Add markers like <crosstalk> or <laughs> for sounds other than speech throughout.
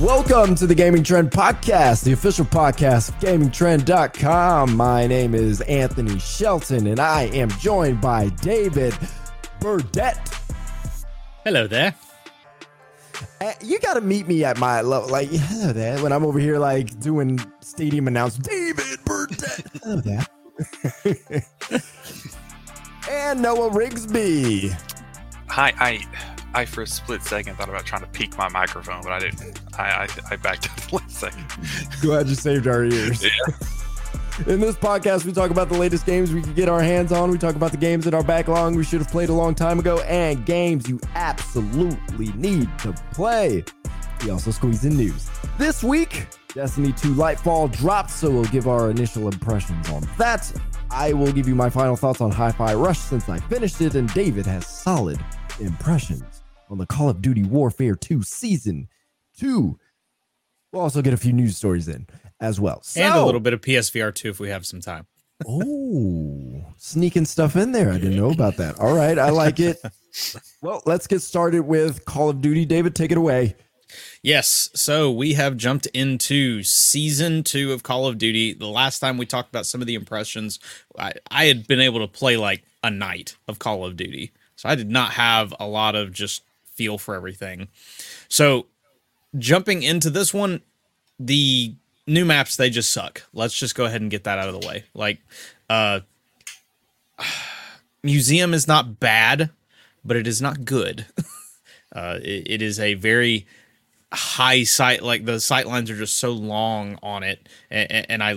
Welcome to the Gaming Trend Podcast, the official podcast of GamingTrend.com. My name is Anthony Shelton, and I am joined by David Burdett. Hello there. Uh, You got to meet me at my level. Like, hello there. When I'm over here, like, doing stadium announcements, David Burdett. hello there. <laughs> and Noah Rigsby. Hi, I, I for a split second thought about trying to peak my microphone, but I didn't. I, I, I backed up <laughs> one second. Glad you saved our ears. Yeah. <laughs> In this podcast, we talk about the latest games we can get our hands on. We talk about the games in our backlog we should have played a long time ago and games you absolutely need to play. We also squeeze in news. This week, Destiny 2 Lightfall dropped, so we'll give our initial impressions on that. I will give you my final thoughts on Hi Fi Rush since I finished it, and David has solid impressions on the Call of Duty Warfare 2 Season 2. We'll also get a few news stories in as well. And a little bit of PSVR 2 if we have some time. <laughs> Oh, sneaking stuff in there. I didn't know about that. All right, I like it. <laughs> Well, let's get started with Call of Duty. David, take it away. Yes, so we have jumped into season two of Call of Duty. The last time we talked about some of the impressions, I, I had been able to play like a night of Call of Duty. So I did not have a lot of just feel for everything. So jumping into this one, the new maps, they just suck. Let's just go ahead and get that out of the way. Like, uh, <sighs> museum is not bad, but it is not good. <laughs> uh, it, it is a very high sight like the sight lines are just so long on it and, and i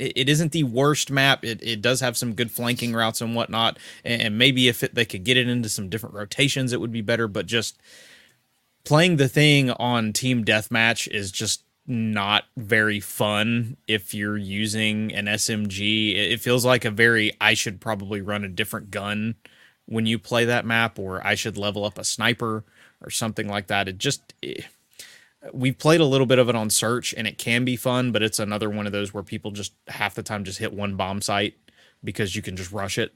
it, it isn't the worst map. It, it does have some good flanking routes and whatnot and, and maybe if it, they could get it into some different rotations it would be better but just playing the thing on team deathmatch is just not very fun if you're using an smg it, feels like a very i should probably run a different gun when you play that map or i should level up a sniper or something like that. It just it, we've played a little bit of it on search and it can be fun but it's another one of those where people just half the time just hit one bomb site because you can just rush it.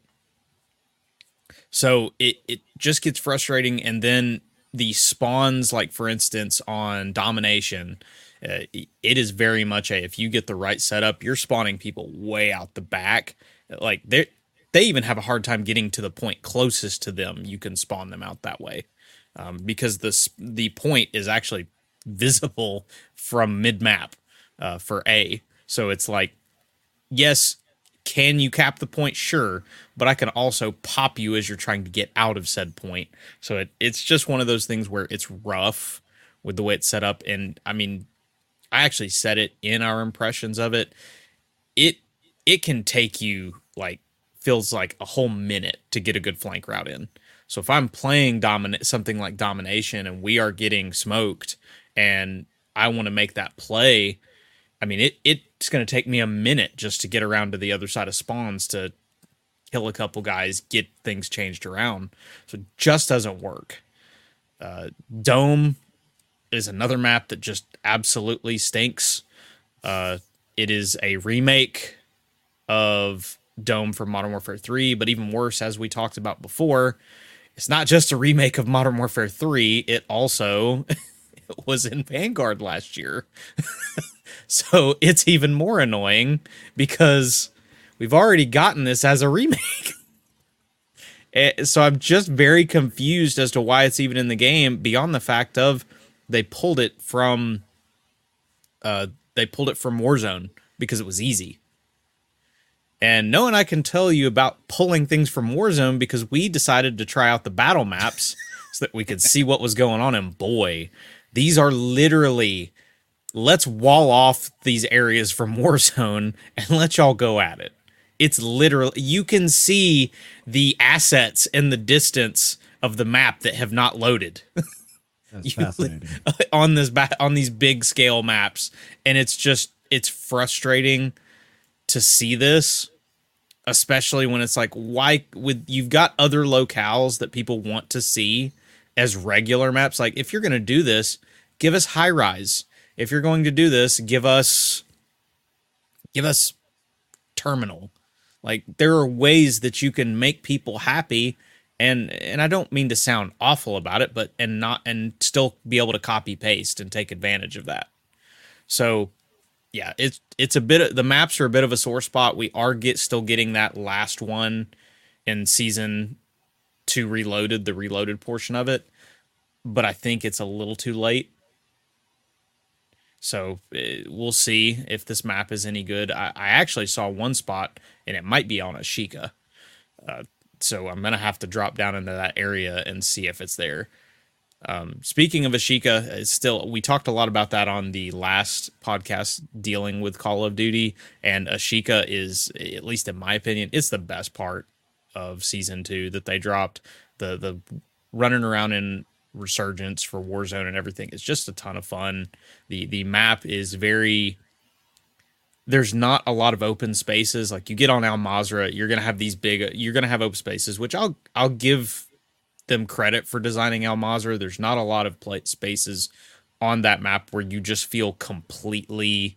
So it it just gets frustrating and then the spawns like for instance on domination uh, it is very much a if you get the right setup you're spawning people way out the back. Like they they even have a hard time getting to the point closest to them. You can spawn them out that way um, because this the point is actually visible from mid map uh, for A. So it's like, yes, can you cap the point? Sure, but I can also pop you as you're trying to get out of said point. So it, it's just one of those things where it's rough with the way it's set up. And I mean, I actually said it in our impressions of it. It it can take you like feels like a whole minute to get a good flank route in. So if I'm playing dominate something like domination and we are getting smoked and I want to make that play, I mean it it's going to take me a minute just to get around to the other side of spawns to kill a couple guys, get things changed around. So it just doesn't work. Uh, Dome is another map that just absolutely stinks. Uh, it is a remake of Dome from Modern Warfare 3, but even worse, as we talked about before, it's not just a remake of Modern Warfare 3, it also <laughs> <laughs> was in Vanguard last year. <laughs> so it's even more annoying because we've already gotten this as a remake. <laughs> Eh, so I'm just very confused as to why it's even in the game beyond the fact of they pulled it from uh they pulled it from Warzone because it was easy. And no one I can tell you about pulling things from Warzone because we decided to try out the battle maps so that we could see what was going on. And boy, these are literally let's wall off these areas from <laughs> Warzone and let y'all go at it. It's literally you can see the assets in the distance of the map that have not loaded. <laughs> That's You- fascinating. <laughs> on this ba- on these big scale maps and it's just it's frustrating to see this especially when it's like why with you've got other locales that people want to see as regular maps like if you're going to do this give us high rise if you're going to do this give us give us terminal like there are ways that you can make people happy and and I don't mean to sound awful about it, but and not and still be able to copy paste and take advantage of that. So yeah, it's it's a bit of, the maps are a bit of a sore spot. We are get still getting that last one in season two reloaded, the reloaded portion of it, but I think it's a little too late. So uh, we'll see if this map is any good. I, I, actually saw one spot, and it might be on Ashika. Uh, so I'm gonna have to drop down into that area and see if it's there. Um, speaking of Ashika, it's still we talked a lot about that on the last podcast dealing with Call of Duty, and Ashika is, at least in my opinion, it's the best part of season two that they dropped. The the running around in resurgence for Warzone and everything is just a ton of fun. The the map is very there's not a lot of open spaces. Like you get on Al Mazrah, you're gonna have these big you're gonna have open spaces, which I'll I'll give them credit for designing Al Mazrah. There's not a lot of play spaces on that map where you just feel completely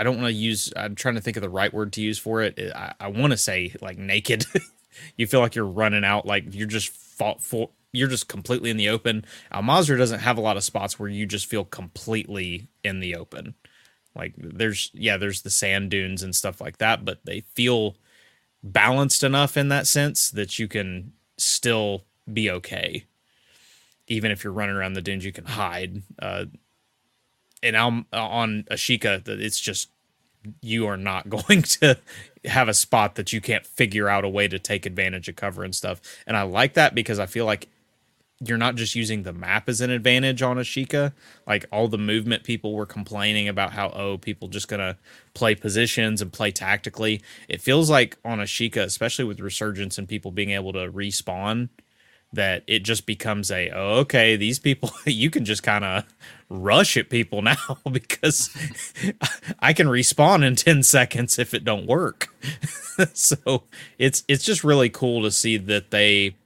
I don't want to use I'm trying to think of the right word to use for it. I, I want to say like naked. <laughs> you feel like you're running out like you're just fought for you're just completely in the open. Al Mazrah doesn't have a lot of spots where you just feel completely in the open. Like there's yeah, there's the sand dunes and stuff like that, but they feel balanced enough in that sense that you can still be okay. Even if you're running around the dunes, you can hide. Uh, and I'm uh, on Ashika, that it's just you are not <laughs> going to have a spot that you can't figure out a way to take advantage of cover and stuff. And I like that because I feel like you're not just using the map as an advantage on Ashika. Like all the movement people were complaining about how oh people just gonna play positions and play tactically. It feels like on Ashika, especially with resurgence and people being able to respawn, that it just becomes a oh, okay these people <laughs> you can just kind of rush at people <laughs> now <laughs> because i can respawn in 10 seconds if it don't work. So it's it's just really cool to see that they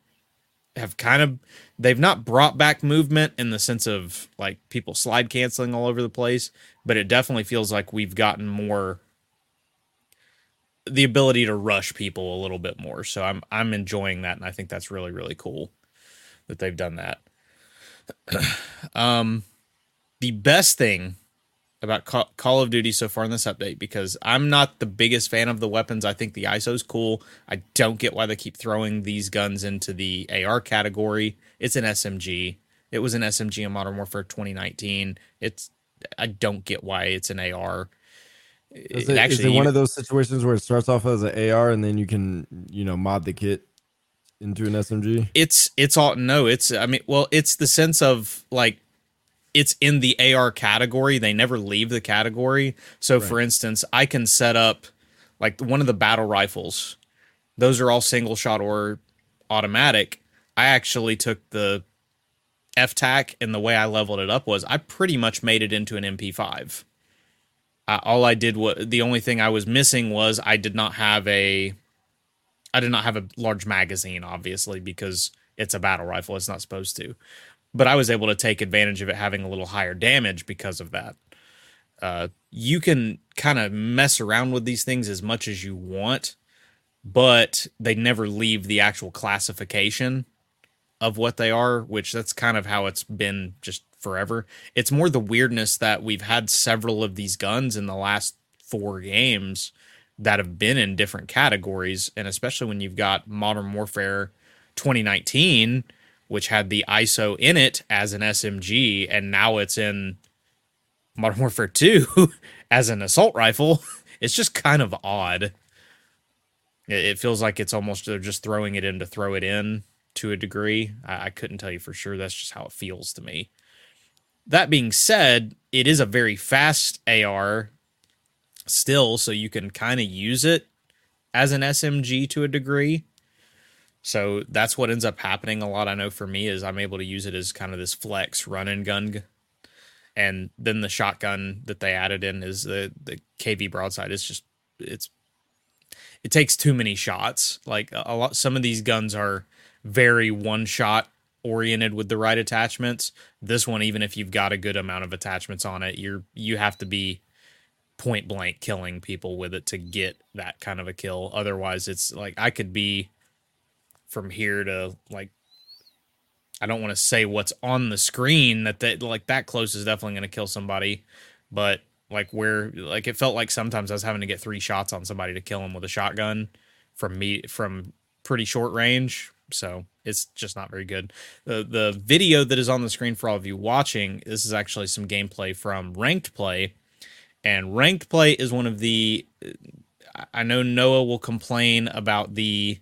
have kind of they've not brought back movement in the sense of like people slide canceling all over the place but it definitely feels like we've gotten more the ability to rush people a little bit more. So I'm I'm enjoying that, and I think that's really really cool that they've done that. <clears throat> um, the best thing about Call of Duty so far in this update because I'm not the biggest fan of the weapons. I think the ISO's cool. I don't get why they keep throwing these guns into the AR category. It's an SMG. It was an SMG in Modern Warfare 2019. It's I don't get why it's an AR. Is it, actually, is it one of those situations where it starts off as an AR and then you can, you know, mod the kit into an SMG? It's it's all no, it's I mean, well, it's the sense of like it's in the AR category. They never leave the category. So right. for instance, I can set up like one of the battle rifles. Those are all single shot or automatic. I actually took the F-TAC and the way I leveled it up was I pretty much made it into an MP5 uh, all I did was the only thing I was missing was I did not have a I did not have a large magazine, obviously, because it's a battle rifle. It's not supposed to. But I was able to take advantage of it having a little higher damage because of that. Uh, you can kind of mess around with these things as much as you want, but they never leave the actual classification of what they are, which that's kind of how it's been just forever. It's more the weirdness that we've had several of these guns in the last four games that have been in different categories, and especially when you've got Modern Warfare 2019, which had the ISO in it as an SMG, and now it's in Modern Warfare 2 <laughs> as an assault rifle. <laughs> It's just kind of odd. It feels like it's almost they're just throwing it in to throw it in to a degree. I, I couldn't tell you for sure. That's just how it feels to me. That being said, it is a very fast AR still, so you can kind of use it as an SMG to a degree. So that's what ends up happening a lot. I know for me is I'm able to use it as kind of this flex run and gun. And then the shotgun that they added in is the the KV broadside. It's just it's it takes too many shots. Like a lot, some of these guns are very one shot oriented with the right attachments. This one, even if you've got a good amount of attachments on it, you're you have to be point blank killing people with it to get that kind of a kill. Otherwise, it's like I could be from here to like I don't want to say what's on the screen that that like that close is definitely going to kill somebody, but like where like it felt like sometimes I was having to get three shots on somebody to kill him with a shotgun from me from pretty short range. So it's just not very good. The the video that is on the screen for all of you watching, this is actually some gameplay from ranked play. And ranked play is one of the I know Noah will complain about the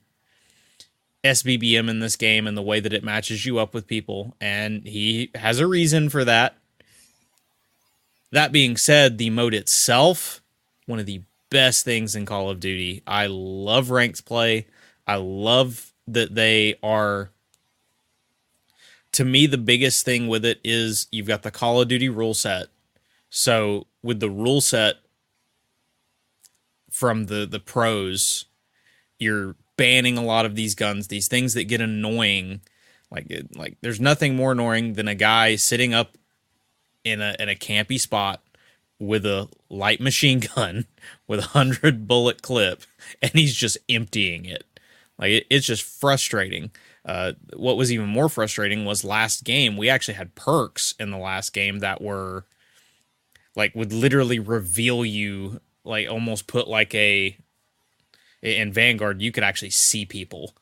SBMM in this game and the way that it matches you up with people, and he has a reason for that. That being said, the mode itself, one of the best things in Call of Duty. I love ranked play. I love that they are. To me, the biggest thing with it is you've got the Call of Duty rule set. So, with the rule set from the the pros, you're banning a lot of these guns, these things that get annoying. Like like there's nothing more annoying than a guy sitting up in a in a campy spot with a light machine <laughs> gun with a hundred bullet clip, and he's just emptying it. Like it, it's just frustrating. Uh, what was even more frustrating was last game. We actually had perks in the last game that were like would literally reveal you like almost put like a in Vanguard, you could actually see people,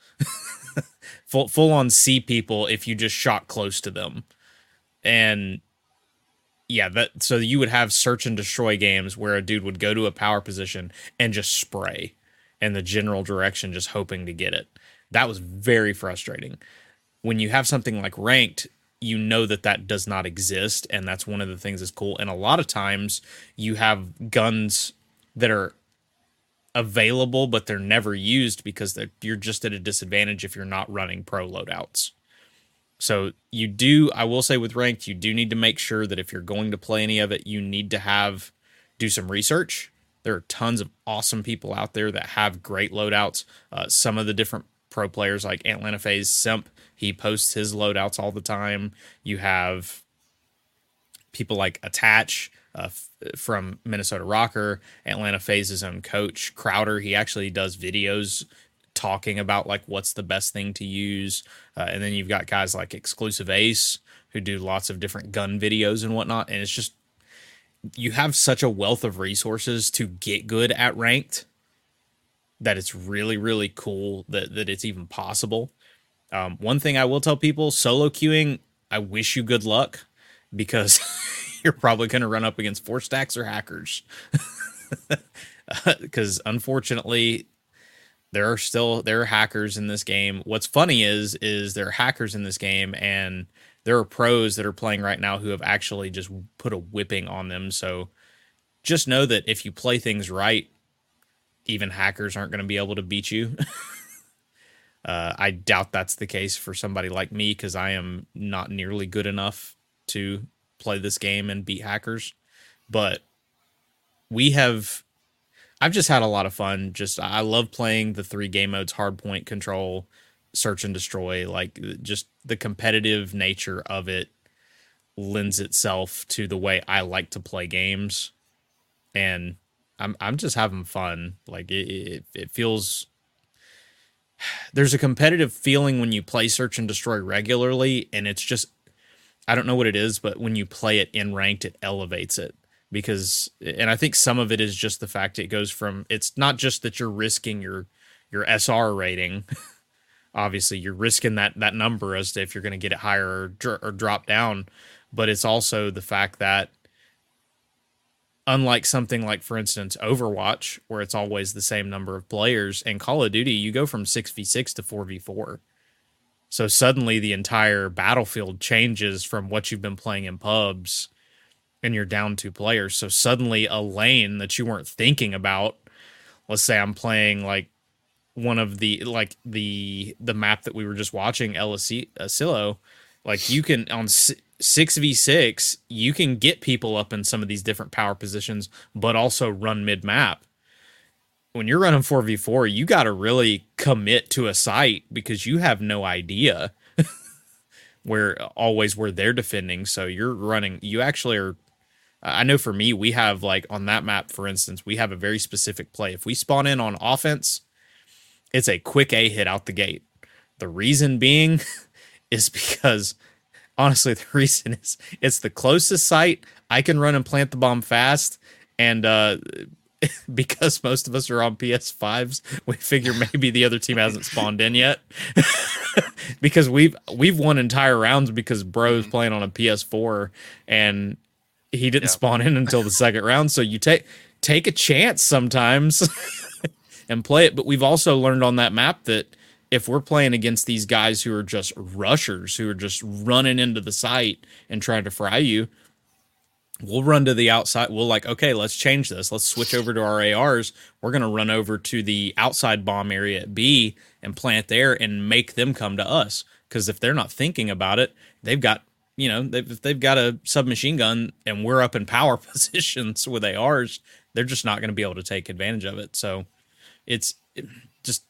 <laughs> full full on see people if you just shot close to them, and yeah, that so you would have search and destroy games where a dude would go to a power position and just spray in the general direction, just hoping to get it. That was very frustrating. When you have something like ranked, you know that that does not exist, and that's one of the things that's cool. And a lot of times, you have guns that are available, but they're never used because you're just at a disadvantage if you're not running pro loadouts. So you do, I will say with ranked, you do need to make sure that if you're going to play any of it, you need to have do some research. There are tons of awesome people out there that have great loadouts. Uh, some of the different pro players like Atlanta FaZe Simp, he posts his loadouts all the time. You have people like Attach, uh, f- from Minnesota RØKKR, Atlanta FaZe's own coach Crowder. He actually does videos talking about like what's the best thing to use, uh, and then you've got guys like XclusiveAce who do lots of different gun videos and whatnot, and it's just you have such a wealth of resources to get good at ranked that it's really really cool that that it's even possible. Um, one thing I will tell people: solo queuing. I wish you good luck because <laughs> you're probably going to run up against four stacks or hackers. <laughs> Because unfortunately, there are still there are hackers in this game. What's funny is is there are hackers in this game, and there are pros that are playing right now who have actually just put a whipping on them. So just know that if you play things right, even hackers aren't going to be able to beat you. <laughs> uh, I doubt that's the case for somebody like me because I am not nearly good enough to play this game and beat hackers, but we have I've just had a lot of fun. Just I love playing the three game modes: hardpoint, control, search and destroy. Like just the competitive nature of it lends itself to the way I like to play games, and I'm I'm just having fun. Like it it, it feels. <sighs> There's a competitive feeling when you play search and destroy regularly, and it's just I don't know what it is, but when you play it in ranked, it elevates it because, and I think some of it is just the fact it goes from. It's not just that you're risking your your SR rating. <laughs> Obviously, you're risking that that number as to if you're going to get it higher or, or drop down, but it's also the fact that unlike something like for instance overwatch where it's always the same number of players and call of duty you go from 6v6 to 4v4 so suddenly the entire battlefield changes from what you've been playing in pubs and you're down two players. So suddenly a lane that you weren't thinking about, let's say I'm playing like one of the like the the map that we were just watching Asilo, uh, like you can on 6v6 you can get people up in some of these different power positions but also run mid map when you're running 4v4, you got to really commit to a site because you have no idea <laughs> where always where they're defending. So you're running, you actually are. I know for me, we have like on that map, for instance, we have a very specific play. If we spawn in on offense, it's a quick A hit out the gate The reason being <laughs> is because honestly, the <laughs> reason is it's the closest site I can run and plant the bomb fast, and uh, <laughs> because most of us are on PS5s, we figure maybe the other team hasn't spawned in yet. because we've we've won entire rounds because bro's Mm-hmm. playing on a PS4 and he didn't Yeah. spawn in until the second round. So you take take a chance sometimes and play it. But we've also learned on that map that if we're playing against these guys who are just rushers, who are just running into the site and trying to fry you, we'll run to the outside. We'll like, okay, let's change this. Let's switch over to our ARs. We're gonna run over to the outside bomb area at B and plant there and make them come to us. Because if they're not thinking about it, they've got you know they've, if they've got a submachine gun and we're up in power <laughs> positions with ARs, they're just not going to be able to take advantage of it. So it's it just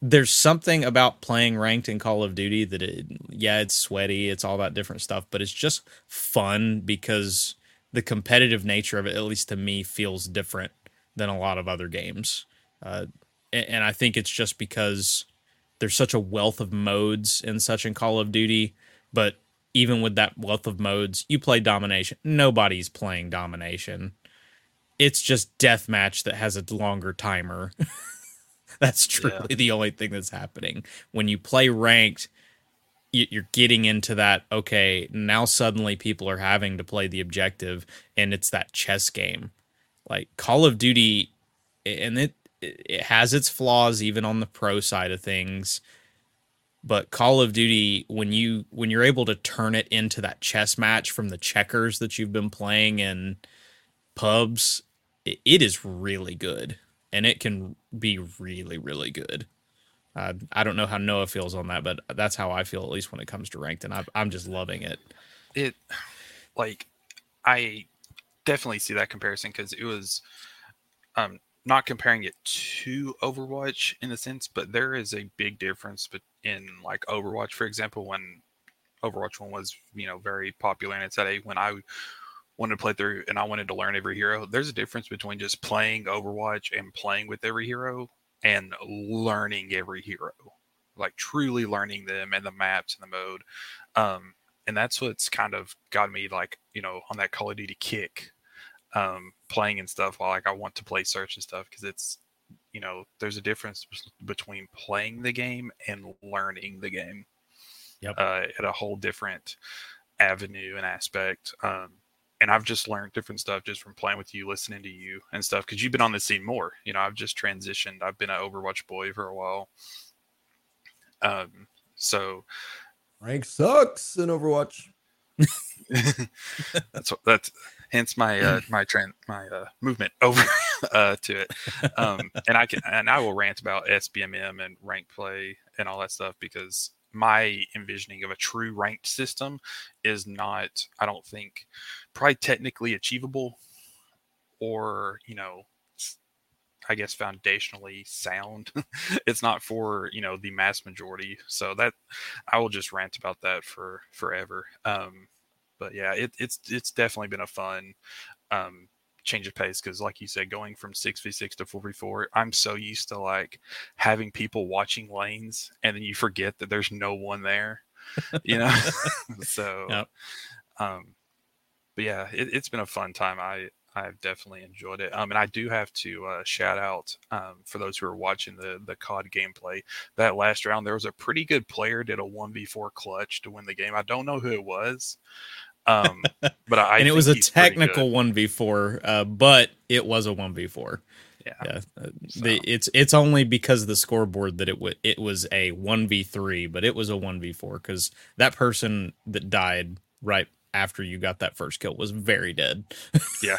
there's something about playing ranked in Call of Duty that it yeah it's sweaty it's all that different stuff but it's just fun because the competitive nature of it at least to me feels different than a lot of other games. Uh, a- and I think it's just because there's such a wealth of modes in such in Call of Duty but even with that wealth of modes you play domination. Nobody's playing domination it's just deathmatch that has a longer timer <laughs> that's truly the only thing that's happening. When you play ranked, you're getting into that, okay, now suddenly people are having to play the objective, and it's that chess game. Like Call of Duty, and it it has its flaws even on the pro side of things. But Call of Duty, when you when you're able to turn it into that chess match from the checkers that you've been playing in pubs, it, it is really good and it can be really really good. Uh, i don't know how noah feels on that but that's how i feel at least when it comes to ranked and I, i'm just loving it. It like i definitely see that comparison because it was um not comparing it to overwatch in a sense but there is a big difference in like overwatch. For example when overwatch 1 was you know very popular and it's at a when i wanted to play through and i wanted to learn every hero there's a difference between just playing overwatch and playing with every hero and learning every hero like truly learning them and the maps and the mode um and that's what's kind of got me like you know on that call of duty kick um playing and stuff while like i want to play search and stuff because it's you know there's a difference between playing the game and learning the game Yep. uh at a whole different avenue and aspect um and i've just learned different stuff just from playing with you listening to you and stuff because you've been on the scene more you know i've just transitioned i've been an overwatch boy for a while um so Rank sucks in Overwatch. <laughs> that's what that's hence my uh my trend my uh movement over <laughs> uh to it um and i can and i will rant about sbmm and rank play and all that stuff because my envisioning of a true ranked system is not i don't think probably technically achievable or you know i guess foundationally sound. <laughs> It's not for you know the mass majority. So that i will just rant about that for forever. Um but yeah, it, it's it's definitely been a fun um, change of pace because, like you said, going from six v six to four v four, I'm so used to like having people watching lanes, and then you forget that there's no one there, you know. <laughs> <laughs> so, Yep. um, but yeah, it, it's been a fun time. I I've definitely enjoyed it. Um, and I do have to uh, shout out um, for those who are watching the the COD gameplay. That last round, there was a pretty good player did a one v four clutch to win the game. I don't know who it was, um, but I <laughs> and it was a think he's pretty technical 1v4 uh, but it was a 1v4 Yeah. yeah uh, So- the, it's it's only because of the scoreboard that it w- it was a 1v3 but it was a 1v4 because that person that died right after you got that first kill was very dead Yeah.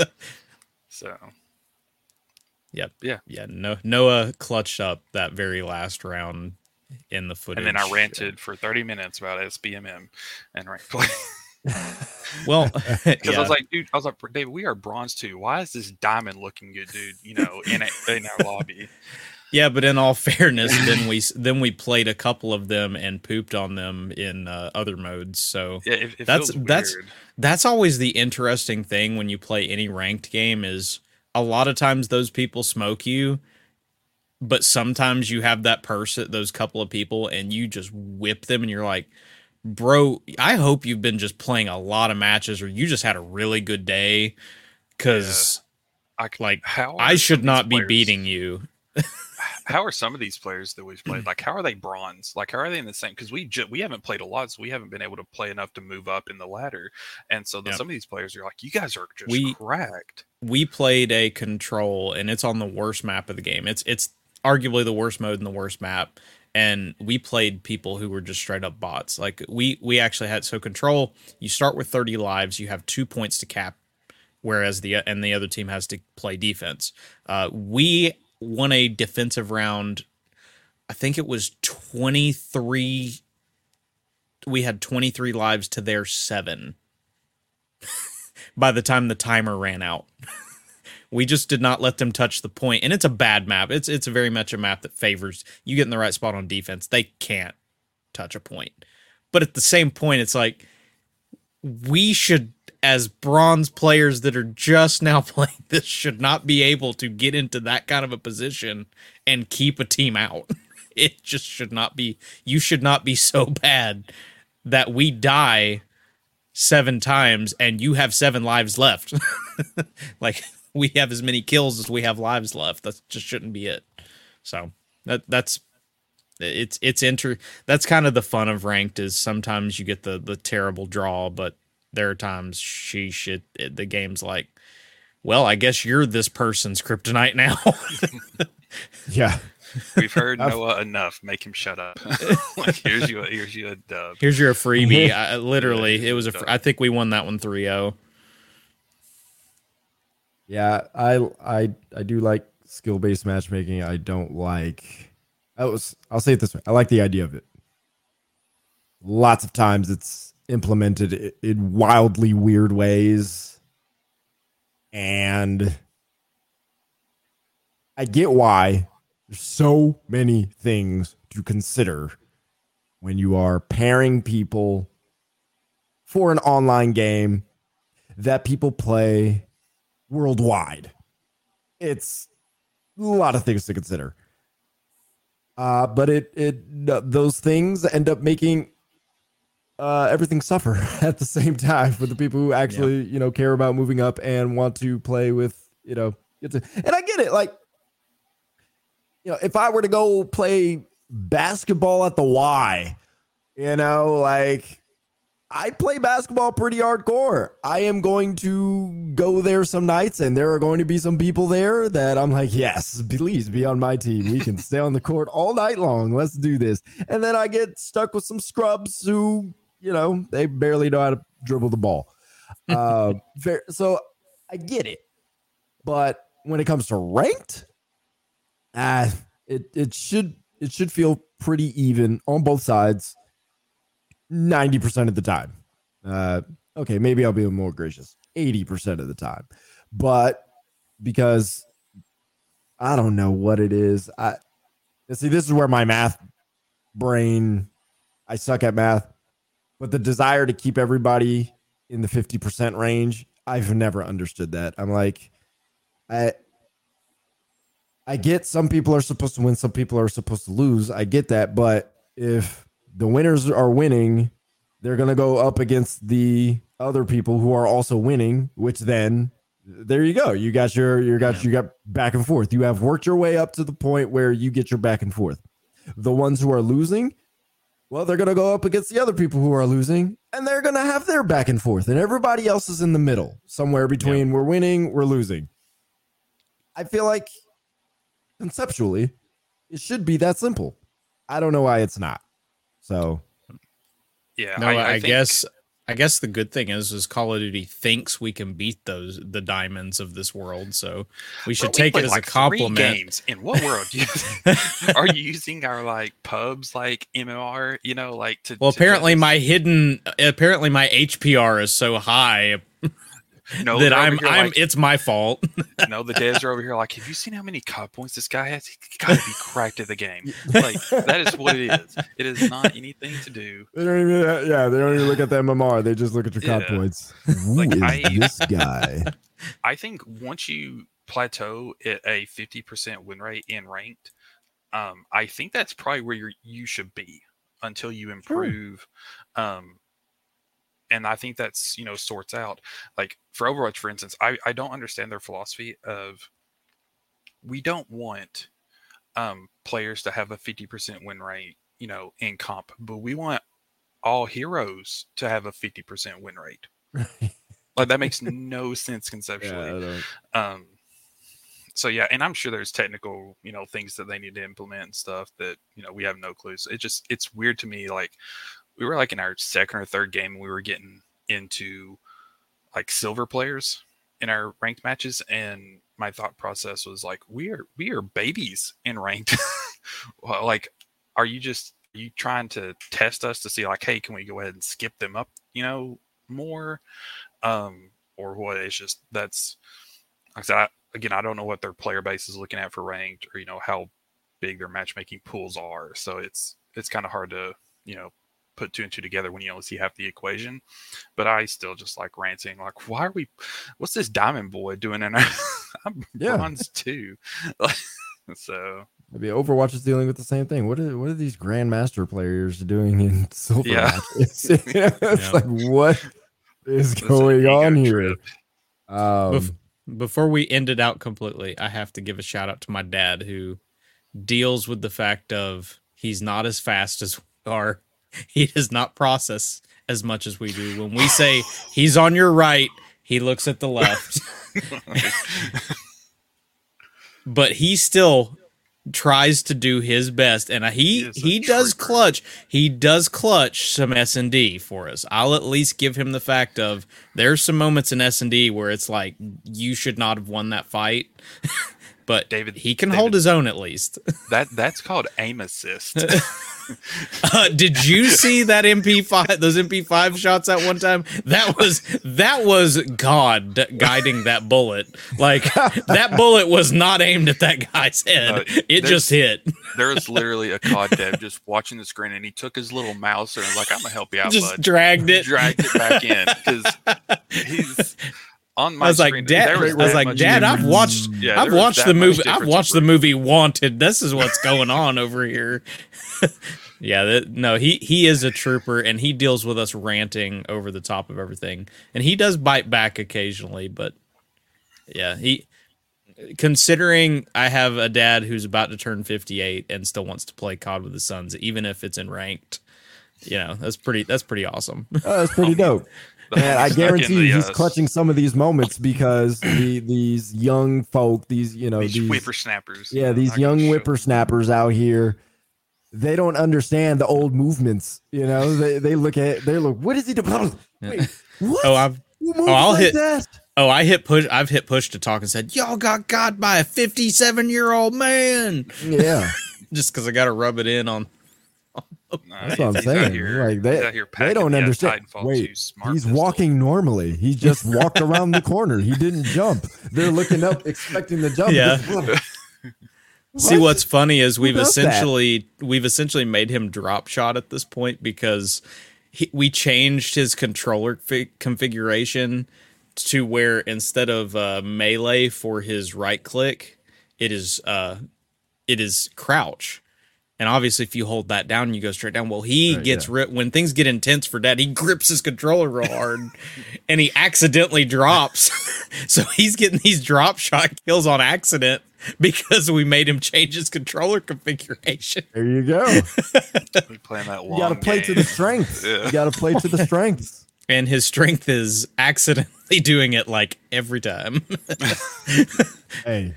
<laughs> so Yep. Yeah. Yeah. No, Noah clutched up that very last round in the footage. and then I ranted for 30 minutes about SBMM and rank play. <laughs> Well, <laughs> <laughs> Because yeah. I was like, dude, I was like, David, we are bronze too. Why is this diamond looking good, dude? You know, in a, in our lobby. yeah, but in all fairness, <laughs> then we then we played a couple of them and pooped on them in uh, other modes. So Yeah, it, it That's- that's- that's always the interesting thing when you play any ranked game is a lot of times those people smoke you but sometimes you have that person, those couple of people, and you just whip them, and you're like, bro, I hope you've been just playing a lot of matches, or you just had a really good day, because I, like how I should some of these not be players- beating you. How are some of these players that we've played? Like, how are they bronze? Like, how are they in the same? Because we ju- we haven't played a lot, so we haven't been able to play enough to move up in the ladder. And so the, Yeah. some of these players are like, you guys are just We- cracked. we played a control and it's on the worst map of the game. It's it's arguably the worst mode and the worst map. And we played people who were just straight up bots. Like we we actually had so control. You start with thirty lives. You have two points to cap, whereas the and the other team has to play defense. Uh, we won a defensive round. I think it was twenty three. We had twenty three lives to their seven <laughs> by the time the timer ran out. <laughs> we just did not let them touch the point, and it's a bad map. It's it's very much a map that favors you get in the right spot on defense. They can't touch a point, but at the same point, it's like we should, as bronze players that are just now <laughs> playing this, should not be able to get into that kind of a position and keep a team out. <laughs> It just should not be. You should not be so <laughs> bad that we die seven times and you have seven lives left. like <laughs> we have as many kills as we have lives left. That just shouldn't be it. So that that's it's it's inter that's kind of the fun of ranked is sometimes you get the the terrible draw, but there are times she should the game's like, well, I guess you're this person's kryptonite now. <laughs> <laughs> Yeah. We've heard I've- Noah enough. Make him shut up. like, here's you. Here's you a dub. Here's your freebie. I, literally, it was a. Done. fr- I think we won that one oh. 3-0. Yeah, I I I do like skill based matchmaking. I don't like. I was. I'll say it this way. I like the idea of it. Lots of times it's implemented in wildly weird ways, and I get why. There's so many things to consider when you are pairing people for an online game that people play worldwide. It's a lot of things to consider. Uh, but it it those things end up making uh, everything suffer <laughs> at the same time for the people who actually you know care about moving up and want to play with you know and I get it like you know if I were to go play basketball at the Y you know like I play basketball pretty hardcore. I am going to go there some nights, and there are going to be some people there that I'm like, yes, please be on my team. We can stay on the court all night long. Let's do this. And then I get stuck with some scrubs who, you know, they barely know how to dribble the ball. <laughs> Uh, so I get it, but when it comes to ranked, ah, it it should it should feel pretty even on both sides. 90% of the time. Uh, okay, maybe I'll be more gracious. 80% of the time. But because I don't know what it is. I see this is where my math brain I suck at math, but the desire to keep everybody in the 50% range, I've never understood that. I'm like I I get some people are supposed to win, some people are supposed to lose. I get that, but if the winners are winning, they're going to go up against the other people who are also winning, which then there you go. You got your you got you got back and forth. You have worked your way up to the point where you get your back and forth. The ones who are losing, well, they're going to go up against the other people who are losing and they're going to have their back and forth and everybody else is in the middle, somewhere between we're winning, we're losing. I feel like conceptually it should be that simple. I don't know why it's not. So Yeah. No, I, think- guess I guess the good thing is is Call of Duty thinks we can beat those the diamonds of this world, so we should Bro, we take it as like a compliment. Games. In what world do you, <laughs> are you using our like pubs like MMR? You know, like to. Well, to apparently my hidden apparently my HPR is so high no, that I'm I'm like- it's my fault. <laughs> no, the devs are over here like, have you seen how many COD points this guy has? He got to be cracked at the game. Like that is what it is. It is not anything to do. they don't even yeah, they don't even look at the MMR. They just look at your COD Yeah. points. Who Like, is I- this guy? <laughs> I think once you plateau at a 50% win rate in ranked, um, I think that's probably where you you should be until you improve. Um, and I think that's you know sorts out like for Overwatch, for instance. I I don't understand their philosophy of we don't want um, players to have a fifty percent win rate, you know, in comp, but we want all heroes to have a fifty percent win rate. <laughs> like that makes no sense conceptually. Yeah, Um, so yeah, and I'm sure there's technical, you know, things that they need to implement and stuff that you know we have no clues. It just it's weird to me. Like we were like in our second or third game, we were getting into like silver players in our ranked matches, and my thought process was like, we are we are babies in ranked. <laughs> well, like, are you just are you trying to test us to see like, hey, can we go ahead and skip them up, you know, more, um, or what? It's just that's like I said. I, again, I don't know what their player base is looking at for ranked, or you know how big their matchmaking pools are. So it's it's kind of hard to you know put two and two together when you only see half the equation. But I still just like ranting, like, why are we? What's this diamond boy doing in our? <laughs> I'm Yeah. bronze too. <laughs> so Maybe Overwatch is dealing with the same thing. What are what are these Grandmaster players doing in <laughs> silver Yeah. matches? it's Yeah. like what is it's going ego on here? Um, Bef- Before we end it out completely, I have to give a shout out to my dad who deals with the fact of he's not as fast as we are. <laughs> He does not process as much as we do. When we say he's on your right, he looks at the left. <laughs> but he still tries to do his best and he He he does clutch he does clutch some s&d for us i'll at least give him the fact of there's some moments in s&d where it's like you should not have won that fight <laughs> but David- he can hold his own at least that that's called aim assist. <laughs> Uh, did you see that MP5 those MP5 shots at one time? That was that was God guiding that bullet. Like that bullet was not aimed at that guy's head. Uh, it just hit. there was <laughs> literally a COD dev just watching the screen, and he took his little mouse and was like, "I'm gonna help you out, Just bud." dragged it. dragged it back in because <laughs> he's on my I was like, screen. Dad. there I was that like, much Dad. I've difference. watched. Yeah, I've watched the movie. I've watched the movie Wanted. This is what's going on over here. <laughs> yeah, that, no, he he is a trooper, and he deals with us ranting over the top of everything, and he does bite back occasionally, but yeah, he. Considering I have a dad who's about to turn 58 and still wants to play COD with his sons, even if it's in ranked, you know, that's pretty. That's pretty awesome. oh, that's pretty dope. <laughs> <laughs> And I homie stuck in guarantee the, he's uh, clutching some of these moments <laughs> because the these young folk, these you know these, these, whippersnappers. yeah these I young whippersnappers out here, they don't understand the old movements. You know, they they look at they look. What is he doing? Wait, what? <laughs> Oh, I've moves I'll like hit- that? Oh, I hit push. I've hit push to talk and said, "Y'all got got by a fifty-seven-year-old man," Yeah, just because I got to rub it in on. Nah, that's what I'm saying. here- like they he's out here they don't understand. Titanfall Wait, he's pistol. walking normally. He <laughs> just walked around the corner. He didn't jump. They're looking up, expecting the jump. Yeah. <laughs> See, what's funny is we've does that? essentially we've essentially made him drop shot at this point because he, we changed his controller fi- configuration to where instead of uh, melee for his right click, it is uh, it is crouch. And obviously, if you hold that down, you go straight down. Well, he Right, gets yeah. ri- when things get intense for dad. He grips his controller real hard, <laughs> and he accidentally drops. <laughs> so he's getting these drop shot kills on accident because we made him change his controller configuration. There you go. We playing that long You got to play to the strengths. <laughs> Yeah. You got to play to the strengths. And his strength is accidentally doing it like every time. Hey,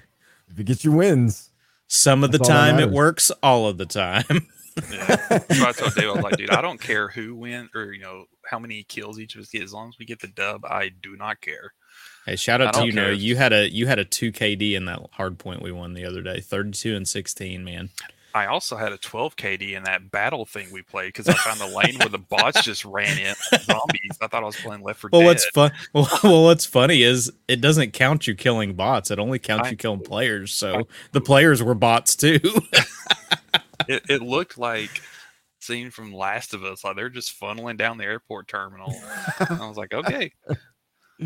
if it gets you wins, Some of the That's all that time it works, all of the time. <laughs> Yeah. So I told Dave, I was like, dude, I don't care who wins or you know how many kills each of us get. As long as we get the dub, I do not care. Hey, shout I out to you know you had a you had a two KD in that hard point we won the other day, thirty two and sixteen, man. I also had a 12 KD in that battle thing we played because I found the lane where the bots <laughs> just ran in zombies. I thought I was playing Left 4 Well, Dead. what's fun? <laughs> Well, well, what's funny is it doesn't count you killing bots. It only counts I- you killing players. So the players were bots too. <laughs> it, it looked like scene from Last of Us. Like they're just funneling down the airport terminal. I was like, okay, <sighs>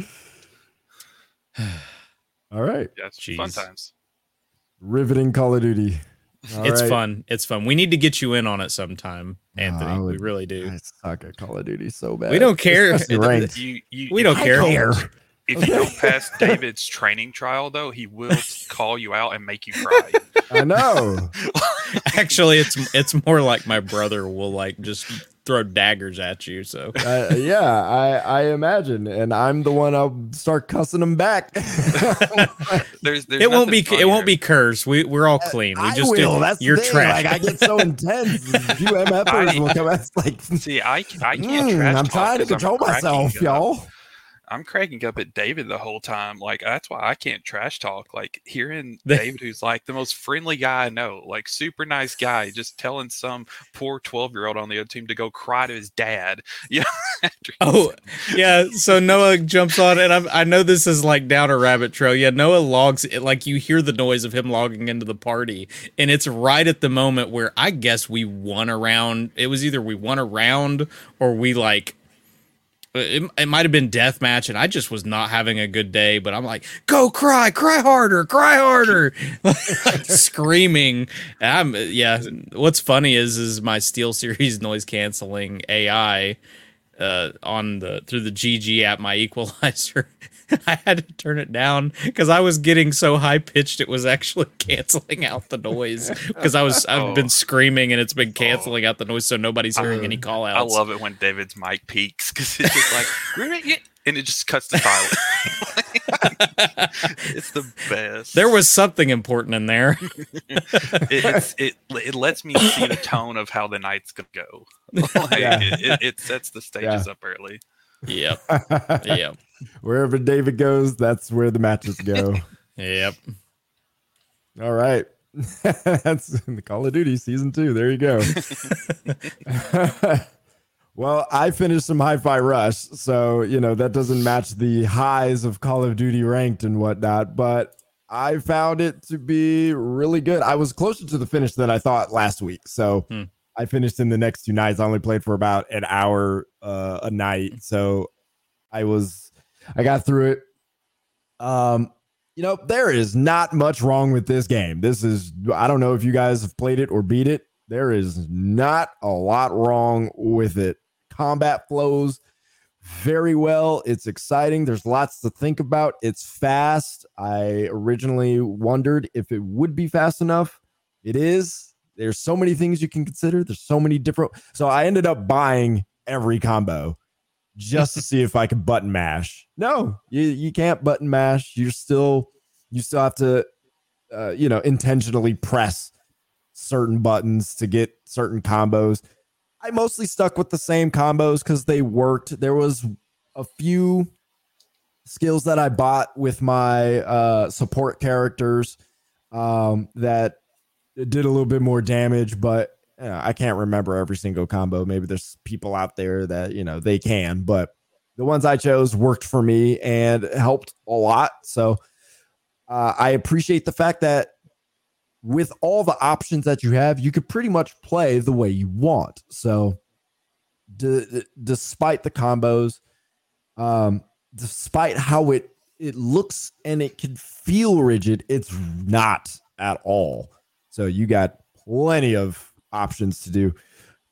all right. yeah, fun times. Riveting Call of Duty. All it's right. fun. It's fun. We need to get you in on it sometime, No, Anthony. I we really do. I suck at Call of Duty so bad. We don't care. Especially ranked. You, you, We don't I care. care. <laughs> If you don't pass David's training trial, though, he will call you out and make you cry. I know. <laughs> Actually, it's it's more like my brother will like just throw daggers at you. So <laughs> Uh, yeah, I I imagine, and I'm the one. I'll start cussing them back. <laughs> There's, there's it won't be nothing it won't be cursed. We we're all clean. We I just will. do, That's you're trash. Like I get so <laughs> intense. You MFers will come. out. It's like See, I, I can't. mm, trash I'm trying to I'm control cracking myself, up. I'm cracking up at David the whole time. Like that's why I can't trash talk. Like hearing <laughs> David, who's like the most friendly guy I know, like super nice guy, just telling some poor 12 year old on the other team to go cry to his dad. <laughs> Yeah. Oh, yeah. So Noah jumps on, and I'm, I know this is like down a rabbit trail. Yeah, Noah logs it, like you hear the noise of him logging into the party, and it's right at the moment where I guess we won around. It was either we won around or we like. It, it might have been death match, and I just was not having a good day. But I'm like, go cry, cry harder, cry harder, <laughs> like screaming. I'm yeah. What's funny is is my SteelSeries noise canceling AI uh, on the through the GG app, my equalizer. <laughs> I had to turn it down because I was getting so high pitched it was actually <laughs> canceling out the noise because I was <laughs> I've Oh. been screaming and it's been oh. canceling out the noise so nobody's hearing any call outs. I love it when David's mic peaks because it's just like, and it just cuts the silence. it's the best. There was something important in there. it, it's, it it lets me see the tone of how the night's gonna go. like, Yeah. it, it, it sets the stages up early. yep. Yep. <laughs> Wherever David goes, that's where the matches go. <laughs> Yep. All right. <laughs> That's in the Call of Duty season two. There you go. well, I finished some Hi Fi Rush, so you know that doesn't match the highs of Call of Duty ranked and whatnot, but I found it to be really good. I was closer to the finish than I thought last week. So Hmm. I finished in the next two nights. I only played for about an hour uh, a night. So I was I got through it. Um, you know, there is not much wrong with this game. This is, I don't know if you guys have played it or beat it. There is not a lot wrong with it. Combat flows very well. It's exciting. There's lots to think about. It's fast. I originally wondered if it would be fast enough. It is. There's so many things you can consider. There's so many different. So I ended up buying every combo just to see if I could button mash. No, you you can't button mash. You're still you still have to uh, you know intentionally press certain buttons to get certain combos. I mostly stuck with the same combos because they worked. There was a few skills that I bought with my uh, support characters um, that did a little bit more damage, but uh, I can't remember every single combo. Maybe there's people out there that you know they can, but the ones I chose worked for me and helped a lot. So uh, I appreciate the fact that with all the options that you have, you could pretty much play the way you want. So d- despite the combos, um, despite how it it looks and it can feel rigid, it's not at all. So you got plenty of options to do.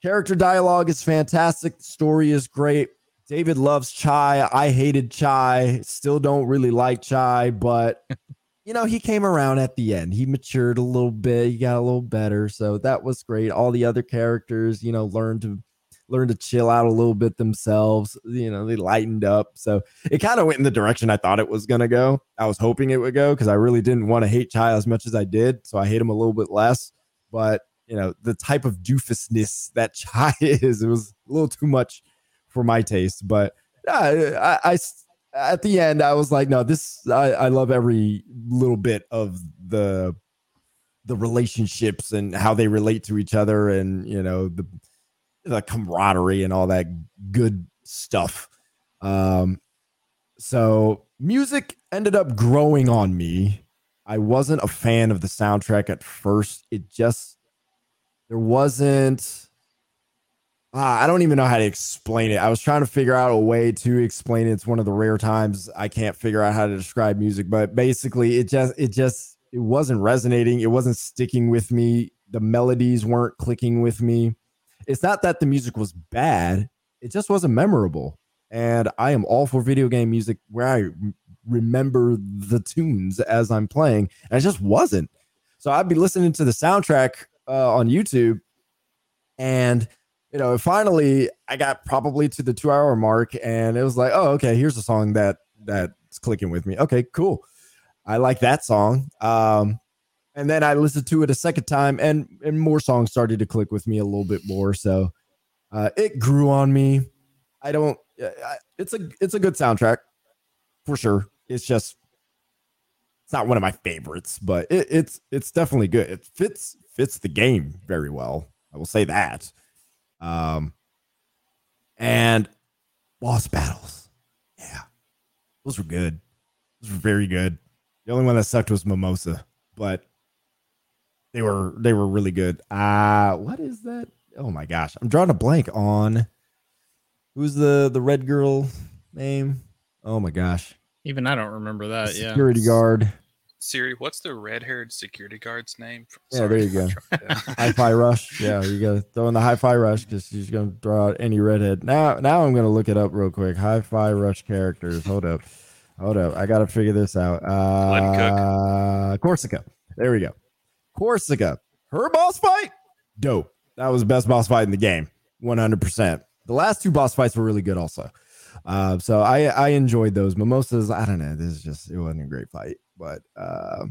Character dialogue is fantastic. The story is great. David loves Chai. I hated Chai. Still don't really like Chai, but <laughs> you know, he came around at the end. He matured a little bit. He got a little better. So that was great. All the other characters, you know, learned to learn to chill out a little bit themselves. You know, they lightened up. So it kind of went in the direction I thought it was gonna go. I was hoping it would go because I really didn't want to hate Chai as much as I did. So I hate him a little bit less. But you know, the type of doofusness that <laughs> Chai is, it was a little too much for my taste. But yeah, I, I at the end I was like, no, this I, I love every little bit of the the relationships and how they relate to each other and you know the the camaraderie and all that good stuff. Um so music ended up growing on me. I wasn't a fan of the soundtrack at first. It just there wasn't uh, I don't even know how to explain it. I was trying to figure out a way to explain it. It's one of the rare times I can't figure out how to describe music, but basically it just it just it wasn't resonating. It wasn't sticking with me the melodies weren't clicking with me. It's not that the music was bad, it just wasn't memorable. And I am all for video game music where I remember the tunes as I'm playing, and it just wasn't. So I'd be listening to the soundtrack uh, on YouTube, and you know, finally I got probably to the two hour mark, and it was like, oh, okay, here's a song that that's clicking with me. Okay, cool. I like that song. Um, and then I listened to it a second time, and and more songs started to click with me a little bit more. So uh, it grew on me. I don't. It's a it's a good soundtrack for sure. It's just it's not one of my favorites, but it, it's it's definitely good. It fits fits the game very well. I will say that. Um, and boss battles, yeah, those were good. Those were very good. The only one that sucked was Mimosa, but they were they were really good. Uh what is that? Oh my gosh, I'm drawing a blank on who's the the red girl name. Oh my gosh, even I don't remember that. yeah, security guard. Siri, what's the red-haired security guard's name? Sorry, yeah, there you <laughs> go. <laughs> hi-fi rush. Yeah, you got to throw in the hi-fi rush because she's gonna throw out any redhead. Now, now I'm gonna look it up real quick. Hi-fi rush characters. Hold up, hold up. I gotta figure this out. Uh, Korsica. There we go. Korsica. Her boss fight, dope. That was the best boss fight in the game. 100%. The last two boss fights were really good also. Uh, so I I enjoyed those. Mimosas, I don't know. This is just it wasn't a great fight. But uh,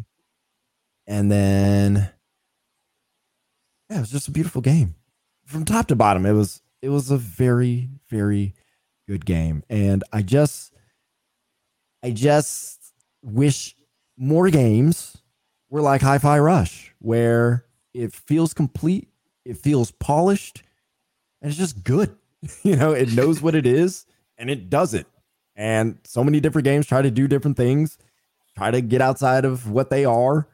and then yeah, it was just a beautiful game. From top to bottom, it was it was a very, very good game. And I just I just wish more games were like Hi-Fi Rush, where it feels complete, it feels polished, and it's just good. <laughs> you know, it knows what it is and it does it. And so many different games try to do different things, try to get outside of what they are.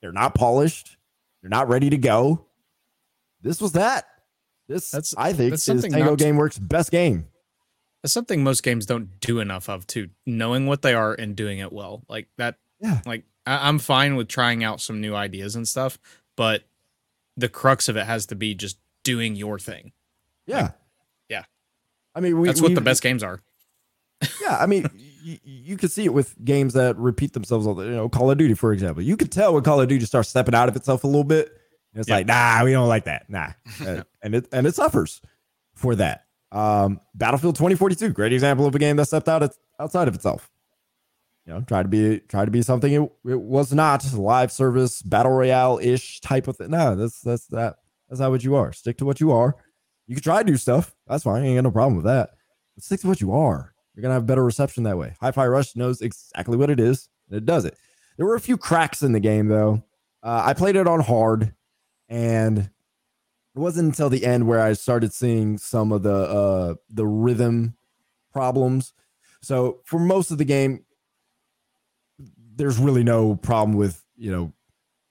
They're not polished. They're not ready to go. This was that. This that's I think that's is Tango Gameworks' best game. That's something most games don't do enough of too. Knowing what they are and doing it well. Like that. Yeah. Like I, I'm fine with trying out some new ideas and stuff, but the crux of it has to be just doing your thing. Yeah. Like, yeah. I mean, we, that's what the best games are. yeah, I mean, <laughs> you, you can see it with games that repeat themselves. All the, you know, Call of Duty, for example. You can tell when Call of Duty starts stepping out of itself a little bit. It's yeah. like, nah, we don't like that, nah, <laughs> and it and it suffers for that. Um, Battlefield 2042, great example of a game that stepped out outside of itself you know, try to be try to be something it, it was not live service battle royale ish type of thing. No, that's that's that that's not what you are. Stick to what you are. You can try to do stuff. That's fine. I ain't got no problem with that. But stick to what you are. You're gonna have better reception that way. Hi-Fi Rush knows exactly what it is. And it does it. There were a few cracks in the game though. Uh, I played it on hard, and it wasn't until the end where I started seeing some of the uh, the rhythm problems. So for most of the game, there's really no problem with you know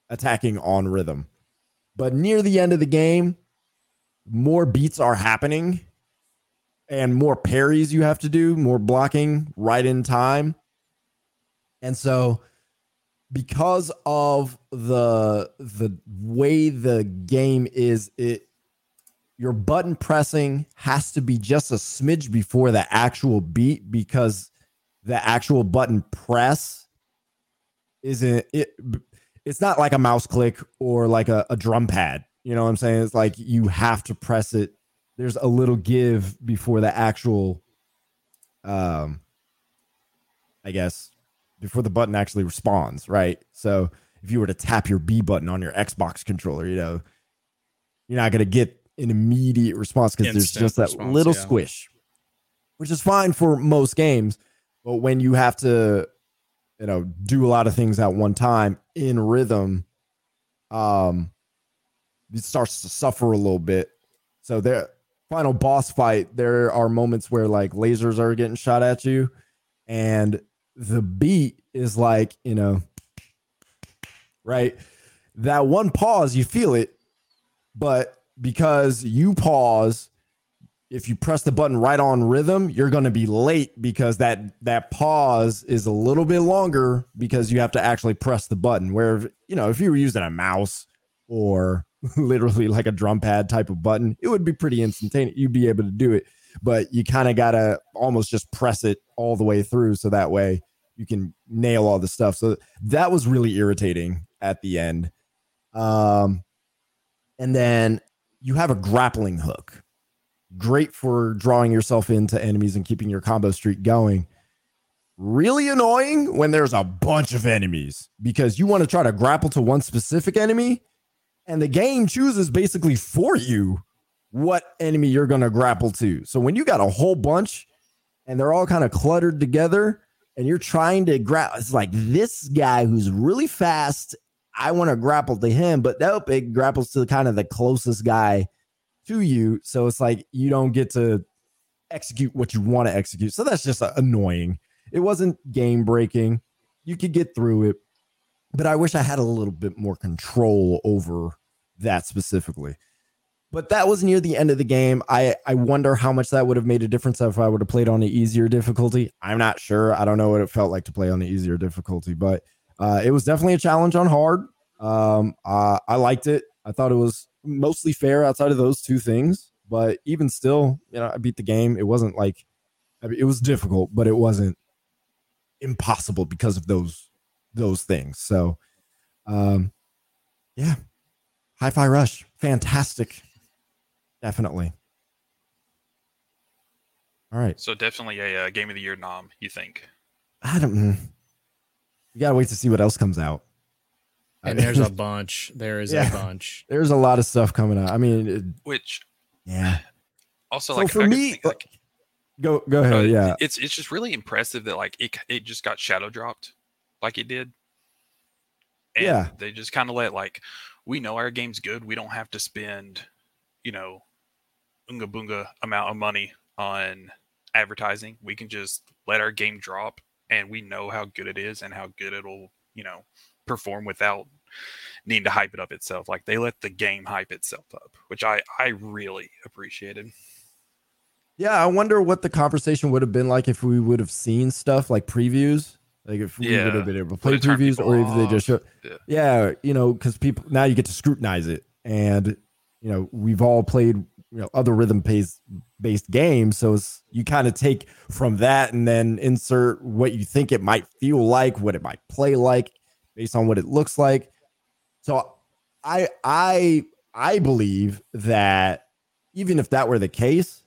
attacking on rhythm. But near the end of the game, more beats are happening and more parries you have to do, more blocking right in time. And so because of the the way the game is it your button pressing has to be just a smidge before the actual beat because the actual button press isn't it it's not like a mouse click or like a, a drum pad you know what i'm saying it's like you have to press it there's a little give before the actual um i guess before the button actually responds right so if you were to tap your b button on your xbox controller you know you're not going to get an immediate response because there's just that response, little yeah. squish which is fine for most games but when you have to you know do a lot of things at one time in rhythm um it starts to suffer a little bit so there final boss fight there are moments where like lasers are getting shot at you and the beat is like you know right that one pause you feel it but because you pause if you press the button right on rhythm, you're going to be late because that that pause is a little bit longer because you have to actually press the button. Where you know, if you were using a mouse or <laughs> literally like a drum pad type of button, it would be pretty instantaneous. You'd be able to do it, but you kind of got to almost just press it all the way through so that way you can nail all the stuff. So that was really irritating at the end. Um, and then you have a grappling hook. Great for drawing yourself into enemies and keeping your combo streak going. Really annoying when there's a bunch of enemies because you want to try to grapple to one specific enemy and the game chooses basically for you what enemy you're going to grapple to. So when you got a whole bunch and they're all kind of cluttered together and you're trying to grab, it's like this guy who's really fast. I want to grapple to him, but nope, it grapples to kind of the closest guy to you. So it's like you don't get to execute what you want to execute. So that's just uh, annoying. It wasn't game breaking. You could get through it, but I wish I had a little bit more control over that specifically. But that was near the end of the game. I, I wonder how much that would have made a difference if I would have played on the easier difficulty. I'm not sure. I don't know what it felt like to play on the easier difficulty, but uh, it was definitely a challenge on hard. Um, uh, I liked it. I thought it was mostly fair outside of those two things. But even still, you know, I beat the game. It wasn't like I mean, it was difficult, but it wasn't impossible because of those those things. So, um, yeah, Hi-Fi Rush, fantastic, definitely. All right, So definitely a uh, game of the year nom. You think? I don't. You gotta wait to see what else comes out. And there's a <laughs> bunch. There is Yeah. a bunch. there's a lot of stuff coming out. I mean, it- Which yeah. also So like for me, think, like Go go ahead. uh, yeah, it's it's just really impressive that like it it just got shadow dropped like it did. And Yeah. they just kind of let like we know our game's good. We don't have to spend, you know, unga bunga amount of money on advertising. We can just let our game drop and we know how good it is and how good it'll, you know, perform without needing to hype it up itself. Like they let the game hype itself up, which I I really appreciated. Yeah, I wonder what the conversation would have been like if we would have seen stuff like previews. Like if we would have been able to play previews or if they just show Yeah. Yeah, you know, because people now you get to scrutinize it. And you know, we've all played, you know, other rhythm based based games. So it's you kind of take from that and then insert what you think it might feel like, what it might play like based on what it looks like. So I I I believe that even if that were the case,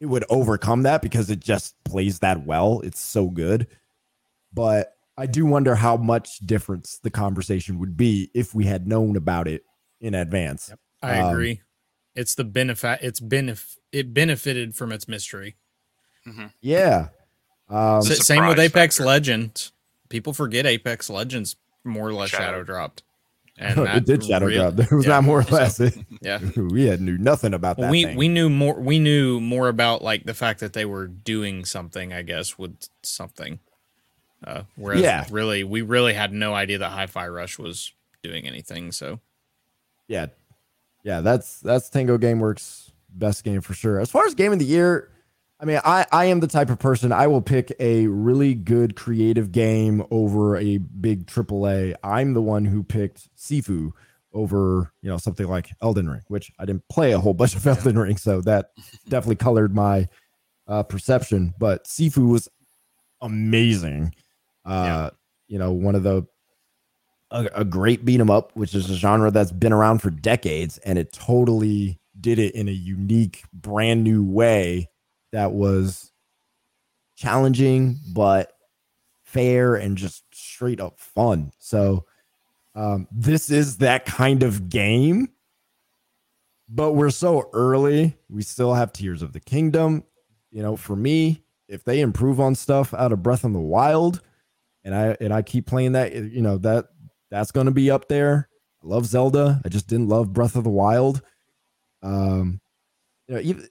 it would overcome that because it just plays that well. It's so good. But I do wonder how much difference the conversation would be if we had known about it in advance. I Um, agree. It's the benefit. It's benef- It benefited from its mystery. Yeah. Um, The S- Same with Apex factor. Legends. People forget Apex Legends more or less Shadow. shadow, dropped. <laughs> And it did shadow real- drop. <laughs> There was yeah, not more or so- less. <laughs> Yeah. we had knew nothing about Well, that. we thing. we knew more. We knew more about like the fact that they were doing something. I guess with something. Uh, whereas Yeah. really, we really had no idea that Hi-Fi Rush was doing anything. So yeah, yeah. That's that's Tango GameWorks best game for sure. As far as game of the year, I mean, I I am the type of person I will pick a really good creative game over a big AAA. I'm the one who picked Sifu over you know something like Elden Ring, which I didn't play a whole bunch of Elden Ring, so that definitely colored my uh, perception. But Sifu was amazing. Uh, You know, one of the a, a great beat 'em up, which is a genre that's been around for decades, and it totally did it in a unique, brand new way that was challenging but fair and just straight up fun. So um, this is that kind of game, but we're so early. We still have Tears of the Kingdom. You know, for me, if they improve on stuff out of Breath of the Wild, and I and I keep playing that, you know that that's going to be up there. I love Zelda. I just didn't love Breath of the Wild. Um, you know, even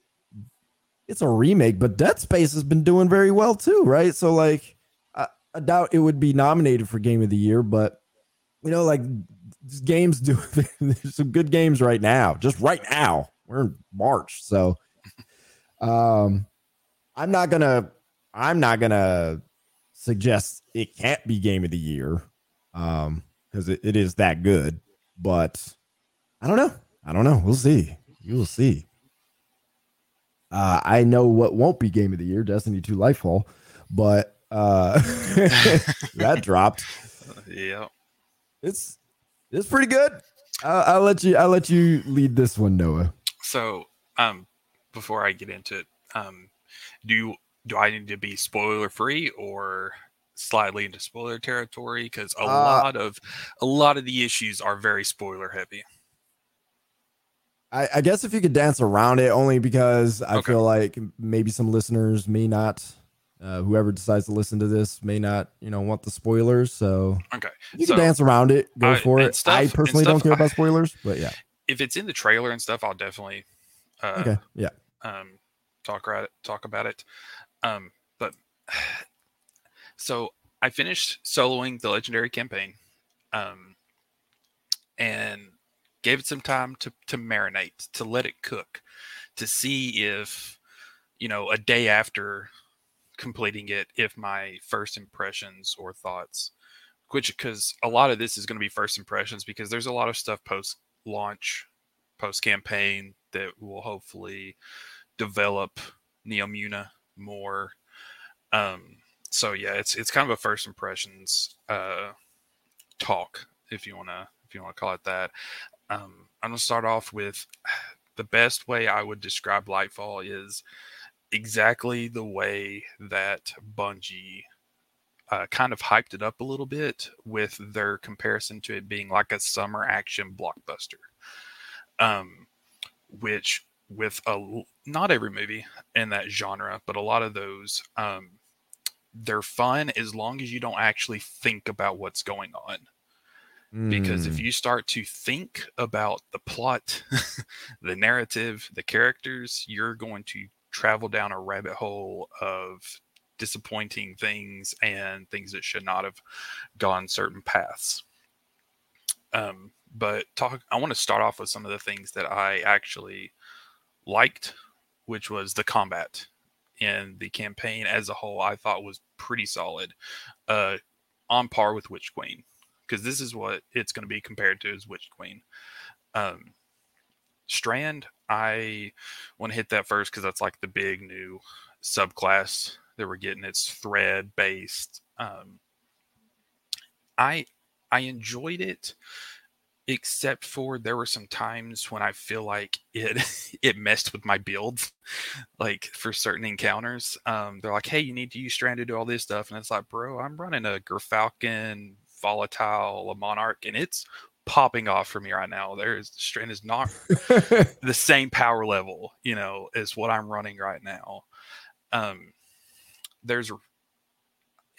it's a remake, but Dead Space has been doing very well too, right? So like, I, I doubt it would be nominated for Game of the Year, but you know, like games do <laughs> there's some good games right now. Just right now, we're in March, so um, I'm not gonna I'm not gonna suggest it can't be Game of the Year, um, because it, it is that good, but I don't know. I don't know. We'll see. You will see. Uh, I know what won't be game of the year, Destiny 2 Lightfall, but uh, <laughs> that dropped. Yeah, it's it's pretty good. I'll, I'll let you. I'll let you lead this one, Noah. So, um, before I get into it, um, do you do I need to be spoiler free or slightly into spoiler territory? Because a uh, lot of a lot of the issues are very spoiler heavy. I, I guess if you could dance around it, only because I okay. feel like maybe some listeners may not uh, whoever decides to listen to this may not, you know, want the spoilers. So okay, you so, can dance around it, go for it. Stuff, I personally stuff, don't care about spoilers, but yeah, <laughs> if it's in the trailer and stuff, I'll definitely uh, okay, yeah, um, talk about it, talk about it. Um, but <sighs> so I finished soloing the legendary campaign, um, and gave it some time to to marinate, to let it cook, to see if you know a day after completing it if my first impressions or thoughts which because a lot of this is going to be first impressions because there's a lot of stuff post launch post campaign that will hopefully develop neomuna more um so yeah it's it's kind of a first impressions uh talk if you want to if you want to call it that um i'm to start off with <sighs> the best way i would describe lightfall is exactly the way that Bungie uh, kind of hyped it up a little bit with their comparison to it being like a summer action blockbuster. Um, which with a not every movie in that genre, but a lot of those, um, they're fun as long as you don't actually think about what's going on. Mm. Because if hmm. you start to think about the plot, <laughs> the narrative, the characters, you're going to travel down a rabbit hole of disappointing things and things that should not have gone certain paths. Um, but talk, I want to start off with some of the things that I actually liked, which was the combat and the campaign as a whole. I thought was pretty solid, uh, on par with Witch Queen, because this is what it's going to be compared to is Witch Queen. Um, Strand, I want to hit that first because that's like the big new subclass that we're getting. It's thread based. Um, I I enjoyed it, except for there were some times when I feel like it <laughs> it messed with my builds, <laughs> like for certain encounters. Um, they're like, "Hey, you need to use Strand to do all this stuff," and it's like, "Bro, I'm running a Gyrfalcon volatile a monarch and it's popping off for me right now. There's Strand is not <laughs> the same power level, you know, as what I'm running right now. Um, there's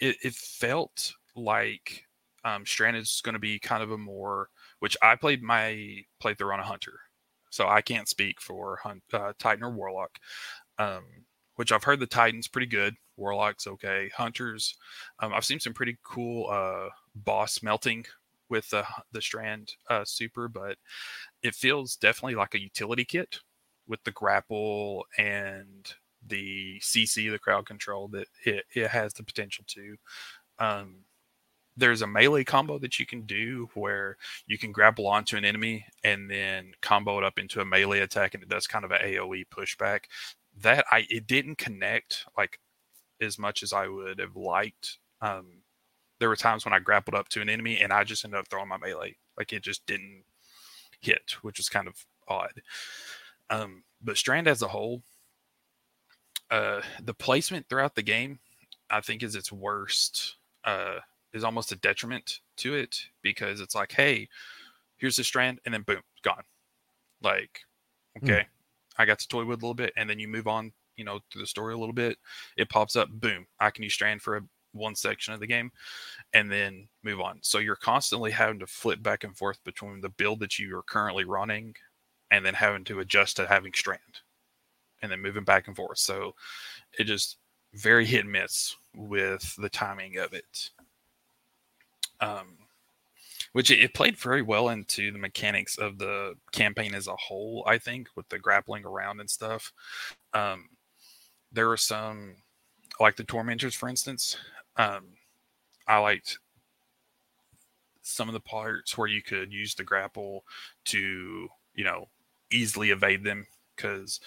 it, it felt like um, Strand is going to be kind of a more, which I played my playthrough on a hunter, so I can't speak for hunt, uh, Titan or Warlock. Um, which I've heard the Titans pretty good. Warlock's okay. Hunters, um, I've seen some pretty cool uh, boss melting with the the Strand uh, Super, but it feels definitely like a utility kit with the grapple and the CC, the crowd control that it, it has the potential to. Um, there's a melee combo that you can do where you can grapple onto an enemy and then combo it up into a melee attack, and it does kind of an AOE pushback. That I it didn't connect like as much as I would have liked. Um, there were times when I grappled up to an enemy and I just ended up throwing my melee. Like it just didn't hit, which was kind of odd. Um, but Strand as a whole, uh, the placement throughout the game, I think, is its worst. Uh, is almost a detriment to it because it's like, hey, here's the strand, and then boom, gone. Like, hmm. okay, mm. I got to toy with a little bit, and then you move on, you know, through the story a little bit. It pops up, boom, I can use strand for a one section of the game and then move on. So you're constantly having to flip back and forth between the build that you are currently running and then having to adjust to having strand and then moving back and forth. So it just very hit and miss with the timing of it. Um, which it, it played very well into the mechanics of the campaign as a whole, I think, with the grappling around and stuff. Um, there are some, like the tormentors, for instance, um, I liked some of the parts where you could use the grapple to, you know, easily evade them because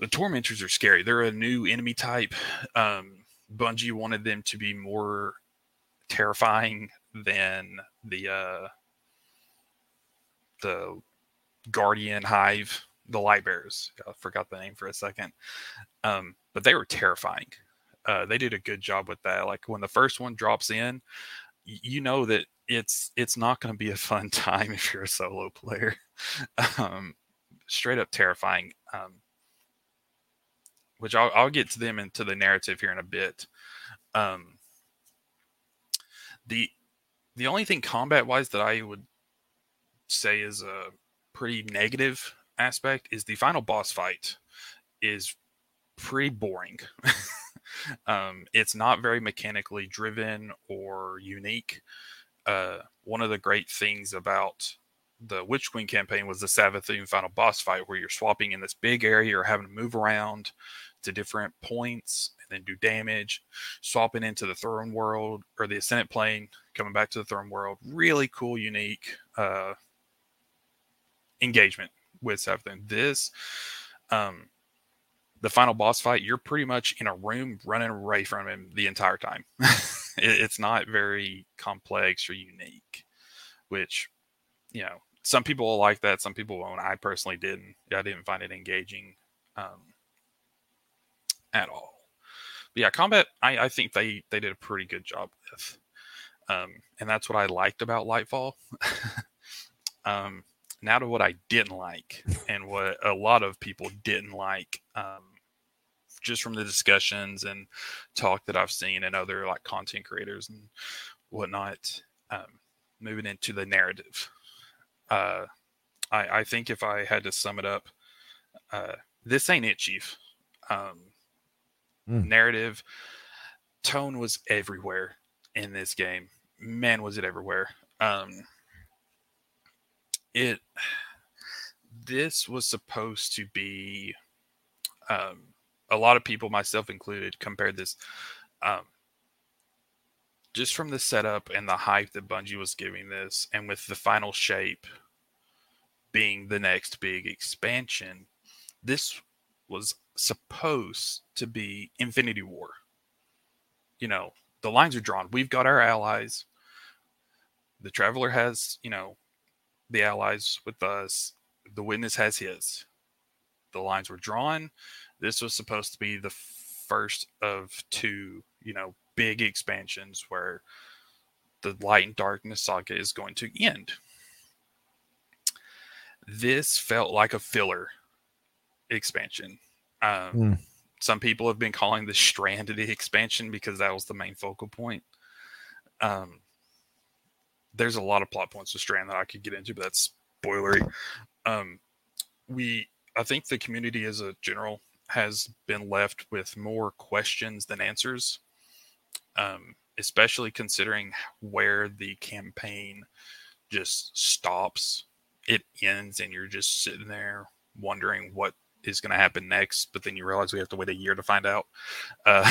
the tormentors are scary. They're a new enemy type. Um, Bungie wanted them to be more terrifying than the uh, the Guardian Hive, the Lightbearers. I forgot the name for a second, um, but they were terrifying. Uh, they did a good job with that. Like when the first one drops in, you know that it's it's not going to be a <laughs> fun time if you're a solo player. um, straight up terrifying. Um, which I'll, I'll get to them into the narrative here in a bit. Um, the the only thing combat wise that I would say is a pretty negative aspect is the final boss fight is pretty boring. <laughs> um, it's not very mechanically driven or unique. Uh, one of the great things about the Witch Queen campaign was the Savathûn final boss fight, where you're swapping in this big area, you're having to move around to different points and then do damage, swapping into the throne world or the Ascendant plane, coming back to the throne world. Really cool, unique uh, engagement with Savathûn. This, um, the final boss fight, you're pretty much in a room running away from him the entire time. <laughs> it, it's not very complex or unique, which, you know, some people will like that. Some people won't. I personally didn't. I didn't find it engaging um, at all. But yeah, combat. I, I think they they did a pretty good job with, um, and that's what I liked about Lightfall. <laughs> um, now to what I didn't like, and what a lot of people didn't like, um, just from the discussions and talk that I've seen and other like content creators and whatnot. Um, moving into the narrative uh, I, I think if I had to sum it up, uh, this ain't it, Chief. Um, mm. Narrative tone was everywhere in this game. Man, was it everywhere. Um, it this was supposed to be um, a lot of people, myself included, compared this um, just from the setup and the hype that Bungie was giving this, and with the final shape being the next big expansion, this was supposed to be Infinity War. You know, the lines are drawn. We've got our allies. The Traveler has, you know, the allies with us. The Witness has his. The lines were drawn. This was supposed to be the first of two, you know, big expansions where the light and darkness saga is going to end. This felt like a filler expansion. Um, mm. Some people have been calling this stranded expansion because that was the main focal point. Um, there's a lot of plot points to Strand that I could get into, but that's spoilery. Um, we, I think the community as a general has been left with more questions than answers um, especially considering where the campaign just stops. It ends, and you're just sitting there wondering what is going to happen next. But then you realize we have to wait a year to find out, uh,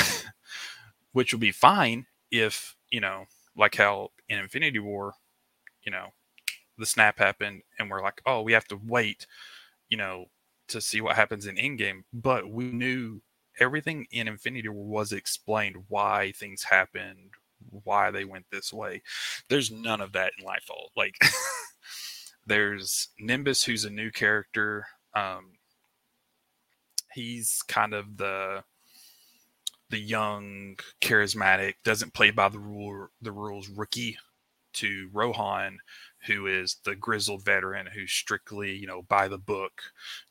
<laughs> which will be fine if you know, like how in Infinity War, you know, the snap happened, and we're like, oh, we have to wait, you know, to see what happens in Endgame. But we knew everything in Infinity War was explained why things happened, why they went this way. There's none of that in Lightfall. Like <laughs> there's Nimbus who's a new character. Um he's kind of the the young, charismatic, doesn't play by the rule the rules rookie to Rohan, who is the grizzled veteran who's strictly, you know, by the book,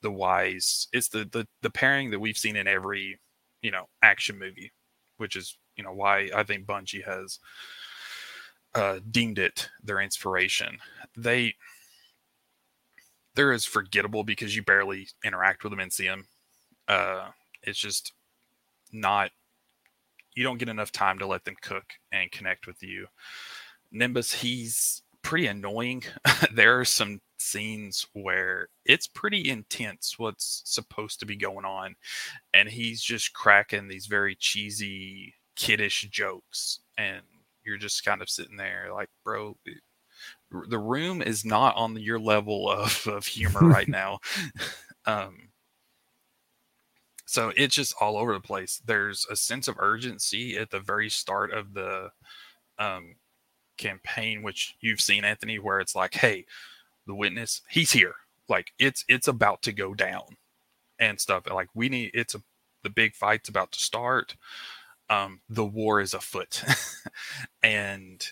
the wise. It's the the the pairing that we've seen in every, you know, action movie, which is, you know, why I think Bungie has uh, deemed it their inspiration. They they're as forgettable because you barely interact with them and see them. Uh, it's just not you don't get enough time to let them cook and connect with you. Nimbus, he's pretty annoying. <laughs> there are some scenes where it's pretty intense what's supposed to be going on and he's just cracking these very cheesy kiddish jokes and you're just kind of sitting there like bro the room is not on your level of, of humor right <laughs> now. <laughs> um, so it's just all over the place. There's a sense of urgency at the very start of the um, campaign, which you've seen, Anthony, where it's like, hey, the witness, he's here. Like it's it's about to go down and stuff. Like we need it's a the big fight's about to start. Um, the war is afoot. <laughs> and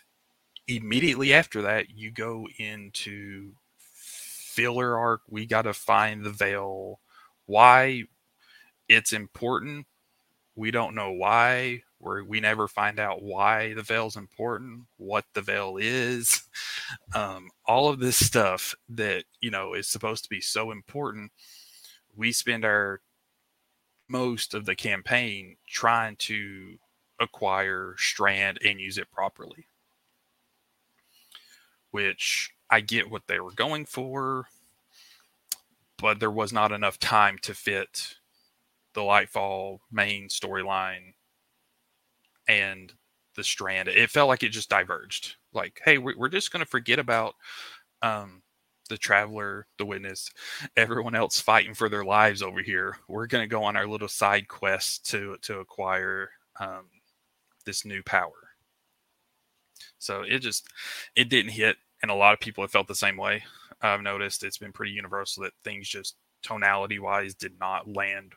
immediately after that, you go into filler arc. We got to find the veil. Why it's important. We don't know why. we we never find out why the veil is important, what the veil is, <laughs> um, all of this stuff that you know is supposed to be so important. We spend our most of the campaign trying to acquire strand and use it properly which i get what they were going for but there was not enough time to fit the lightfall main storyline and the strand it felt like it just diverged like hey we're just going to forget about um the traveler, the witness, <laughs> everyone else fighting for their lives over here. We're going to go on our little side quest to to acquire um, this new power. So it just it didn't hit, and a lot of people have felt the same way. I've noticed it's been pretty universal that things just tonality wise did not land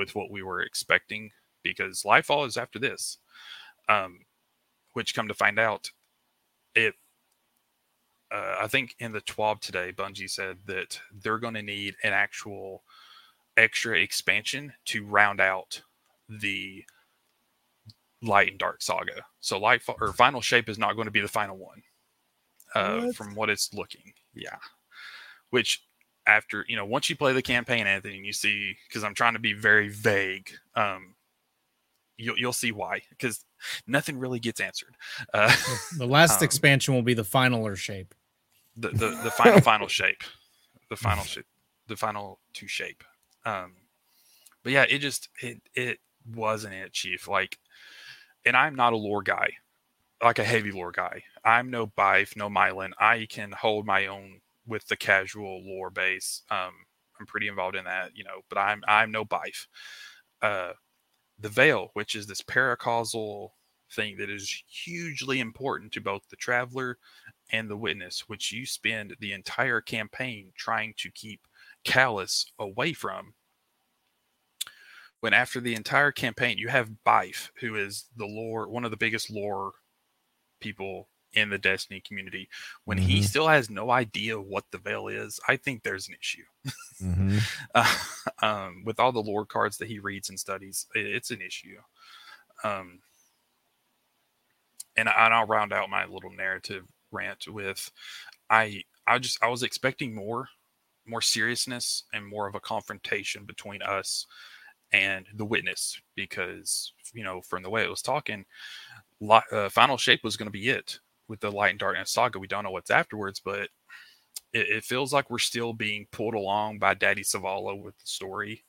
with what we were expecting because Lightfall is after this, um, which come to find out, it uh, I think in the TWAB today, Bungie said that they're going to need an actual extra expansion to round out the Light and Dark saga. So Light or Final Shape is not going to be the final one, uh, what? from what it's looking. Yeah, which after you know once you play the campaign, Anthony, and you see because I'm trying to be very vague. Um, you'll you'll see why because nothing really gets answered. Uh, <laughs> the last um, expansion will be the final or shape the the, the final <laughs> final shape, the final shape, the final to shape. Um, but yeah, it just it it wasn't it, Chief. Like, and I'm not a lore guy, like a heavy lore guy. I'm no Byf, no Myelin. I can hold my own with the casual lore base. Um, I'm pretty involved in that, you know, but I'm I'm no Byf. Uh, the veil, which is this paracausal thing that is hugely important to both the traveler and the witness, which you spend the entire campaign trying to keep Calus away from. When after the entire campaign, you have Byf, who is the lore, one of the biggest lore people in the Destiny community. When mm-hmm. he still has no idea what the veil is, I think there's an issue. mm-hmm. <laughs> uh, um, with all the lore cards that he reads and studies, it's an issue. Um, and, I, and I'll round out my little narrative rant with I I just I was expecting more more seriousness and more of a confrontation between us and the witness because you know from the way it was talking uh, final shape was going to be it with the light and darkness saga we don't know what's afterwards but it, it feels like we're still being pulled along by daddy Zavala with the story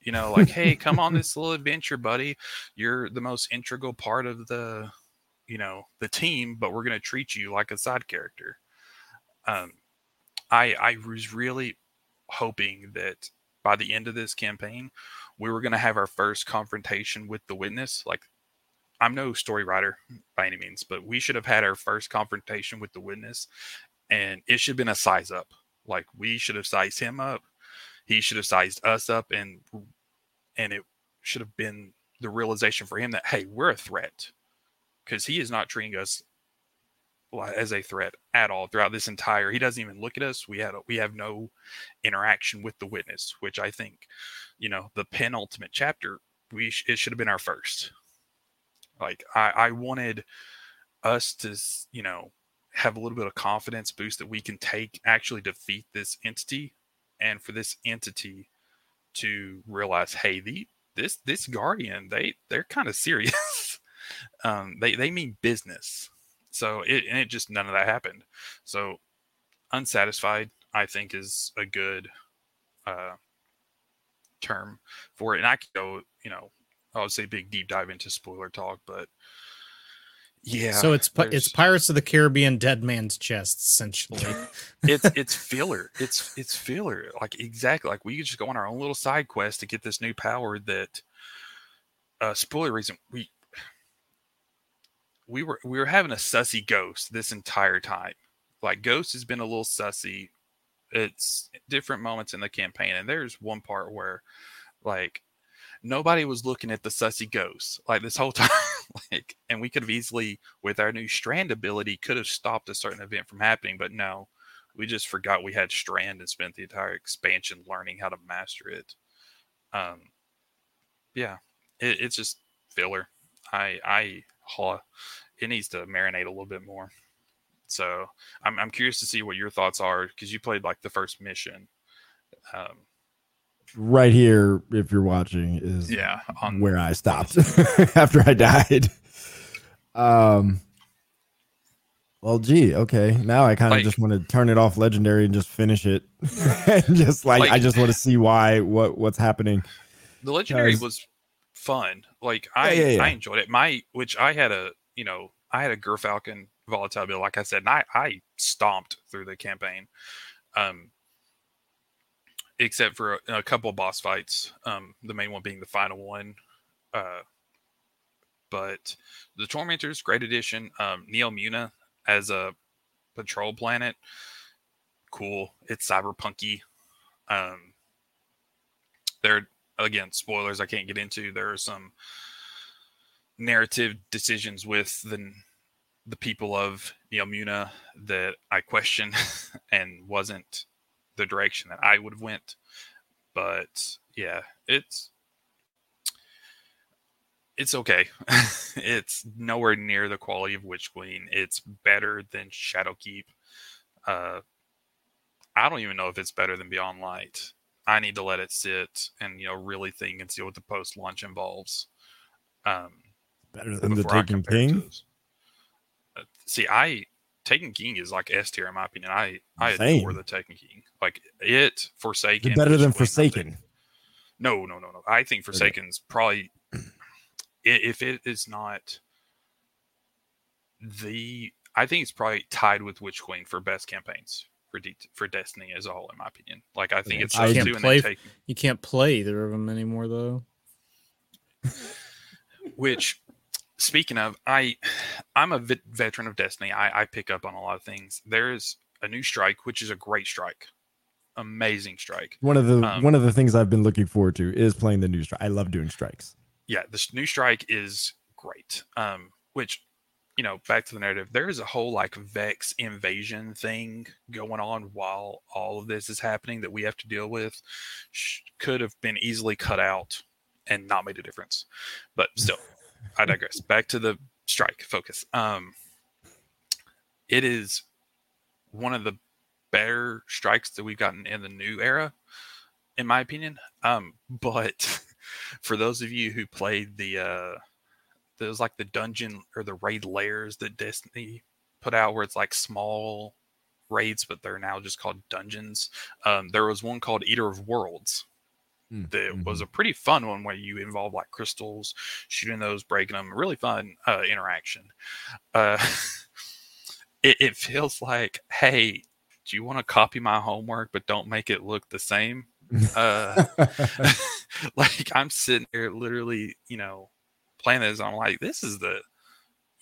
you know like hey come on <laughs> this little adventure buddy you're the most integral part of the you know the team, but we're going to treat you like a side character. Um, I I was really hoping that by the end of this campaign, we were going to have our first confrontation with the witness. Like, I'm no story writer by any means, but we should have had our first confrontation with the witness, and it should have been a size up. Like, we should have sized him up, he should have sized us up, and and it should have been the realization for him that hey, we're a threat because he is not treating us as a threat at all throughout this entire he doesn't even look at us. We had we have no interaction with the witness which i think you know the penultimate chapter we sh- it should have been our first like i i wanted us to you know have a little bit of confidence boost that we can take actually defeat this entity and for this entity to realize hey the this this guardian they they're kind of serious <laughs> um, they they mean business. So it and it just none of that happened. So unsatisfied, I think, is a good uh, term for it. And I could go, you know, I would say big deep dive into spoiler talk, but Yeah. so it's there's- it's Pirates of the Caribbean Dead Man's Chest essentially. <laughs> it's <laughs> it's filler. It's it's filler. Like exactly. Like we could just go on our own little side quest to get this new power that uh spoiler reason we we were we were having a sussy ghost this entire time. Like Ghost has been a little sussy. It's different moments in the campaign, and there's one part where like nobody was looking at the sussy ghost like this whole <laughs> time. like and we could have easily with our new strand ability could have stopped a certain event from happening, but no. We just forgot we had strand and spent the entire expansion learning how to master it. Um yeah, it, it's just filler. I I huh, it needs to marinate a little bit more. So I'm I'm curious to see what your thoughts are because you played like the first mission. Um, Right here, if you're watching, is yeah, on where I stopped <laughs> after I died. Um. Well, gee, okay. Now I kind of Like- just want to turn it off legendary and just finish it, <laughs> and just like, I just want to see why what what's happening. the legendary was fun. Like I yeah, yeah. I enjoyed it. My which I had a you know I had a Gyrfalcon volatile build. Like I said, and I I stomped through the campaign. Um, except for a, a couple of boss fights. Um, the main one being the final one. Uh, but the Tormentors, great addition. Um, Neomuna as a patrol planet, cool. It's cyberpunky. Um, there again, spoilers I can't get into. There are some narrative decisions with the the people of Neomuna that I question <laughs> and wasn't the direction that I would have went. But yeah, it's it's okay. <laughs> it's nowhere near the quality of Witch Queen. It's better than Shadowkeep. Uh, I don't even know if it's better than Beyond Light. I need to let it sit and you know really think and see what the post launch involves. Um, Better than the Taken King. Uh, see, I Taken King is like S tier in my opinion. I I Same. adore the Taken King. Like it, Forsaken. Is it better than Witch Queen, I think- Forsaken? No, no, no, no. I think Forsaken's probably <clears throat> if it is not the. I think it's probably tied with Witch Queen for best campaigns for D- for Destiny as a whole, in my opinion. Like I think Yeah, it's I can't play- then Taken. You can't play either of them anymore though. which speaking of i i'm a vet- veteran of destiny. I, I pick up on a lot of things. There's a new strike which is a great strike. Amazing strike. One of the Um, one of the things I've been looking forward to is playing the new strike. I love doing strikes. yeah this new strike is great. Um which you know back to the narrative there is a whole like vex invasion thing going on while all of this is happening that we have to deal with. Sh- could have been easily cut out and not made a difference. But <laughs> still i digress. Back to the strike focus. Um it is one of the better strikes that we've gotten in the new era in my opinion. Um but <laughs> for those of you who played the uh there's like the dungeon or the raid layers that Destiny put out where it's like small raids, but they're now just called dungeons. Um, there was one called Eater of Worlds Mm, that was a pretty fun one where you involve like crystals, shooting those, breaking them. Really fun uh, interaction. Uh, <laughs> it, it feels like, hey, do you want to copy my homework but don't make it look the same? Uh, <laughs> <laughs> like I'm sitting here literally, you know, playing this. I'm like, this is the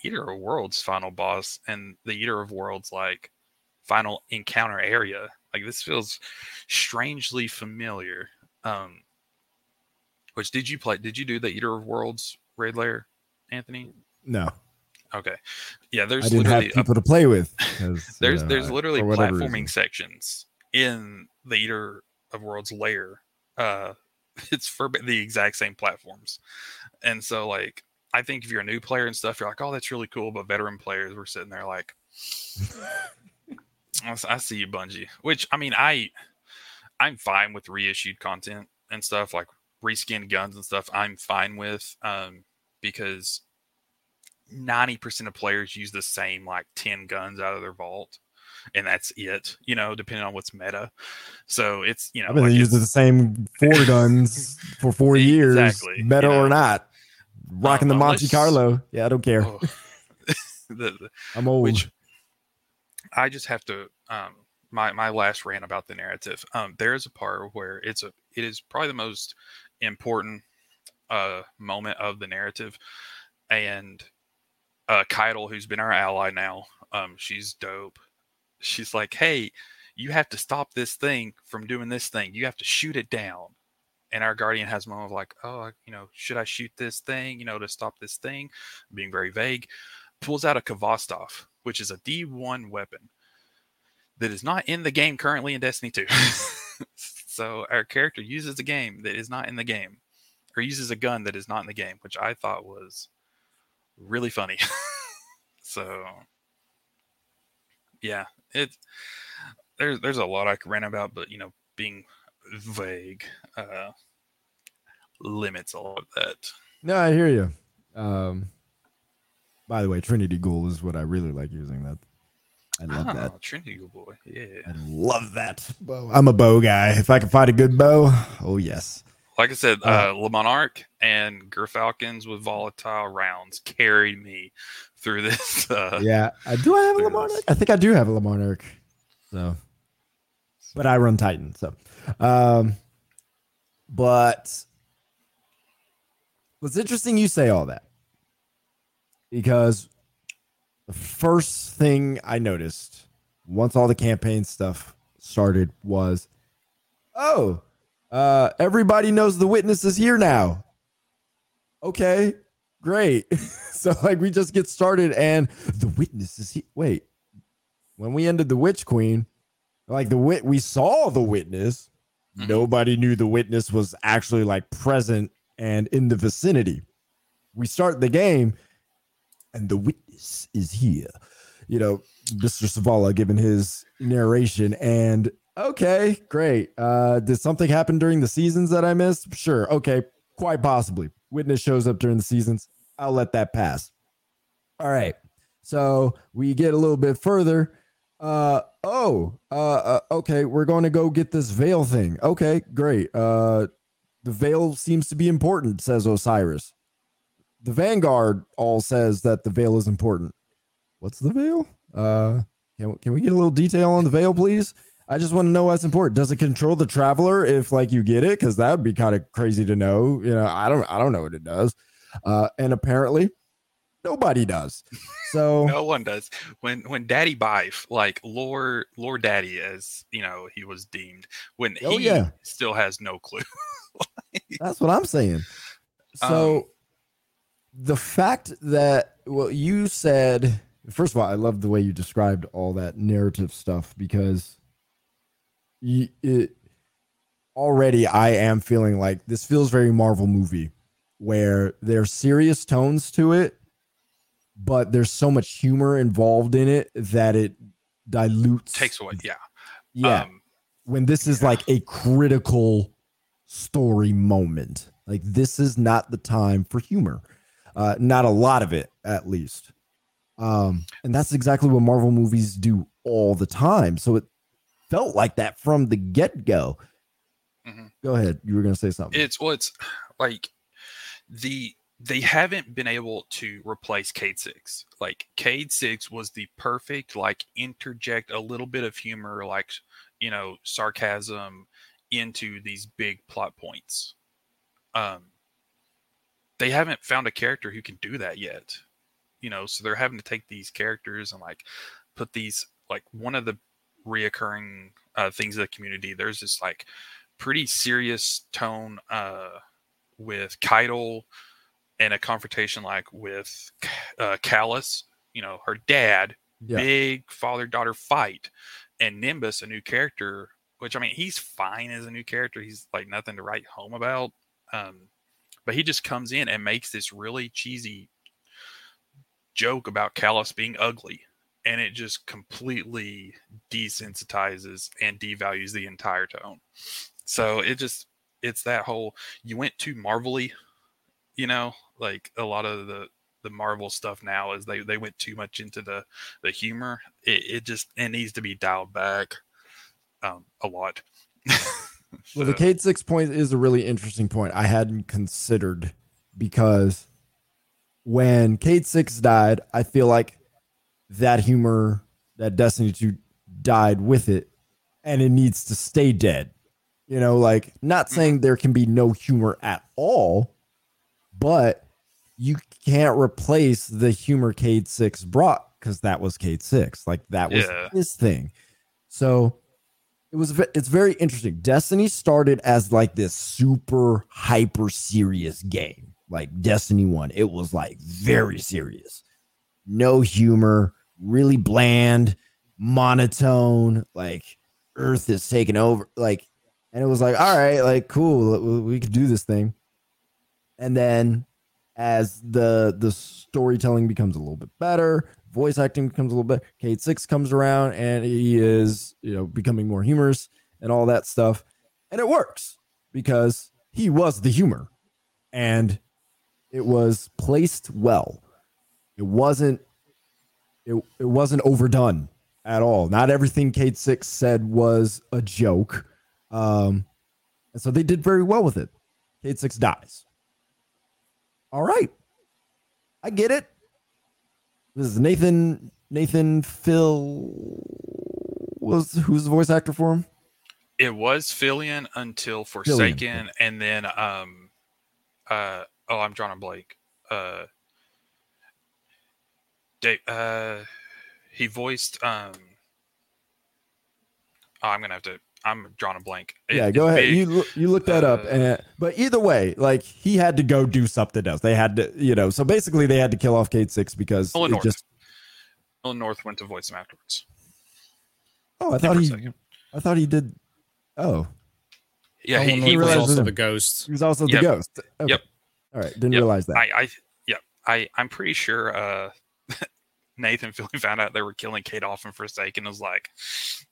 Eater of Worlds final boss and the Eater of Worlds like final encounter area. Like this feels strangely familiar. Um which did you play? Did you do the Eater of Worlds raid layer, Anthony? no, Okay. Yeah, I there's didn't have literally a people to play with. <laughs> there's know, there's literally platforming reason. sections in the Eater of Worlds layer. Uh, <laughs> it's for the exact same platforms, and so like I think if you're a new player and stuff, you're like, oh, that's really cool. But veteran players were sitting there like, <laughs> I see you, Bungie. Which I mean, I I'm fine with reissued content and stuff like reskinned guns and stuff. I'm fine with um, because 90% of players use the same like 10 guns out of their vault and that's it you know depending on what's meta so it's you know I've been like using it's- the same four <laughs> guns for four years, Exactly, meta you know. or not. Rocking the Um, Monte Carlo. Yeah, I don't care. oh. <laughs> the, the, I'm old. I just have to um my my last rant about the narrative. Um there is a part where it's a it is probably the most important uh moment of the narrative. And uh Caiatl who's been our ally now um she's dope. She's like hey you have to stop this thing from doing this thing. You have to shoot it down. And our guardian has a moment of like oh you know should i shoot this thing you know to stop this thing? Being very vague. Pulls out a Khvostov, which is a d1 weapon that is not in the game currently in destiny 2 <laughs> so our character uses a game that is not in the game or uses a gun that is not in the game which i thought was really funny <laughs> so yeah it there's there's a lot i could rant about but you know being vague uh limits all of that no, I hear you. Um, by the way, Trinity Ghoul is what I really like using. That I love that. Oh, trinity Ghoul boy yeah I love that bow. I'm a bow guy. If I can find a good bow, oh yes. like i said Uh, uh Le Monarque and Gyrfalcons with volatile rounds carried me through <laughs> this uh Yeah, uh, do I have a there it I think I do have a Lamar So, but I run Titan. So, um, but what's interesting, you say all that because the first thing I noticed once all the campaign stuff started was, oh, uh, everybody knows the witness is here now. Okay, great. <laughs> so like we just get started and the witness is here. Wait, when we ended the witch queen, like the wit we saw the witness. Mhm. Nobody knew the witness was actually like present and in the vicinity. We start the game and the witness is here. You know, Mr. Zavala giving his narration and okay, great. Uh did something happen during the seasons that I missed? Sure. Okay, quite possibly. Witness shows up during the seasons. I'll let that pass. All right. So we get a little bit further. Uh oh, uh, uh okay, we're going to go get this veil thing. Okay, great. Uh the veil seems to be important, says Osiris. The Vanguard all says that the veil is important. What's the veil? Uh can, can we get a little detail on the veil, please? I just want to know what's important. Does it control the traveler if like you get it? Because that would be kind of crazy to know. You know, I don't I don't know what it does. Uh and apparently nobody does. So <laughs> no one does when when daddy bife like lord lord daddy as you know he was deemed when Oh, he yeah. still has no clue <laughs> That's what I'm saying. So Um, the fact that well, you said first of all, I love the way you described all that narrative stuff because you, it already I am feeling like this feels very Marvel movie where there's serious tones to it, but there's so much humor involved in it that it dilutes takes away yeah Yeah um, when this is Yeah. like a critical story moment. Like this is not the time for humor. Uh not a lot of it at least. Um and that's exactly what Marvel movies do all the time. So it felt like that from the get-go. Mhm. Go ahead. You were going to say something. it's well it's like the they haven't been able to replace Cayde Six. Like Cayde Six was the perfect like interject a little bit of humor, like you know sarcasm into these big plot points. Um, they haven't found a character who can do that yet. You know, so they're having to take these characters and like put these like one of the reoccurring uh, things of the community. There's this like pretty serious tone uh, with Caiatl and a confrontation like with uh, Callus, you know, her dad, Yeah. big father daughter fight, and Nimbus, a new character, which I mean, he's fine as a new character. He's like nothing to write home about. Um, but he just comes in and makes this really cheesy joke about Callus being ugly. And it just completely desensitizes and devalues the entire tone. So it just it's that whole you went too marvelly, you know, like a lot of the the Marvel stuff now is they they went too much into the the humor. It, it just it needs to be dialed back um a lot. <laughs> Well, the Cayde Six point is a really interesting point I hadn't considered because when Cayde Six died, I feel like that humor, that Destiny 2 died with it, and it needs to stay dead. You know, like not mm-hmm. saying there can be no humor at all, but you can't replace the humor Cayde Six brought because that was Cayde Six. Like that was Yeah. his thing. So it was it's very interesting. Destiny started as like this super hyper serious game. Like Destiny 1, it was like very serious. No humor, really bland, monotone, like earth is taking over like and it was like all right, like cool, we- could do this thing. And then as the the storytelling becomes a little bit better, voice acting becomes a little bit. Cayde Six comes around and he is you know becoming more humorous and all that stuff, and it works because he was the humor, and it was placed well. It wasn't it, it wasn't overdone at all. Not everything Cayde Six said was a joke, um, and so they did very well with it. Cayde Six dies. All right. I get it. This is Nathan Nathan Phil was who's the voice actor for him? It was Fillion until Forsaken, and then um, uh, oh, I'm drawing a blank. Uh, Dave, uh, he voiced um. Oh, I'm gonna have to. I'm drawing a blank. It- yeah, go ahead. big. You you look that up, uh, and but either way, like he had to go do something else. They had to, you know, so basically they had to kill off Cayde Six because Nolan North. just. Nolan North went to voice him afterwards. Oh, I thought he. I thought he did. Oh, Yeah, he, he was also it. the ghost. he was also Yep. the ghost. Okay. Yep. All right, didn't Yep. realize that. I, I, yeah, I, I'm pretty sure uh, <laughs> Nathan Philly found out they were killing Cayde off in Forsaken. Was like,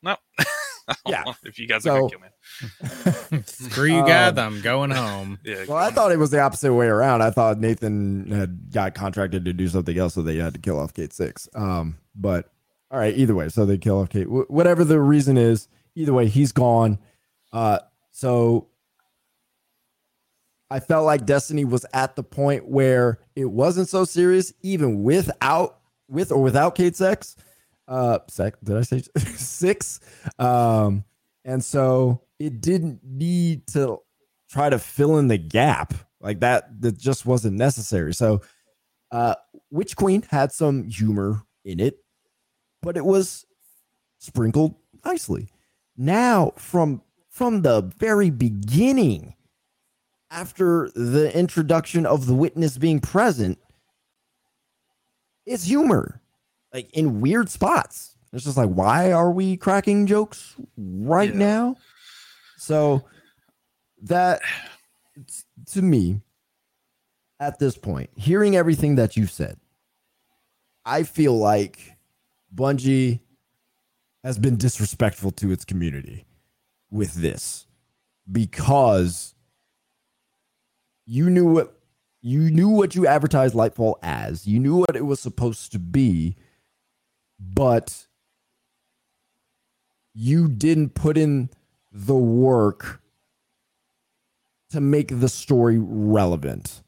no, I don't <laughs> Yeah. know if you guys So- are gonna kill me. <laughs> Screw you, Um, God, I'm going home. <laughs> Yeah, Well, I thought it was the opposite way around. I thought Nathan had got contracted to do something else, so they had to kill off Cayde Six. Um, but all right, either way, so they kill off Cayde. Wh- whatever the reason is, either way, he's gone. Uh, so I felt like Destiny was at the point where it wasn't so serious, even without with or without Kate Sex. Uh, sec, did I say <laughs> six? Um, and so it didn't need to try to fill in the gap like that. That just wasn't necessary. So, uh, Witch Queen had some humor in it, but it was sprinkled nicely. Now, from from the very beginning, after the introduction of the witness being present, it's humor, like in weird spots. It's just like, why are we cracking jokes right Yeah. now? So that to me, at this point, hearing everything that you've said, I feel like Bungie has been disrespectful to its community with this because you knew what you knew what you advertised Lightfall as. You knew what it was supposed to be, but you didn't put in the work to make the story relevant.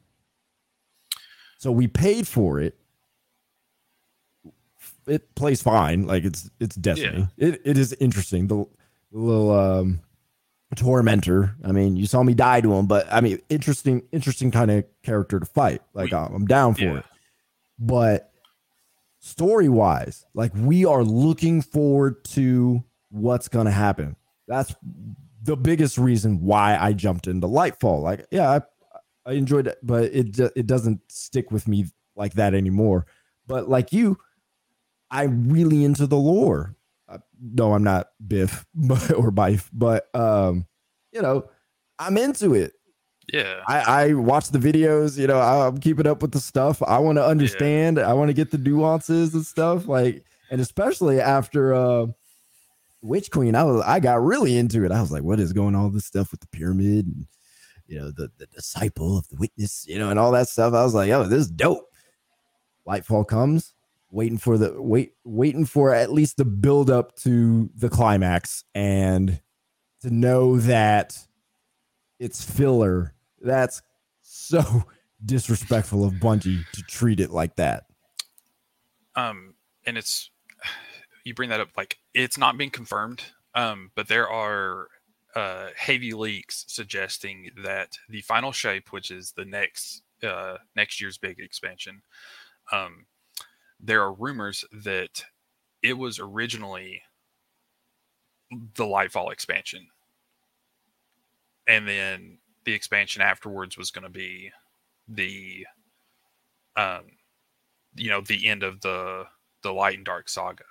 So we paid for it. It plays fine, like it's it's Destiny. It it is interesting. The, the little um tormentor. I mean, you saw me die to him, but I mean, interesting, interesting kind of character to fight. Like We- I'm I'm down for yeah. it. But story wise, like we are looking forward to what's gonna happen. That's the biggest reason why I jumped into Lightfall. Like, yeah, I, I enjoyed it, but it it doesn't stick with me like that anymore. But like you, I'm really into the lore. Uh, no, I'm not Biff <laughs> but, or Bife, but um, you know, I'm into it. Yeah, I, I watch the videos, you know, I'm keeping up with the stuff. I want to understand. I want to get the nuances and stuff. Like, and especially after uh, Witch Queen, I was I got really into it. I was like, what is going on with this stuff with the pyramid and you know the the disciple of the witness, you know, and all that stuff. I was like, oh, this is dope. Lightfall comes, waiting for the wait, waiting for at least the build up to the climax and to know that it's filler. That's so <laughs> disrespectful of Bungie to treat it like that. um, and it's <sighs> you bring that up like it's not been confirmed, um, but there are uh, heavy leaks suggesting that the final shape, which is the next uh, next year's big expansion, um, there are rumors that it was originally the Lightfall expansion, and then the expansion afterwards was going to be the um you know the end of the the light and dark saga.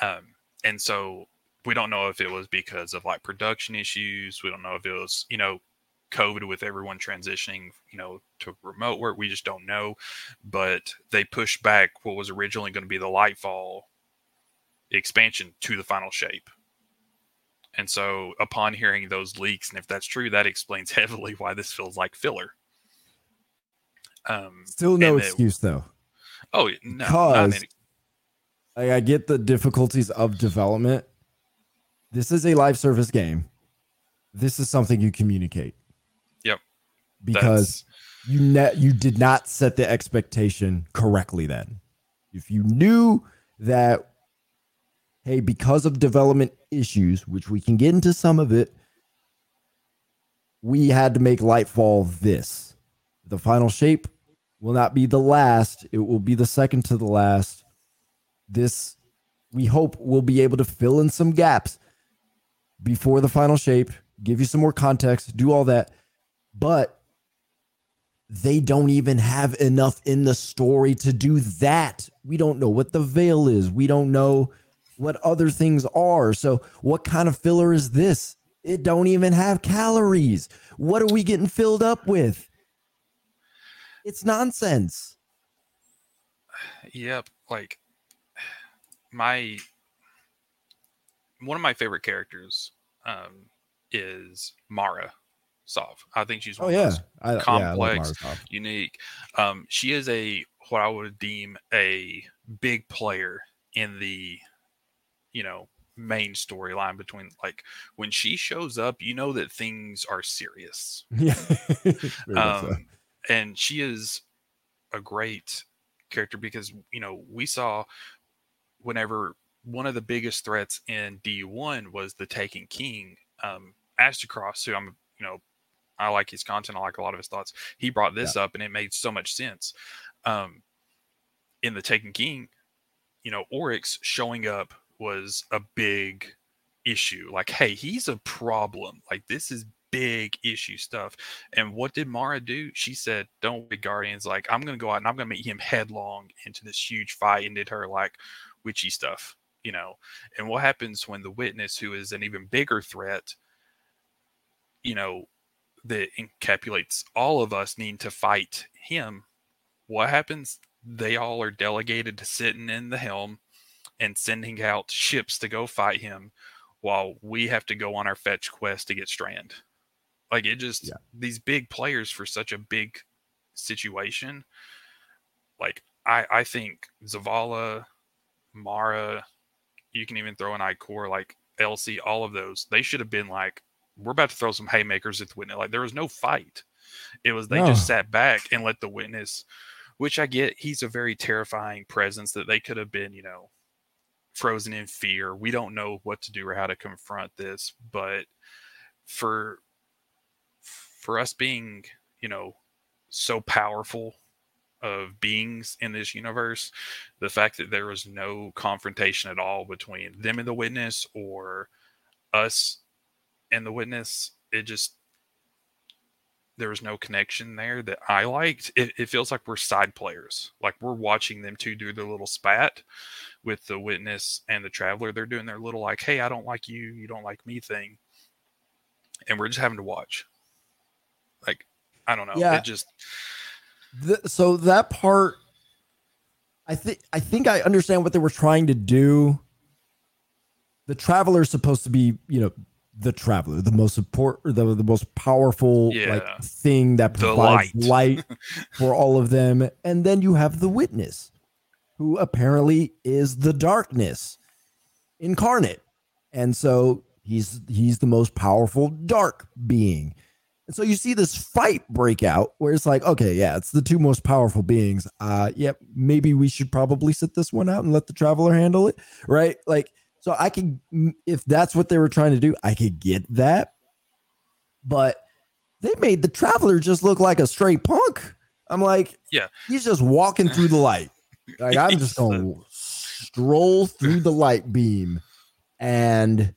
Um and so we don't know if it was because of like production issues we don't know if it was you know covid with everyone transitioning you know to remote work we just don't know. But they pushed back what was originally going to be the lightfall expansion to the final shape and so upon hearing those leaks and if that's true that explains <laughs> heavily why this feels like filler um Still no it- excuse though. oh no Because- any- I, I get the difficulties of development. This is a live service game. This is something you communicate. Yep. Because you ne- you did not set the expectation correctly then. If you knew that hey, because of development issues, which we can get into some of it, we had to make Lightfall this. The final shape will not be the last, it will be the second to the last. This we hope we'll be able to fill in some gaps before the final shape, give you some more context, do all that. But they don't even have enough in the story to do that. We don't know what the veil is. We don't know what other things are. So, what kind of filler is this? It don't even have calories. What are we getting filled up with? It's nonsense. Yep. Like my one of my favorite characters um is Mara Sov. I think she's Oh one of yeah, I, yeah, complex, Mara Sov. unique. Um she is a what I would deem a big player in the you know main storyline between like when she shows up you know that things are serious <laughs> Yeah, <laughs> so. um, and she is a great character because you know we saw whenever one of the biggest threats in D1 was the Taken King, um, Aztecross, who I'm you know I like his content, I like a lot of his thoughts. He brought this up, and it made so much sense. Um, in the Taken King, you know, Oryx showing up was a big issue. Like, hey, he's a problem. Like, this is big issue stuff. And what did Mara do? She said, Don't be Guardians. Like, I'm going to go out and I'm going to meet him headlong into this huge fight and did her like witchy stuff, you know. And what happens when the witness, who is an even bigger threat, you know, that encapsulates all of us needing to fight him? What happens? They all are delegated to sitting in the helm and sending out ships to go fight him while we have to go on our fetch quest to get Strand. Like it just Yeah. these big players for such a big situation. Like I I think Zavala, Mara, you can even throw in Ikor, like Elsie, all of those. They should have been like, we're about to throw some haymakers at the witness. Like there was no fight. It was they No. just sat back and let the witness, which I get, he's a very terrifying presence that they could have been, you know, frozen in fear. We don't know what to do or how to confront this, but for for us being, you know, so powerful of beings in this universe, the fact that there was no confrontation at all between them and the witness or us and the witness, it just there was no connection there that I liked. It, it feels like we're side players, like we're watching them two do their little spat with the witness and the traveler. They're doing their little like, "Hey, I don't like you, you don't like me" thing, and we're just having to watch. Like, I don't know. Yeah. It just Th- so that part i think i think i understand what they were trying to do the traveler is supposed to be you know the traveler the most support the, the most powerful like thing that provides light. light <laughs> for all of them and then you have the witness who apparently is the darkness incarnate and so he's he's the most powerful dark being And so you see this fight break out where it's like, okay, yeah, it's the two most powerful beings. Uh, yep, maybe we should probably sit this one out and let the traveler handle it, right? Like, so I could, if that's what they were trying to do, I could get that. But they made the traveler just look like a straight punk. I'm like, Yeah. he's just walking through the light. Like I'm just gonna <laughs> stroll through the light beam and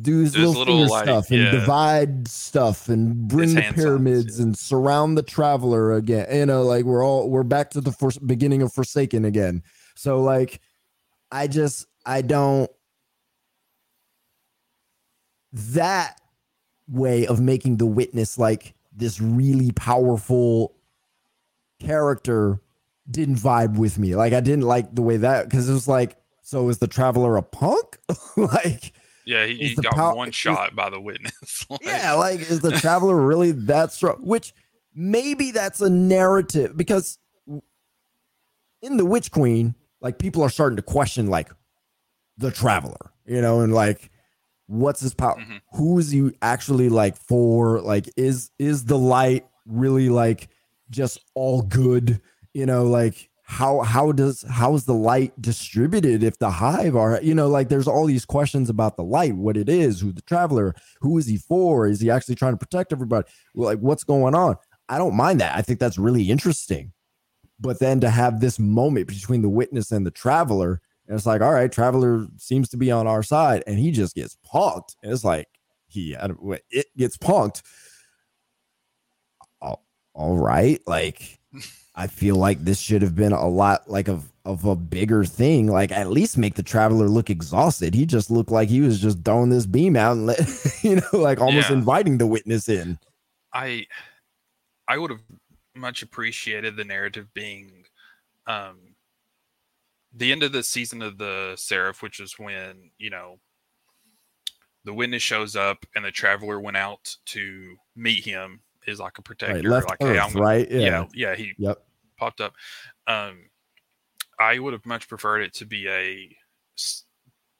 do his This little, little, finger like, stuff and yeah. divide stuff and bring the hand signs, pyramids yeah. and surround the traveler again. You know, like we're all we're back to the first beginning of Forsaken again. So like, I just I don't that way of making the witness like this really powerful character didn't vibe with me. Like I didn't like the way that because it was like, so is the traveler a punk? <laughs> like, Yeah, he, he got pow- one is- shot by the witness. <laughs> Like, yeah, like is the traveler really that strong? Which maybe that's a narrative because in the Witch Queen, like people are starting to question like the traveler, you know, and like what's his power? Mhm. Who is he actually like for? Like, is is the light really like just all good? You know, like how how does how is the light distributed if the hive are you know like there's all these questions about the light what it is who the traveler who is he for is he actually trying to protect everybody like what's going on? I don't mind that. I think that's really interesting. But then to have this moment between the witness and the traveler and it's like all right traveler seems to be on our side and he just gets punked and it's like he it gets punked. All, all right like I feel like this should have been a lot like of of a bigger thing. Like at least make the traveler look exhausted. He just looked like he was just throwing this beam out and let <laughs> you know, like almost Yeah. inviting the witness in. I I would have much appreciated the narrative being um the end of the season of the Seraph, which is when, you know, the witness shows up and the traveler went out to meet him is like a protector. Right, left like, Earth, hey, I'm gonna- right? yeah. Yeah. yeah, he Yep. Popped up. Um, I would have much preferred it to be a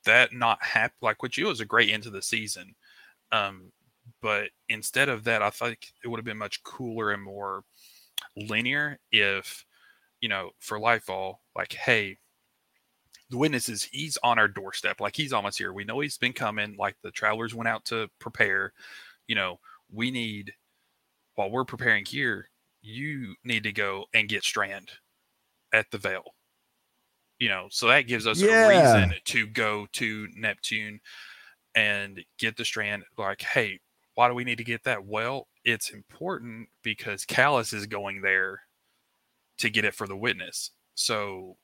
that not happen like what you was a great end to the season. Um, but instead of that, I think it would have been much cooler and more linear if you know for Lightfall, like, hey, the witness is he's on our doorstep, like he's almost here. We know he's been coming. Like the travelers went out to prepare. You know, we need while we're preparing here, you need to go and get Strand at the Veil. You know, so that gives us Yeah. a reason to go to Neptune and get the Strand. Like, hey, why do we need to get that? Well, it's important because Callus is going there to get it for the witness. So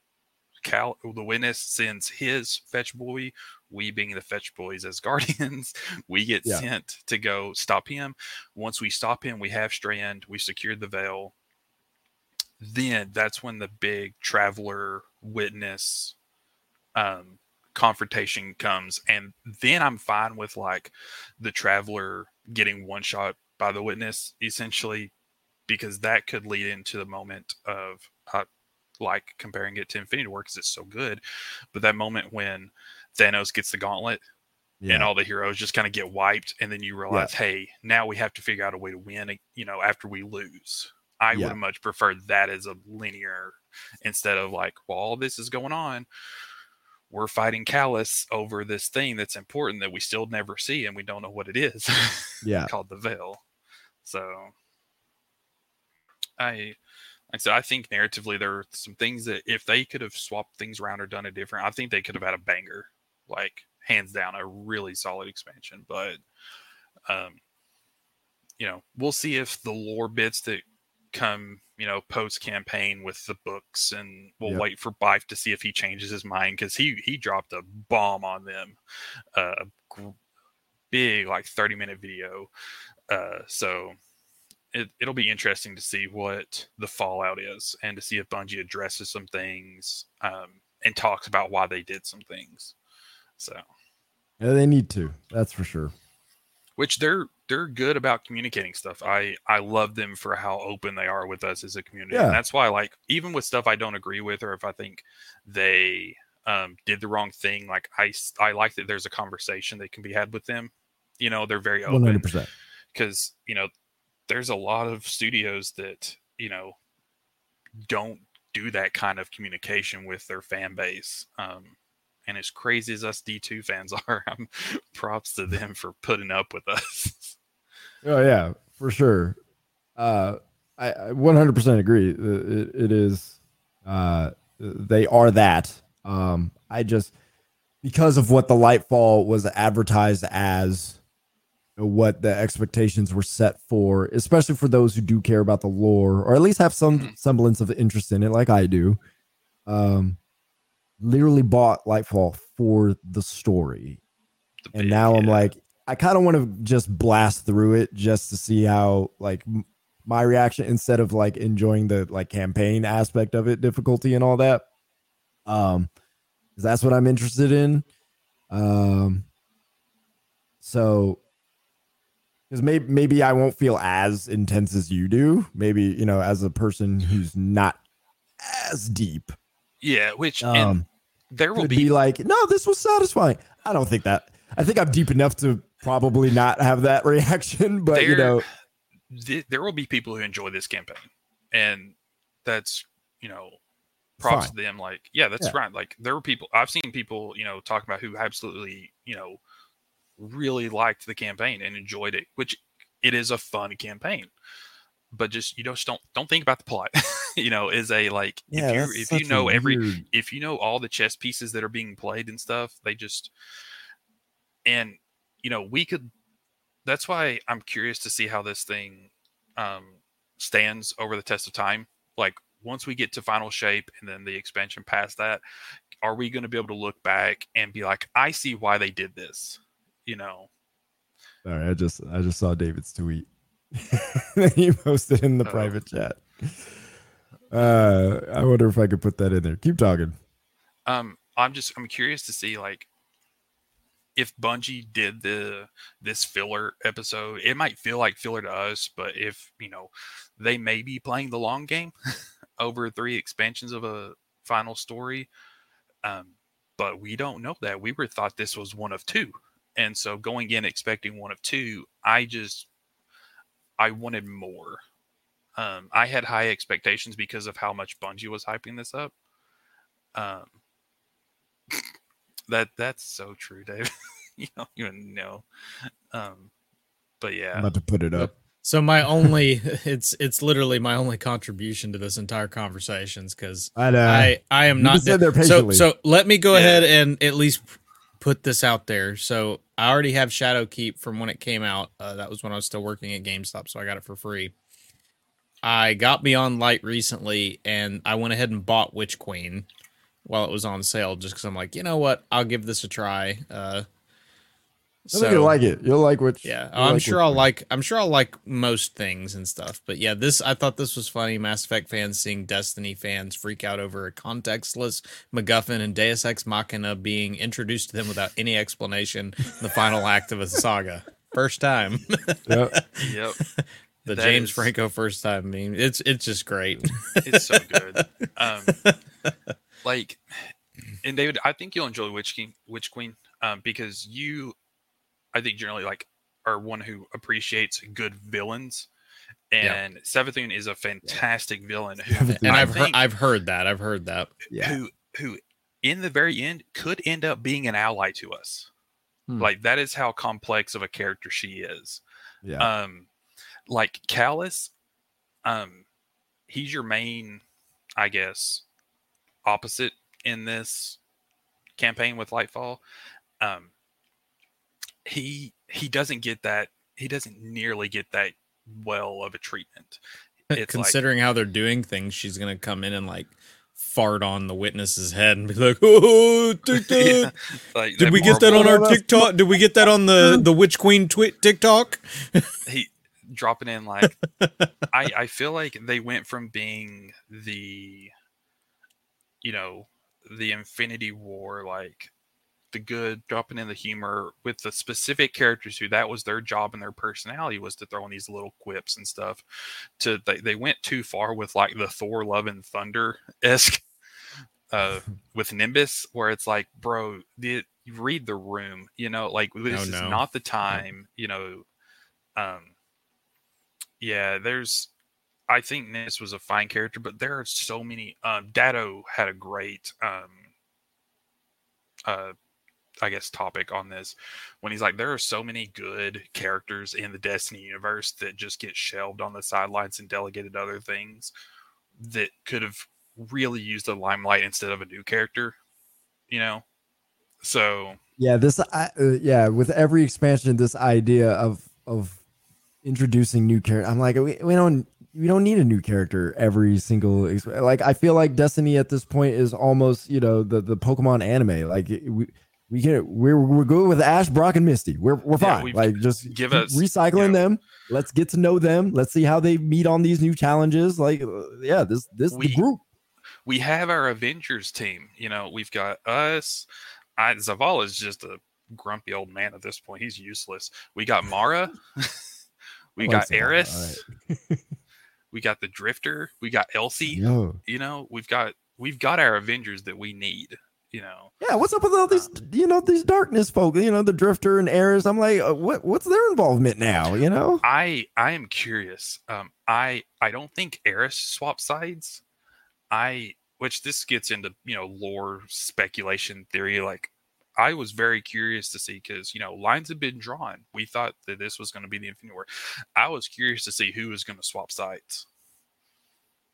Cal the witness sends his fetch boy, we being the fetch boys as <laughs> guardians, we get Yeah. sent to go stop him. Once we stop him, we have Strand, we secured the veil. Then that's when the big traveler witness um confrontation comes and then I'm fine with like the traveler getting one shot by the witness essentially because that could lead into the moment of uh, like comparing it to Infinity War because it's so good, but that moment when Thanos gets the gauntlet Yeah. and all the heroes just kind of get wiped, and then you realize, hey, now we have to figure out a way to win. You know, after we lose, I Yeah. would have much preferred that as a linear instead of like, well, all this is going on. We're fighting Callus over this thing that's important that we still never see, and we don't know what it is. yeah. called the Veil. So I I said, I think narratively there are some things that if they could have swapped things around or done it different, I think they could have had a banger. Like hands down, a really solid expansion. But um you know, we'll see if the lore bits that come, you know, post campaign with the books and we'll Yep. wait for Bife to see if he changes his mind because he he dropped a bomb on them. Uh, a big like 30 minute video uh, so it, it'll be interesting to see what the fallout is and to see if Bungie addresses some things um, and talks about why they did some things. So, Yeah, they need to. That's for sure. which they're they're good about communicating stuff. I I love them for how open they are with us as a community. Yeah. And that's why like even with stuff I don't agree with or if I think they um, did the wrong thing, like I I like that there's a conversation that can be had with them. You know, they're very open. hundred percent. because you know there's a lot of studios that you know don't do that kind of communication with their fan base. Um, and as crazy as us D2 fans <laughs> are, I'm props to them for putting up with us. <laughs> Oh yeah, for sure. Uh, I, I 100% agree. It, it is. Uh, they are that. Um, I just because of what the Lightfall was advertised as, what the expectations were set for, especially for those who do care about the lore or at least have some Mhm. semblance of interest in it, like I do. Um, literally bought Lightfall for the story, The and now I'm like, I kind of want to just blast through it just to see how like m- my reaction instead of like enjoying the like campaign aspect of it, difficulty and all that. Um, that's what I'm interested in. Um, so because maybe maybe I won't feel as intense as you do. Maybe you know, as a person who's not as deep, yeah, which and um, there will be, be like, no, this was satisfying. I don't think that. I think I'm deep enough to probably not have that <laughs> reaction, but you know, th- there will be people who enjoy this campaign, and that's you know props fine. to them. Like, yeah, that's Yeah. right. Like, there were people I've seen people you know talk about who absolutely you know really liked the campaign and enjoyed it, which it is a fun campaign. But just you just don't don't think about the plot. <laughs> you know, is a like Yeah, if you if you know every weird- if you know all the chess pieces that are being played and stuff, they just and you know we could. That's why I'm curious to see how this thing um, stands over the test of time. Like once we get to final shape and then the expansion past that, are we going to be able to look back and be like, I see why they did this? You know, All right, I just I just saw David's tweet. <laughs> he posted in the Oh. private chat. Uh, I wonder if I could put that in there. Keep talking. um, I'm just I'm curious to see like if Bungie did the this filler episode, it might feel like filler to us, but if you know they may be playing the long game <laughs> over three expansions of a final story, um, but we don't know that. We were thought this was one of two, and so going in expecting one of two, I just I wanted more. Um, I had high expectations because of how much Bungie was hyping this up. Um, that that's so true, Dave. <laughs> you don't even know. Um, but yeah, I'm yeah, about to put it up. So my <laughs> only it's it's literally my only contribution to this entire conversations because I know. I I am you not just sit there so so let me go Yeah. ahead and at least put this out there. So I already have Shadow Keep from when it came out. Uh, that was when I was still working at GameStop, so I got it for free. I got Beyond Light recently, and I went ahead and bought Witch Queen while it was on sale, just because I'm like, you know what, I'll give this a try. Uh, I think you'll like it. You'll like which. yeah, I'm like sure I'll like. I'm sure I'll like most things and stuff. But yeah, this I thought this was funny. Mass Effect fans seeing Destiny fans freak out over a contextless MacGuffin and Deus Ex Machina being introduced to them without any explanation. in the final act of a saga, first time. <laughs> Yep. yep, the That James is- Franco first time meme. It's it's just great. it's so good. Um, <laughs> like, and David, I think you'll enjoy Witch King, Witch Queen, um, because you, I think generally like are one who appreciates good villains, Yeah. and Savathun is a fantastic villain who, and I I've heard I've heard that. I've heard that. Yeah. who who in the very end could end up being an ally to us. Hmm. Like that is how complex of a character she is. Yeah. Um like Callus, um he's your main, I guess, opposite in this campaign with Lightfall. Um he he doesn't get that he doesn't nearly get that well of a treatment. It's like Considering how they're doing things, she's gonna come in and like fart on the witness's head and be like, "Oh, tic <laughs> Yeah, like Did we get that on our TikTok? Did we get that on the <laughs> the Witch Queen tweet TikTok? he dropping in like I <laughs> I feel like they went from being the you know the Infinity War like the good dropping in the humor with the specific characters who that was their job and their personality was to throw in these little quips and stuff to they, they went too far with like the Thor Love and Thunder esque uh <laughs> with Nimbus where it's like bro the you read the room you know like this is no. not the time you know um yeah, there's. I think Nis was a fine character, but there are so many. Um, Datto had a great, um, uh, I guess, topic on this when he's like, there are so many good characters in the Destiny universe that just get shelved on the sidelines and delegated to other things that could have really used the limelight instead of a new character. You know, so Yeah, this uh, uh, yeah, with every expansion this idea of of introducing new character. I'm like we, we don't we don't need a new character every single like I feel like Destiny at this point is almost, you know, the the Pokemon anime. Like we we get we're we're good with Ash, Brock and Misty. We're we're fine. we've- like just give us, recycling you know- them. Let's get to know them. Let's see how they meet on these new challenges. Like uh, yeah, this this the We- group. we have our Avengers team. You know, we've got us. I, Zavala is just a grumpy old man at this point. He's useless. We got Mara. <laughs> we got like Zavala, Eris. <laughs> We got the Drifter. We got Elsie. Yo. You know, we've got we've got our Avengers that we need. You know, Yeah, what's up with all these, you know, these darkness folk, you know, the Drifter and Eris? I'm like, uh, what, what's their involvement now? You know? I I am curious. Um, I I don't think Eris swaps sides. I which this gets into you know lore speculation theory. Like I was very curious to see because you know lines have been drawn. We thought that this was going to be the Infinity War. I was curious to see who was going to swap sides.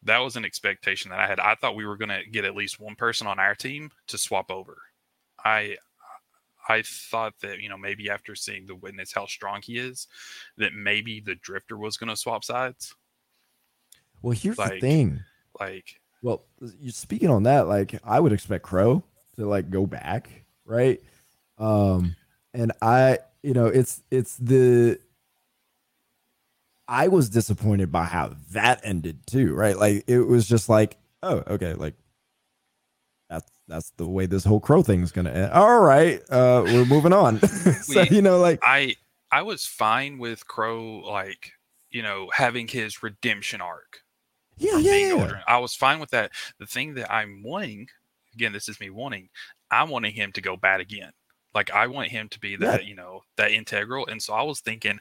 That was an expectation that I had. I thought we were going to get at least one person on our team to swap over. I I thought that you know maybe after seeing the witness how strong he is, that maybe the drifter was going to swap sides. Well, here's the thing. Like Well, you speaking on that, like I would expect Crow to like go back, right? Um, and I, you know, it's it's the I was disappointed by how that ended too, right? Like it was just like, oh, okay, like that's that's the way this whole Crow thing's gonna end. All right, uh, we're moving on. <laughs> so We- you know, like I I was fine with Crow like you know having his redemption arc. yeah, yeah, yeah. I was fine with that. The thing that I'm wanting, again, this is me wanting, I'm wanting him to go bad again. Like I want him to be that, you know, that integral. And so I was thinking,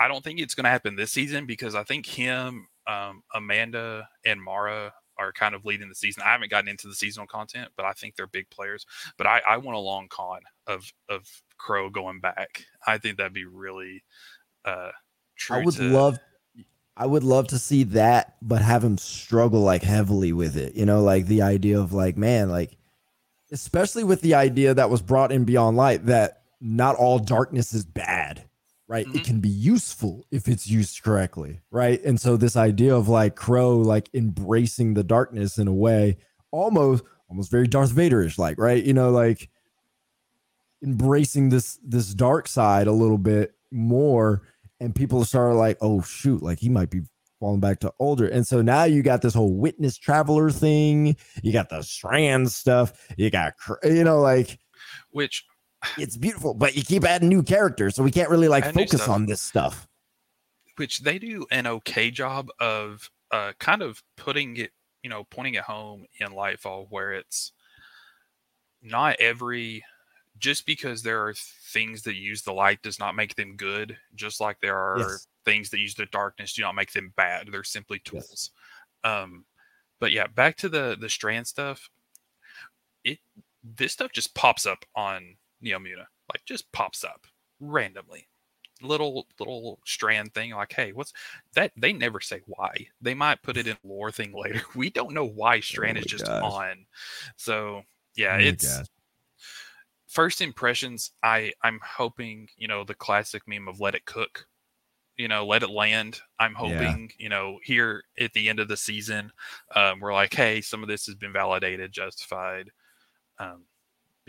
I don't think it's going to happen this season because I think him, um, Amanda, and Mara are kind of leading the season. I haven't gotten into the seasonal content, but I think they're big players. But I, I want a long con of of Crow going back. I think that'd be really uh true. I would to, love I would love to see that, but have him struggle like heavily with it. You know, like the idea of like, man, like especially with the idea that was brought in Beyond Light that not all darkness is bad, right? It Mhm. can be useful if it's used correctly, right? And so this idea of like Crow like embracing the darkness in a way almost almost very Darth Vader-ish like, right? You know, like embracing this this dark side a little bit more and people start like oh shoot like he might be falling back to older and so now you got this whole witness traveler thing you got the strand stuff you got you know like which it's beautiful but you keep adding new characters so we can't really like focus on this stuff which they do an okay job of uh, kind of putting it, you know, pointing it home in Lightfall, where it's not every just because there are things that use the light does not make them good. Just like there are Yes. things that use the darkness do not make them bad. They're simply Yes. tools. Um, but yeah, back to the the strand stuff. It this stuff just pops up on Neomuna, like just pops up randomly little little strand thing like hey what's that they never say why they might put it in lore thing <laughs> later we don't know why strand is just gosh. on so yeah Oh it's gosh. first impressions i i'm hoping you know the classic meme of let it cook you know let it land i'm Yeah. hoping you know here at the end of the season um, we're like hey some of this has been validated justified um,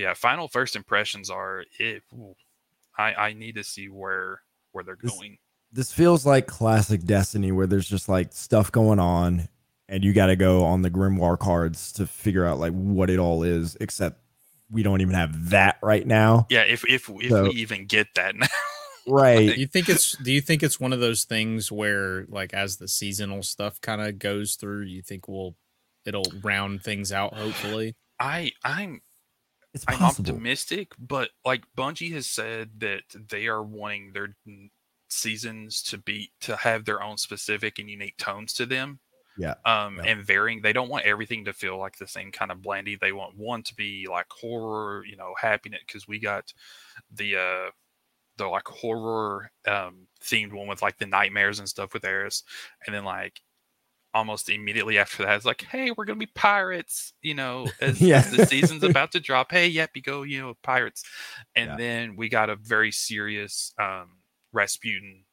yeah final first impressions are it ooh, i i need to see where where they're This- going. this feels like classic destiny where there's just like stuff going on and you got to go on the grimoire cards to figure out like what it all is except we don't even have that right now. Yeah if if if So- we even get that now. <laughs> Right. Do you think it's do you think it's one of those things where like as the seasonal stuff kind of goes through, you think we'll it'll round things out hopefully? i i'm it's I'm optimistic, but like Bungie has said that they are wanting their seasons to be to have their own specific and unique tones to them. Yeah. Um, Yeah. and varying. They don't want everything to feel like the same kind of blandy. They want one to be like horror, you know, happiness. Because we got the uh the like horror um themed one with like the nightmares and stuff with Eris, and then like almost immediately after that, it's like, hey, we're gonna be pirates, you know, <laughs> as, Yeah. as the season's <laughs> about to drop. Hey, yep, you go, you know, pirates, and Yeah. then we got a very serious um Rasputin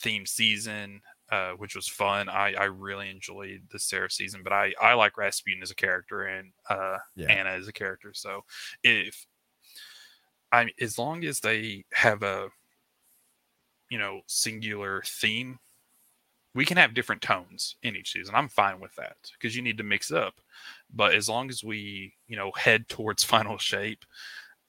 theme season, uh, which was fun. I, I really enjoyed the Seraph season, but I, I like Rasputin as a character and uh, Yeah. Anna as a character. So if I as long as they have a you know singular theme, we can have different tones in each season. I'm fine with that because you need to mix up. But as long as we you know head towards <laughs> final shape,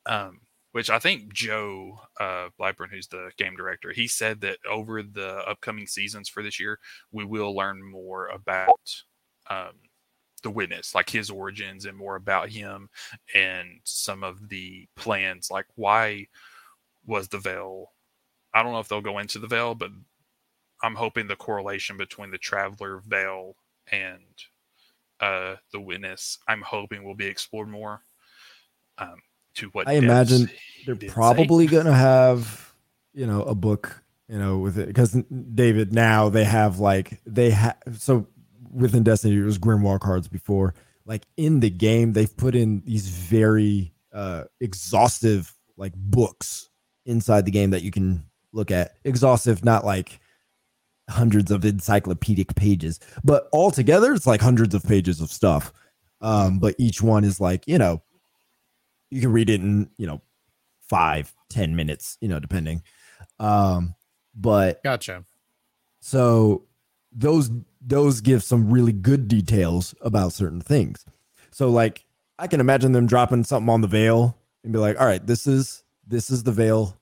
um, which I think Joe uh, Blackburn, who's the game director, he said that over the upcoming seasons for this year, we will learn more about um, the witness, like his origins, and more about him and some of the plans, like why was the veil. I don't know if they'll go into the veil, but I'm hoping the correlation between the traveler veil and uh, the witness, I'm hoping will be explored more. Um, to what I imagine They're probably gonna have, you know, a book, you know, with it because David now they have like they have so within Destiny it was Grimoire cards before. Like in the game, they've put in these very uh exhaustive like books inside the game that you can look at. Exhaustive, not like hundreds of encyclopedic pages, but altogether it's like hundreds of pages of stuff. Um, but each one is like, you know, you can read it in, you know, five, ten minutes, you know, depending. Um, but Gotcha. so those those give some really good details about certain things. So like I can imagine them dropping something on the veil and be like, all right, this is this is the veil.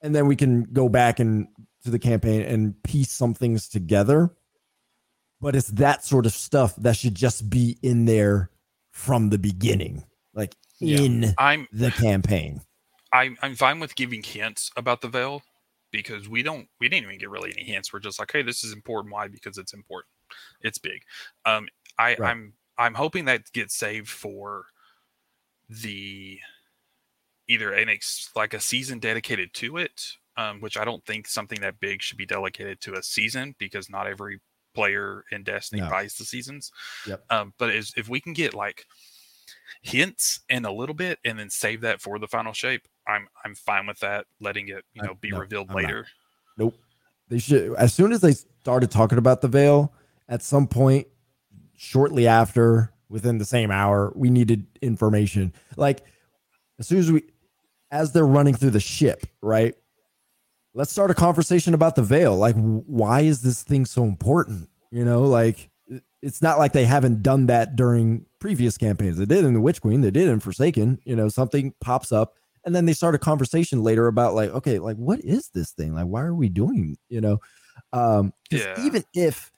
And then we can go back and to the campaign and piece some things together. But it's that sort of stuff that should just be in there from the beginning. Like Yeah. in I'm the campaign. I'm I'm fine with giving hints about the veil because we don't we didn't even get really any hints. We're just like, hey, this is important. Why? Because it's important. It's big. Um, I Right. I'm I'm hoping that gets saved for the either an ex, like a season dedicated to it, um, which I don't think something that big should be delegated to a season because not every player in Destiny No. buys the seasons. Yep. Um, but is, if we can get like hints and a little bit and then save that for the final shape, I'm I'm fine with that. Letting it you know be no, revealed I'm not. later. Nope. They should as soon as they started talking about the veil, at some point shortly after, within the same hour, we needed information. Like as soon as we as they're running through the ship, right? Let's start a conversation about the veil. Like, why is this thing so important? You know, like it's not like they haven't done that during previous campaigns. They did in the Witch Queen, they did in Forsaken. You know, something pops up, and then they start a conversation later about like, okay, like what is this thing? Like, why are we doing? You know, um, Yeah. even if,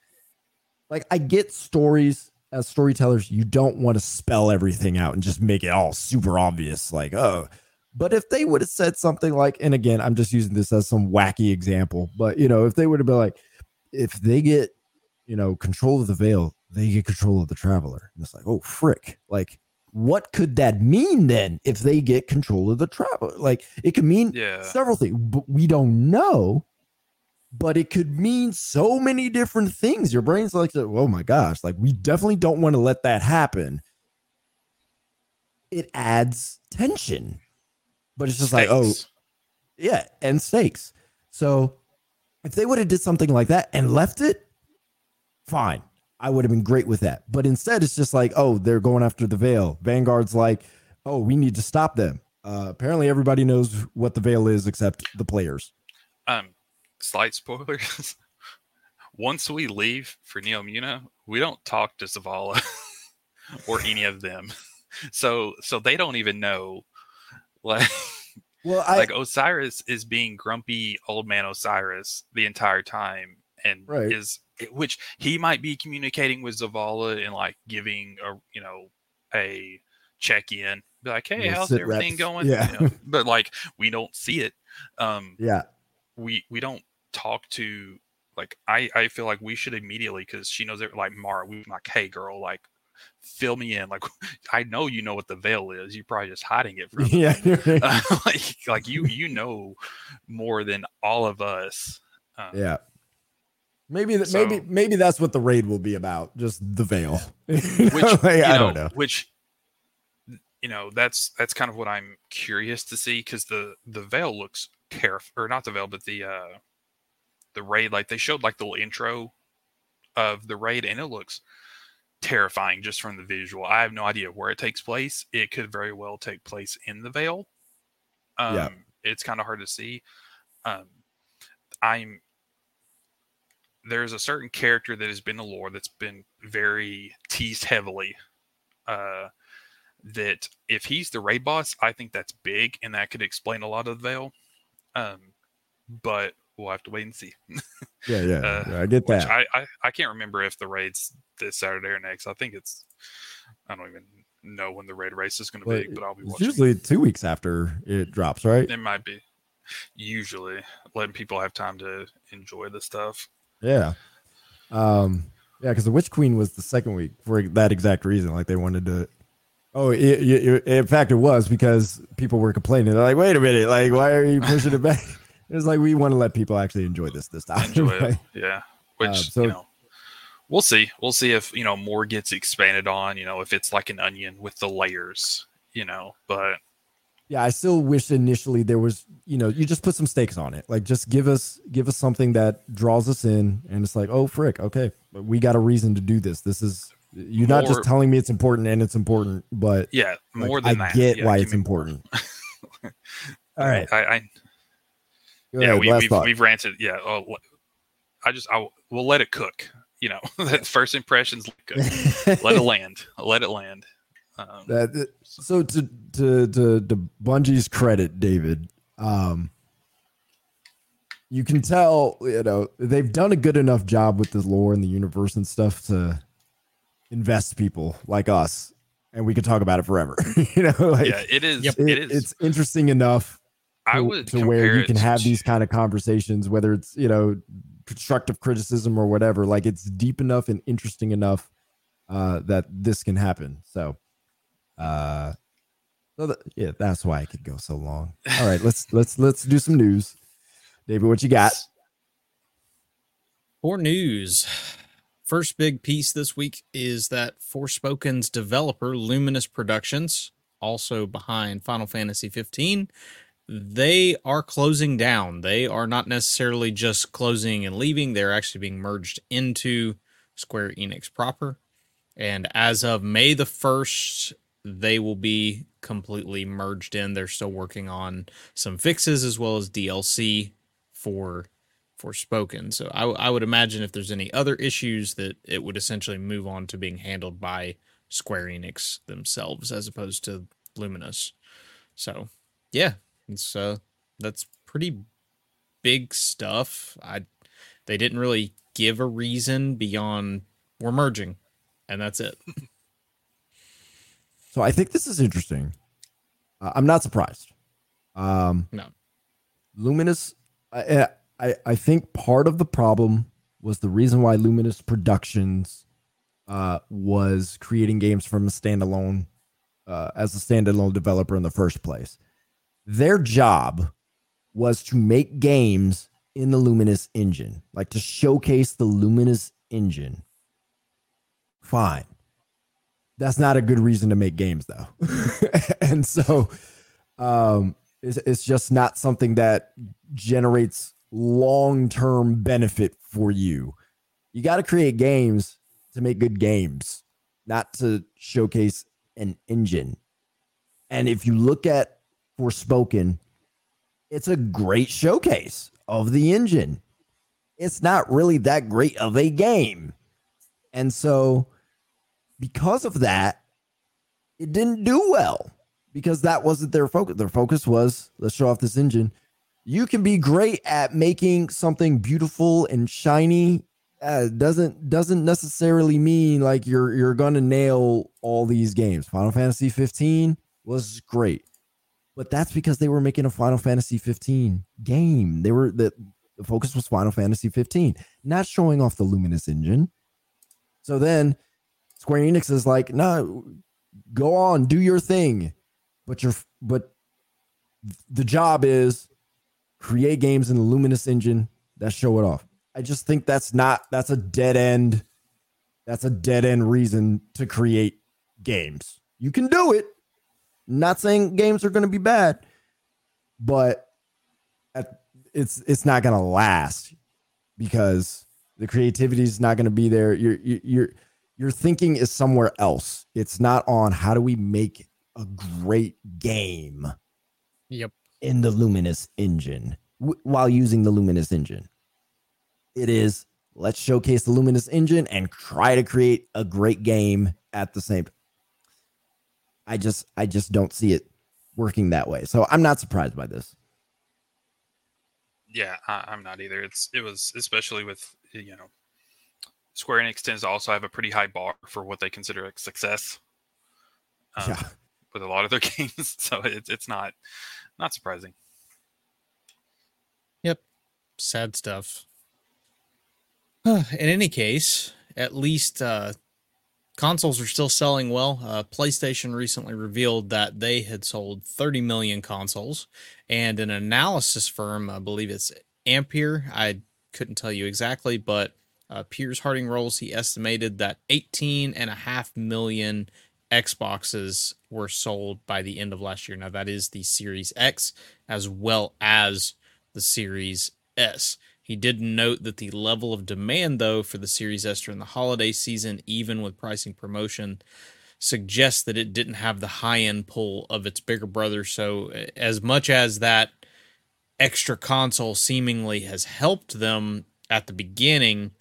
like, I get stories as storytellers, you don't want to spell everything out and just make it all super obvious. Like, oh, but if they would have said something like, and again, I'm just using this as some wacky example, but you know, if they would have been like, if they get, you know, control of the veil, they get control of the traveler. And it's like, oh, frick. Like, what could that mean then if they get control of the traveler? Like, it could mean Yeah. several things, but we don't know. But it could mean so many different things. Your brain's like, oh my gosh, like we definitely don't want to let that happen. It adds tension, but it's just like, oh, yeah, and stakes. So if they would have did something like that and left it, fine. I would have been great with that. But instead, it's just like, oh, they're going after the veil. Vanguard's like, oh, we need to stop them. Uh, apparently, everybody knows what the veil is except the players. um slight spoilers. <laughs> Once we leave for Neomuna, we don't talk to Zavala <laughs> or any of them. <laughs> So so they don't even know like Well, I like Osiris is being grumpy old man Osiris the entire time and Right. is which he might be communicating with Zavala and like giving a you know a check in be like hey how's everything reps. going Yeah. You know, but like we don't see it um yeah, we we don't talk to like I I feel like we should immediately because she knows it like Mara we like hey girl like fill me in like <laughs> I know you know what the veil is you're probably just hiding it from <laughs> me. yeah. <laughs> uh, like like you you know more than all of us um, yeah. Maybe that So- maybe maybe that's what the raid will be about. Just the veil. which Like, you I don't know. which you know that's that's kind of what i'm curious to see because the the veil looks caref or not the veil but the uh the raid like they showed like the little intro of the raid and it looks terrifying just from the visual. I have no idea where it takes place. It could very well take place in the veil um Yeah. it's kind of hard to see. Um i'm there's a certain character that has been a lore that's been very teased heavily uh that if he's the raid boss i think that's big and that could explain a lot of the veil um but we'll have to wait and see <laughs> Yeah, yeah. uh, yeah, I get that. I, I i can't remember if the raid's this saturday or next i think it's i don't even know when the raid race is going to be but i'll be it's watching usually two weeks after it drops, right? it might be usually letting people have time to enjoy the stuff Yeah. Um. Yeah, because the Witch Queen was the second week for that exact reason. Like they wanted to. Oh, it, it, it- in fact, it was because people were complaining. They're like, "Wait a minute! Like, why are you pushing it back?" <laughs> It's like we want to let people actually enjoy this this time. enjoy right? it. Yeah. Which Um, so- you know, we'll see. We'll see if you know more gets expanded on. You know, if it's like an onion with the layers. You know, but Yeah, I still wish initially there was, you know, you just put some stakes on it. Like just give us give us something that draws us in and it's like, "Oh, frick, okay. We got a reason to do this. This is you're not just telling me it's important and it's important, but yeah, like, more than I that. get Yeah, why it's important. <laughs> All right. I, I Go yeah, ahead, we, we've, we've ranted. Yeah, oh, I just I we'll let it cook. You know, <laughs> that first impressions let it cook. <laughs> let it land. Let it land. Um, That- so to to to to Bungie's credit, David, um, you can tell you know they've done a good enough job with the lore and the universe and stuff to invest people like us, and we could talk about it forever. <laughs> you know, like yeah, it is. Yep. it- It is. it's interesting enough I to, would to where you can have to- these kind of conversations, whether it's you know constructive criticism or whatever. Like it's deep enough and interesting enough uh, that this can happen. So, uh, so that, yeah, that's why it could go so long. All right, let's <laughs> let's let's do some news. David, what you got? For news, first big piece this week is that Forspoken's developer, Luminous Productions, also behind Final Fantasy 15, they are closing down. They are not necessarily just closing and leaving, they're actually being merged into Square Enix proper. And as of May the 1st, they will be completely merged in. They're still working on some fixes as well as DLC for Forspoken. So I, I would imagine if there's any other issues that it would essentially move on to being handled by Square Enix themselves as opposed to Luminous. So yeah, uh that's pretty big stuff. I they didn't really give a reason beyond we're merging and that's it. So I think this is interesting. Uh, I'm not surprised. Um, No. Luminous, I, I I think part of the problem was the reason why Luminous Productions uh, was creating games from a standalone uh, as a standalone developer in the first place. Their job was to make games in the Luminous engine, like to showcase the Luminous engine. Fine. That's not a good reason to make games though. <laughs> and so um it's, it's just not something that generates long-term benefit for you. You got to create games to make good games, not to showcase an engine. And if you look at Forspoken, it's a great showcase of the engine. It's not really that great of a game. And so because of that, it didn't do well because that wasn't their focus. Their focus was let's show off this engine. You can be great at making something beautiful and shiny. Uh, doesn't doesn't necessarily mean like you're you're gonna nail all these games. Final Fantasy 15 was great, but that's because they were making a Final Fantasy 15 game. They were the The focus was Final Fantasy 15, not showing off the Luminous engine. So then Square Enix is like, no, go on, do your thing. But you're but the job is create games in the Luminous engine that show it off. I just think that's not that's a dead end. That's a dead end reason to create games. You can do it. Not saying games are going to be bad, but at, it's it's not going to last because the creativity is not going to be there. You're you're your thinking is somewhere else. It's not on how do we make a great game. Yep. In the Luminous engine w- while using the Luminous engine. It is let's showcase the Luminous engine and try to create a great game at the same time. I just I just don't see it working that way. So I'm not surprised by this. Yeah, I, I'm not either. It's it was especially with you know Square Enix tends to also have a pretty high bar for what they consider a success. Um, yeah. With a lot of their <laughs> games, so it's it's not not surprising. Yep, sad stuff. <sighs> In any case, at least uh, consoles are still selling well. Uh, PlayStation recently revealed that they had sold 30 million consoles, and an analysis firm, I believe it's Ampere, I couldn't tell you exactly, but uh, Piers Harding Rolls, he estimated that 18 and a half million Xboxes were sold by the end of last year. Now, that is the Series X as well as the Series S. He did note that the level of demand, though, for the Series S during the holiday season, even with pricing promotion, suggests that it didn't have the high end pull of its bigger brother. So, as much as that extra console seemingly has helped them at the beginning,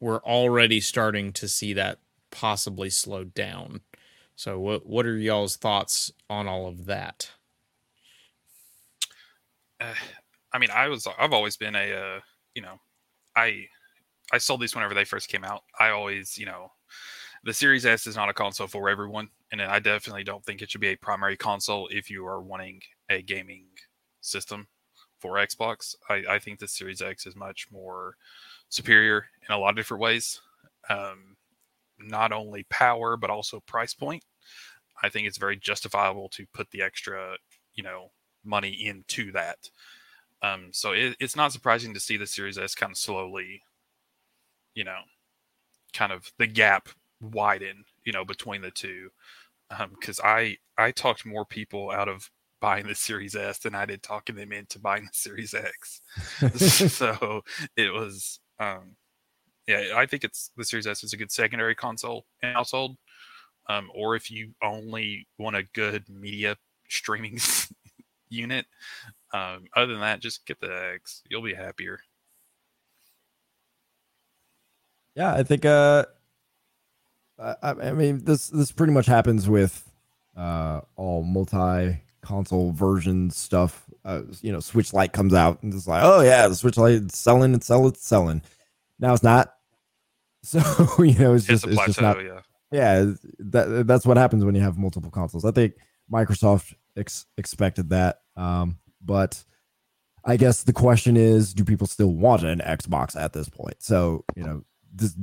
we're already starting to see that possibly slow down. So what what are y'all's thoughts on all of that? Uh, I mean, I was I've always been a uh, you know, I I sold these whenever they first came out. I always, you know, the Series S is not a console for everyone, and I definitely don't think it should be a primary console if you are wanting a gaming system for Xbox. I, I think the Series X is much more superior in a lot of different ways. Um, not only power, but also price point. I think it's very justifiable to put the extra, you know, money into that. Um, so it, it's not surprising to see the Series S kind of slowly, you know, kind of the gap widen, you know, between the two. Because um, I I talked more people out of buying the Series S than I did talking them into buying the Series X. <laughs> <laughs> so it was um, yeah, I think it's the Series S is a good secondary console in household. Um, or if you only want a good media streaming <laughs> unit. Um, other than that, just get the X. You'll be happier. Yeah, I think. Uh, I, I mean, this this pretty much happens with uh, all multi console version stuff. Uh, you know, Switch Lite comes out and it's like, oh yeah, the Switch Lite is selling, it's selling, it's selling. Now it's not. <laughs> So you know, it's, just it's, plateau, just not. Yeah, yeah. That that's what happens when you have multiple consoles. I think Microsoft ex- expected that, um, but I guess the question is, do people still want an Xbox at this point? So you know, this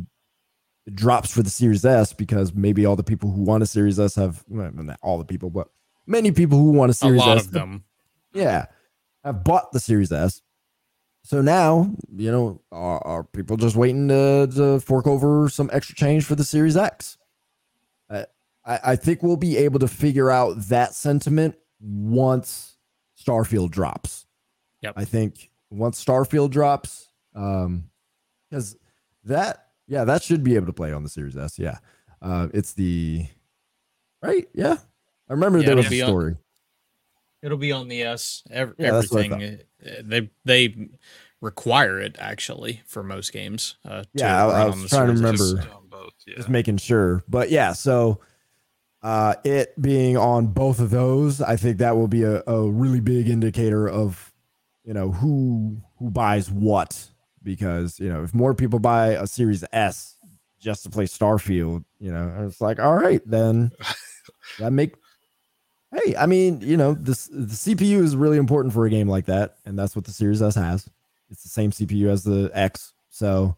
drops for the Series S because maybe all the people who want a Series S have well, not all the people, but many people who want a Series a lot S, of them, yeah, have bought the Series S. So now, you know, are, are people just waiting to, to, fork over some extra change for the Series X? I, I think we'll be able to figure out that sentiment once Starfield drops. Yep. I think once Starfield drops, um, because that, yeah, that should be able to play on the Series S. Yeah. Uh, it's the, right? Yeah. I remember yeah, there was a story. On, it'll be on the S. Every, yeah, everything uh, they they require it actually for most games. Uh, yeah, I, I was trying to remember. Just, both, yeah. just making sure, but yeah. So uh, it being on both of those, I think that will be a, a really big indicator of you know who who buys what because you know if more people buy a Series S just to play Starfield, you know, it's like all right then <laughs> that make Hey, I mean, you know, this the CPU is really important for a game like that, and that's what the Series S has. It's the same CPU as the X. So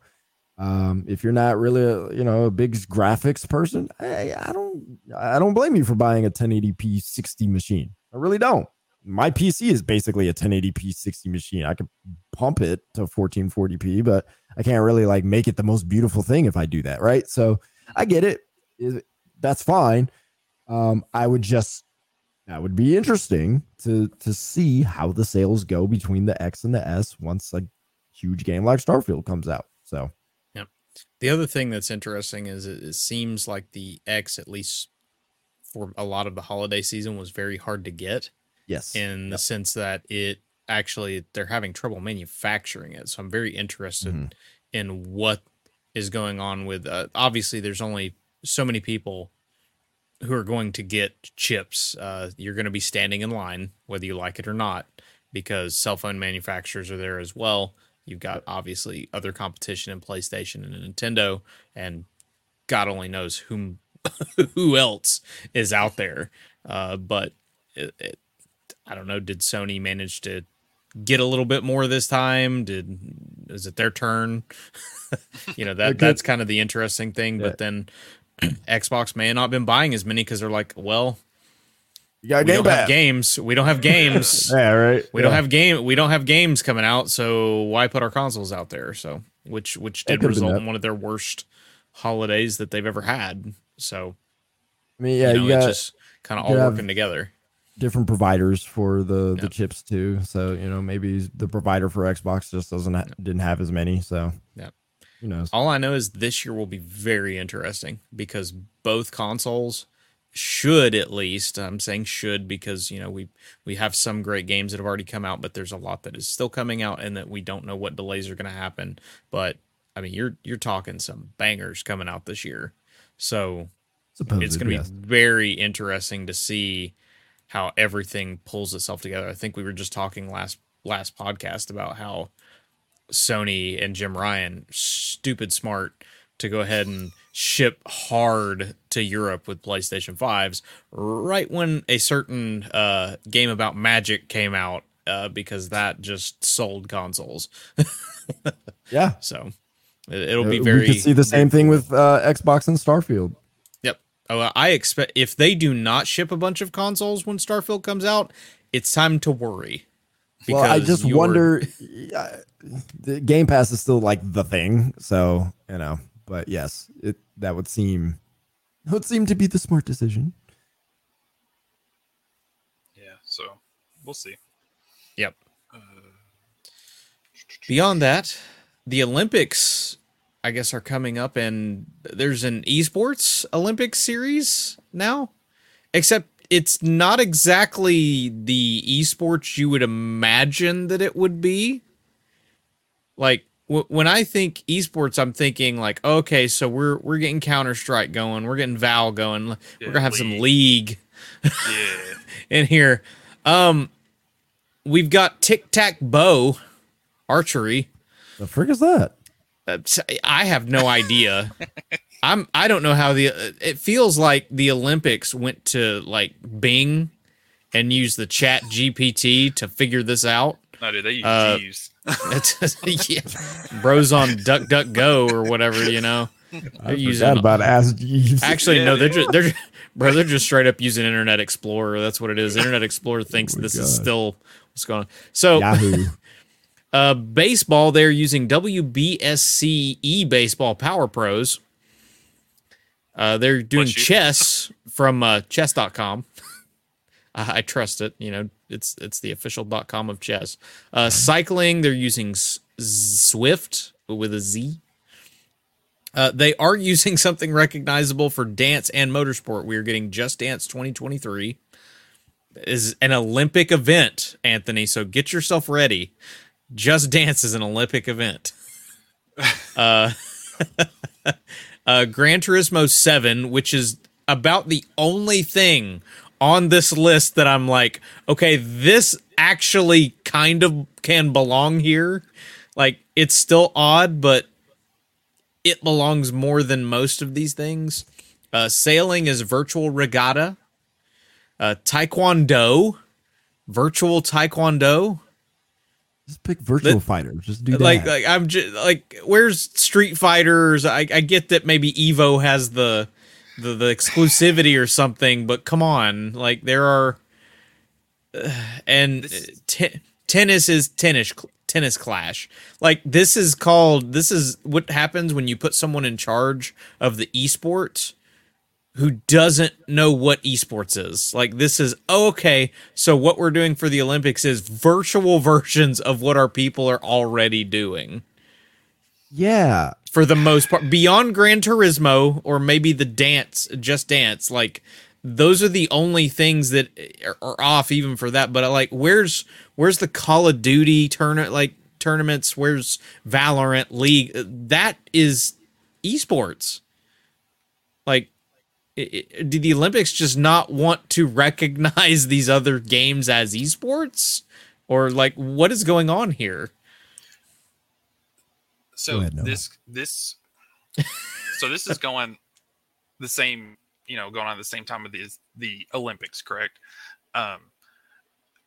um, if you're not really a, you know a big graphics person, I, I don't I don't blame you for buying a 1080p 60 machine. I really don't. My PC is basically a 1080p 60 machine. I could pump it to 1440p, but I can't really like make it the most beautiful thing if I do that, right? So I get it. That's fine. Um, I would just that would be interesting to to see how the sales go between the X and the S once a huge game like Starfield comes out. So. The other thing that's interesting is it, it seems like the X, at least for a lot of the holiday season, was very hard to get. Yes. In yep. the sense that it actually they're having trouble manufacturing it. So I'm very interested mm-hmm. in what is going on with uh, obviously there's only so many people who are going to get chips. Uh, you're going to be standing in line whether you like it or not because cell phone manufacturers are there as well. You've got obviously other competition in PlayStation and Nintendo, and God only knows whom <laughs> who else is out there. Uh, but it, it, I don't know. Did Sony manage to get a little bit more this time? Did is it their turn? <laughs> you know that that's kind of the interesting thing. Yeah. But then <clears throat> Xbox may have not been buying as many because they're like, well, you got we don't have games. We don't have <laughs> games. yeah, right. We yeah. don't have game. We don't have games coming out. So why put our consoles out there? So which which did result in one of their worst holidays that they've ever had. So I mean, yeah, you, know, you got, just kind of all working together. Different providers for the the chips too. So you know maybe the provider for Xbox just doesn't ha- didn't have as many. So yeah. Who knows? All I know is this year will be very interesting because both consoles should at least I'm saying should because you know we we have some great games that have already come out but there's a lot that is still coming out and that we don't know what delays are going to happen. But I mean you're you're talking some bangers coming out this year. So Supposed, it's going to yes. be very interesting to see how everything pulls itself together. I think we were just talking last last podcast about how Sony and Jim Ryan stupid smart to go ahead and ship hard to Europe with PlayStation 5s right when a certain uh, game about magic came out uh, because that just sold consoles. <laughs> yeah. So it, will be very. We could see the same thing with uh, Xbox and Starfield. Yep. Oh, I expect if they do not ship a bunch of consoles when Starfield comes out, it's time to worry. Well, I just wonder. the Game Pass is still like the thing, so you know. But yes, it that would seem would seem to be the smart decision. Yeah. So we'll see. Yep. Uh, Beyond that, the Olympics, I guess, are coming up, and there's an esports Olympics series now. Except it's not exactly the esports you would imagine that it would be. Like w- when I think esports, I'm thinking like, okay, so we're we're getting Counter Strike going, we're getting Val going, yeah, we're gonna have league. some League yeah. <laughs> in here. Um, we've got tic tac bow archery. The frick is that? Uh, I have no idea. <laughs> I'm I don't know how the it feels like the Olympics went to like Bing and used the Chat GPT to figure this out. No, dude, they use uh, Jeeves. <laughs> yeah, bros on Duck Duck Go or whatever, you know. They're I using about Ask <laughs> Jeeves. Actually, yeah, no, they're just they're bro, they're just straight up using Internet Explorer. That's what it is. Internet Explorer <laughs> thinks oh this God. is still what's going on. So Yahoo. Uh, baseball, they're using WBSC e Baseball Power Pros uh, they're doing chess from uh, chess.com. I, I trust it. You know, it's it's the official.com of chess. Uh, cycling, they're using S- Zwift with a Z. Uh, they are <laughs> using something recognizable for dance and motorsport. We are getting Just Dance 2023 is an Olympic event, Anthony. So get yourself ready. Just Dance is an Olympic event. <laughs> Uh, <laughs> uh, Gran Turismo 7, which is about the only thing on this list that I'm like, okay, this actually kind of can belong here. Like, it's still odd, but it belongs more than most of these things. Uh, sailing is virtual regatta. Uh, taekwondo, virtual taekwondo. Just pick Virtual That- Fighter. Just do that. like like I'm just like where's Street Fighters? I, I get that maybe Evo has the, the the exclusivity or something, but come on, like there are, uh, and This- te- tennis is tennis tennis clash. Like this is called this is what happens when you put someone in charge of the esports who doesn't know what esports is. Like this is oh, okay. So what we're doing for the Olympics is virtual <laughs> versions of what our people are already doing. Yeah, For the most part, beyond Gran Turismo or maybe the dance, just dance, like those are the only things that are, off even for that. But like, where's where's the Call of Duty tournament like tournaments? Where's Valorant League? That is esports. Like i- i- do the Olympics just not want to recognize <laughs> these other games as esports? Or like what is going on here? So ahead, this this so this is going the same, you know, going on at the same time of the the Olympics, correct? Um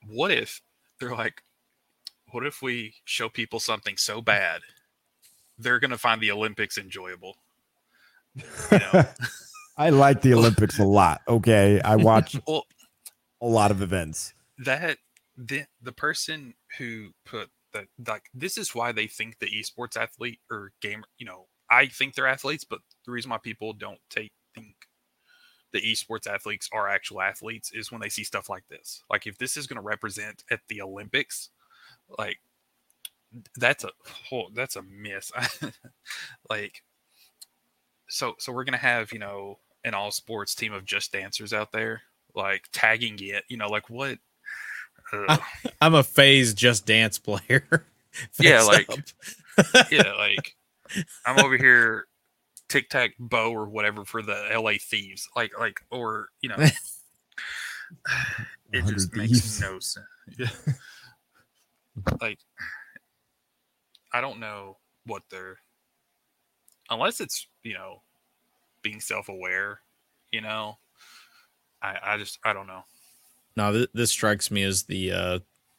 what if they're like what if we show people something so bad they're going to find the Olympics enjoyable? You know? <laughs> I like the Olympics a lot. Okay, I watch well, a lot of events. that the the person who put that like this is why they think the esports athlete or gamer you know i think they're athletes but the reason why people don't take think the esports athletes are actual athletes is when they see stuff like this like if this is going to represent at the olympics like that's a whole that's a miss <laughs> like so so we're gonna have you know an all sports team of just dancers out there like tagging it you know like what. Uh, I'm a FaZe just dance player. <laughs> Yeah, like- <laughs> yeah <laughs> like i'm over here tic tac bow or whatever for the la thieves like like or you know. It 100 just Thieves. makes no sense. Yeah. Like i don't know what they're unless it's you know being self-aware you know. I i just i don't know No, th- this strikes me as the uh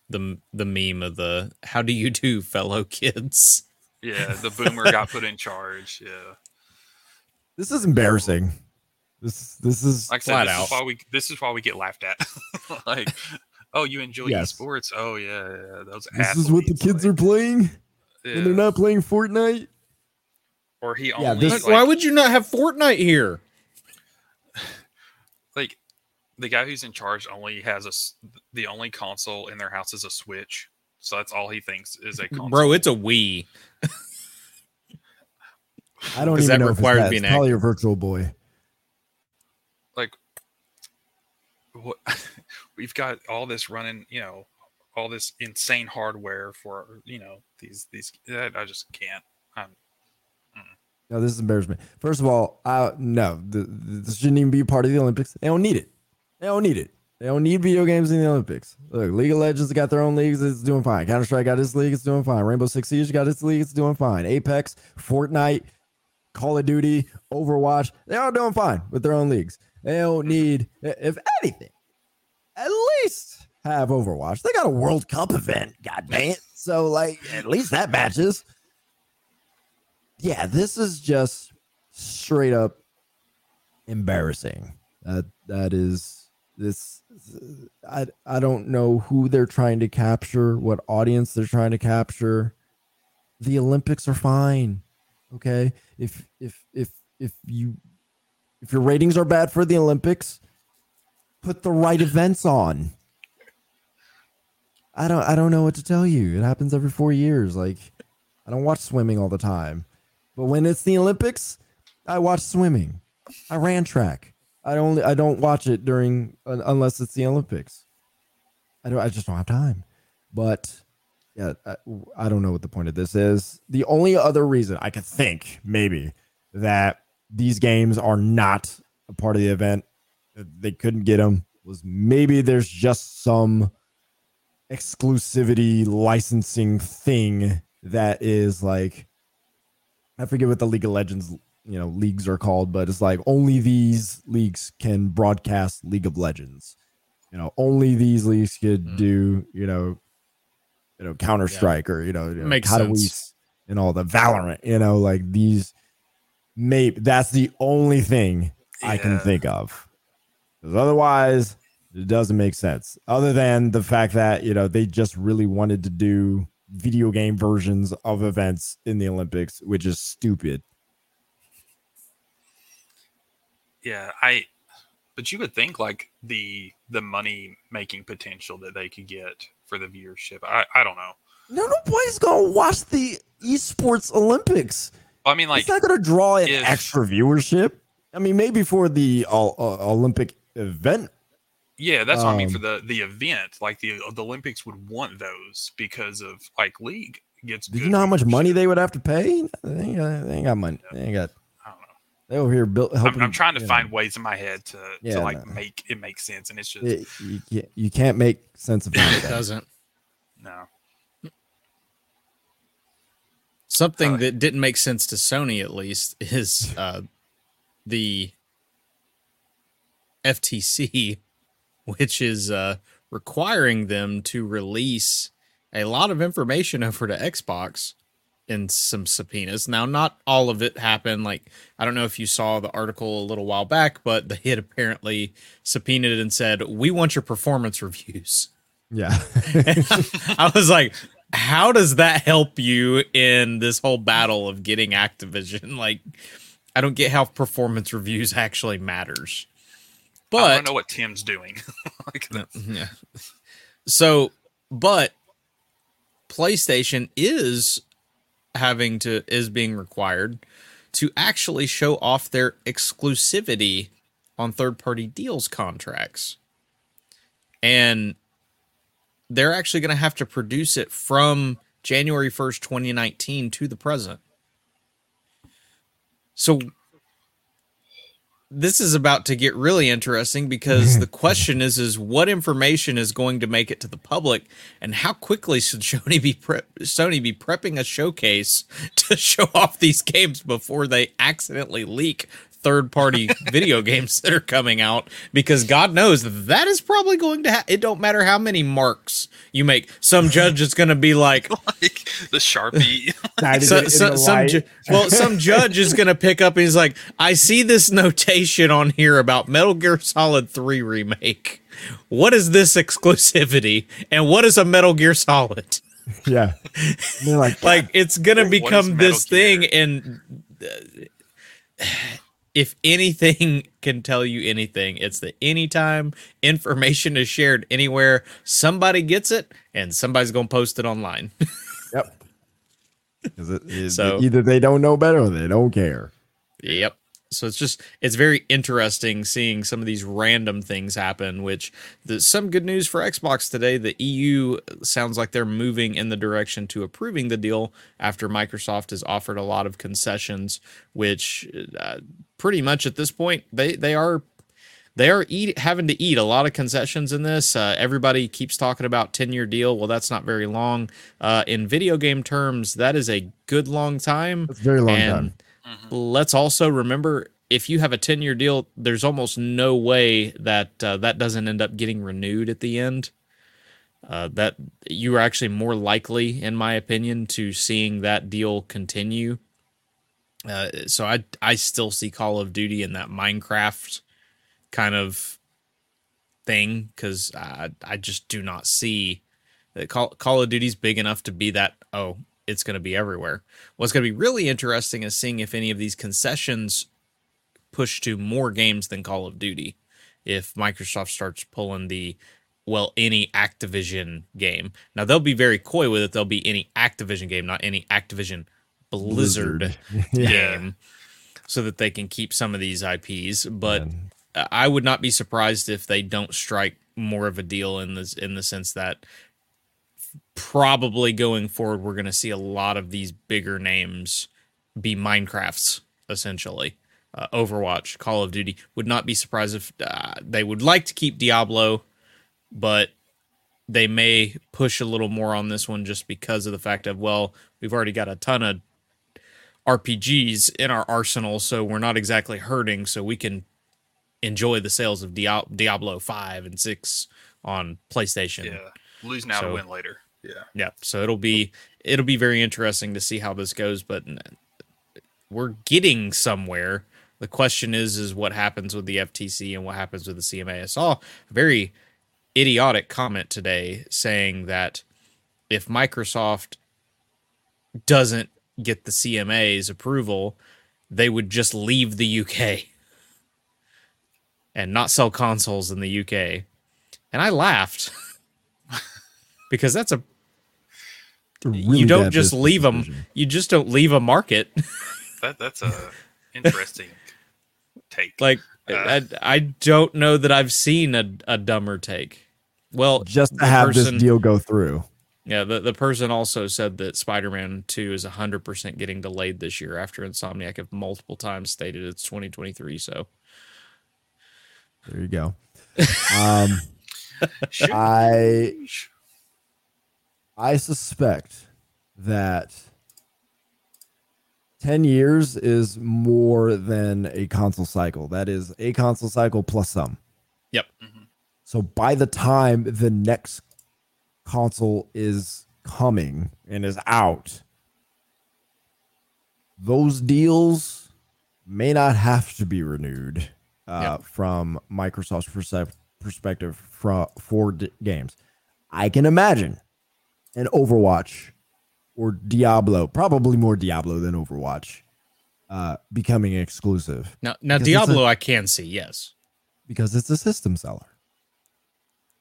the the meme of the how do you do fellow kids? yeah <laughs> the boomer got put in charge yeah This is embarrassing. This this is like I said, Flat this out. is why we this is why we get laughed at. <laughs> like, oh, you enjoy Yes. esports? Oh yeah, yeah those. this is what the kids like, are playing, yeah. and they're not playing Fortnite. Or he Yeah, this- like, Why would you not have Fortnite here? Like the guy who's in charge only has a the only console in their house is a Switch, so that's all he thinks is a <laughs> console. Bro, it's a Wii. I don't even that know if it's required that. It's probably a virtual boy. like what <laughs> we've got all this running, you know, all this insane hardware for you know these these. I I just can't. I'm, mm. No, this is embarrassment. First of all, I, no, th- th- this shouldn't even be a part of the Olympics. They don't need it. They don't need it. They don't need video games in the Olympics. Look, League of Legends got their own leagues. It's doing fine. Counter Strike got its league. It's doing fine. Rainbow Six Siege got its league. It's doing fine. Apex, Fortnite, Call of Duty, Overwatch. They're all doing fine with their own leagues. They don't need, if anything, at least have Overwatch. They got a World Cup event. God damn it. So, like, at least that matches. Yeah, this is just straight up embarrassing. That that is this. I I don't know who they're trying to capture, what audience they're trying to capture. The Olympics are fine, okay. If if if if you if your ratings are bad for the Olympics, put the right events on. I don't I don't know what to tell you. It happens every four years. Like I don't watch swimming all the time. But when it's the Olympics, I watch swimming. I ran track. I only I don't watch it during un- unless it's the Olympics. I don't I just don't have time. But yeah, I, I don't know what the point of this is. The only other reason I could think maybe that these games are not a part of the event, uh, they couldn't get them was maybe there's just some exclusivity licensing thing that is like I forget what the League of Legends you know leagues are called, but it's like only these leagues can broadcast League of Legends. You know, only these leagues could Mm. do you know you know Counter Strike or you know, you know Makes how do we and all the Valorant. You know, like these. Maybe that's the only thing I can think of. Because otherwise, it doesn't make sense. Other than the fact that you know they just really wanted to do video game versions of events in the Olympics, which is stupid. Yeah, I. But you would think like the the money making potential that they could get for the viewership. I I don't know. No, nobody's gonna watch the esports Olympics. I mean, like it's not gonna draw in if- extra viewership. I mean, maybe for the uh, uh, Olympic event. Yeah, that's what I mean Um, for the the event. Like the the Olympics would want those because of like league gets. Did you know how much money they would have to pay? They ain't got, they ain't got money. They ain't got. I don't know. They over here built. I'm, Helping, I'm trying to you know, find ways in my head to Yeah, to like no. make it make sense, and it's just it- you, can't, you can't make sense of It it doesn't. no. Something Uh, that didn't make sense to Sony, at least, is <laughs> uh, the FTC, which is uh, requiring them to release a lot of information over to Xbox in some subpoenas. Now, not all of it happened. Like, I don't know if you saw the article a little while back, but the hit apparently subpoenaed and said, We want your performance reviews. Yeah. <laughs> I was like, how does that help you in this whole battle of getting Activision? <laughs> Like, I don't get how performance reviews actually matters. But I don't know what Tim's doing. <laughs> like, mm, yeah. So, but PlayStation is having to is being required to actually show off their exclusivity on third-party deals contracts. And they're actually going to have to produce it from January 1st, 2019 to the present. So this is about to get really interesting because <laughs> the question is is what information is going to make it to the public? And how quickly should Sony be prep Sony be prepping a showcase <laughs> to show off these games before they accidentally leak third party <laughs> video games that are coming out because god knows that is probably going to ha- it don't matter how many marks you make some <laughs> judge is going to be like <laughs> like the sharpie. so, so, some ju- well, some judge is gonna pick up and he's like, I see this notation on here about Metal Gear Solid 3 remake. What is this exclusivity? And what is a Metal Gear Solid? yeah. They're like, Like it's gonna become this Gear? thing, and uh, if anything <laughs> can tell you anything, it's that anytime information is shared anywhere, somebody gets it and somebody's gonna post it online. <laughs> yep. 'Cause it- it- So- either they don't know better or they don't care. Yep. So it's just it's very interesting seeing some of these random things happen. Which there's some good news for Xbox today. The EU sounds like they're moving in the direction to approving the deal after Microsoft has offered a lot of concessions, which uh, pretty much at this point they they are they are eat, having to eat a lot of concessions in this. Uh, everybody keeps talking about 10 year deal. Well, that's not very long. Uh, in video game terms, that is a good long time. That's a very long And time. Let's also remember if you have a 10 year deal, there's almost no way that uh, that doesn't end up getting renewed at the end. Uh, that you are actually more likely, in my opinion, to seeing that deal continue. Uh, so I I still see Call of Duty in that Minecraft kind of thing because I I just do not see that Call Call of Duty's big enough to be that oh it's going to be everywhere. What's going to be really interesting is seeing if any of these concessions push to more games than Call of Duty. If Microsoft starts pulling the well any Activision game. Now they'll be very coy with it. They'll be any Activision game, not any Activision Blizzard, <laughs> Yeah. game, so that they can keep some of these IPs. But Man. I would not be surprised if they don't strike more of a deal in this in the sense that probably going forward we're going to see a lot of these bigger names be Minecrafts essentially. Uh, Overwatch, Call of Duty would not be surprised if uh, they would like to keep Diablo, but they may push a little more on this one just because of the fact of well, we've already got a ton of RPGs in our arsenal, so we're not exactly hurting, so we can enjoy the sales of Dia- Diablo 5 and 6 on PlayStation. yeah, lose now So- to win later. Yeah. Yeah, so it'll be it'll be very interesting to see how this goes, but we're getting somewhere. The question is is what happens with the FTC and what happens with the CMA. I saw a very idiotic comment today saying that if Microsoft doesn't get the CMA's approval, they would just leave the UK <laughs> and not sell consoles in the UK. And I laughed <laughs> because that's a Really you don't just business leave them. decision. You just don't leave a market. <laughs> That that's a interesting take. like Uh. I, I don't know that I've seen a, a dumber take. Well, just to have person- this deal go through. Yeah, the, the person also said that Spider-Man 2 is 100% getting delayed this year after Insomniac have multiple times stated it's 2023, so There you go. <laughs> Um, I I suspect that 10 years is more than a console cycle. That is a console cycle plus some. Yep. So by the time the next console is coming and is out, those deals may not have to be renewed uh, from Microsoft's perspective for, for d- games. I can imagine an Overwatch or Diablo, probably more Diablo than Overwatch, uh, becoming exclusive Now now Because Diablo I can see, yes. because it's a system seller.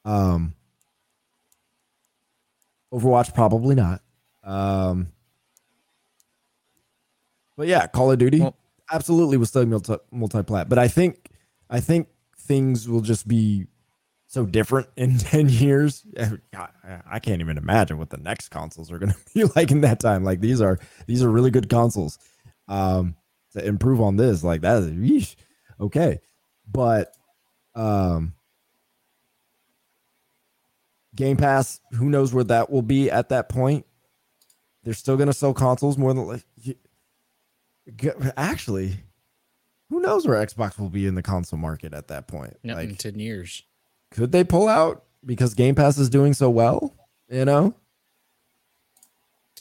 Um, Overwatch probably not. Um, but yeah, Call of Duty Well- absolutely was still multi multiplat. But I think I think things will just be so different in <laughs> ten years. I, I can't even imagine what the next consoles are going <laughs> to be like in that time. Like these are these are really good consoles. Um, to improve on this, like that is yeesh, okay. But um, Game Pass, who knows where that will be at that point? They're still going to sell consoles more than like. Actually, who knows where Xbox will be in the console market at that point? In Like, 10 years. could they pull out because Game Pass is doing so well? You know,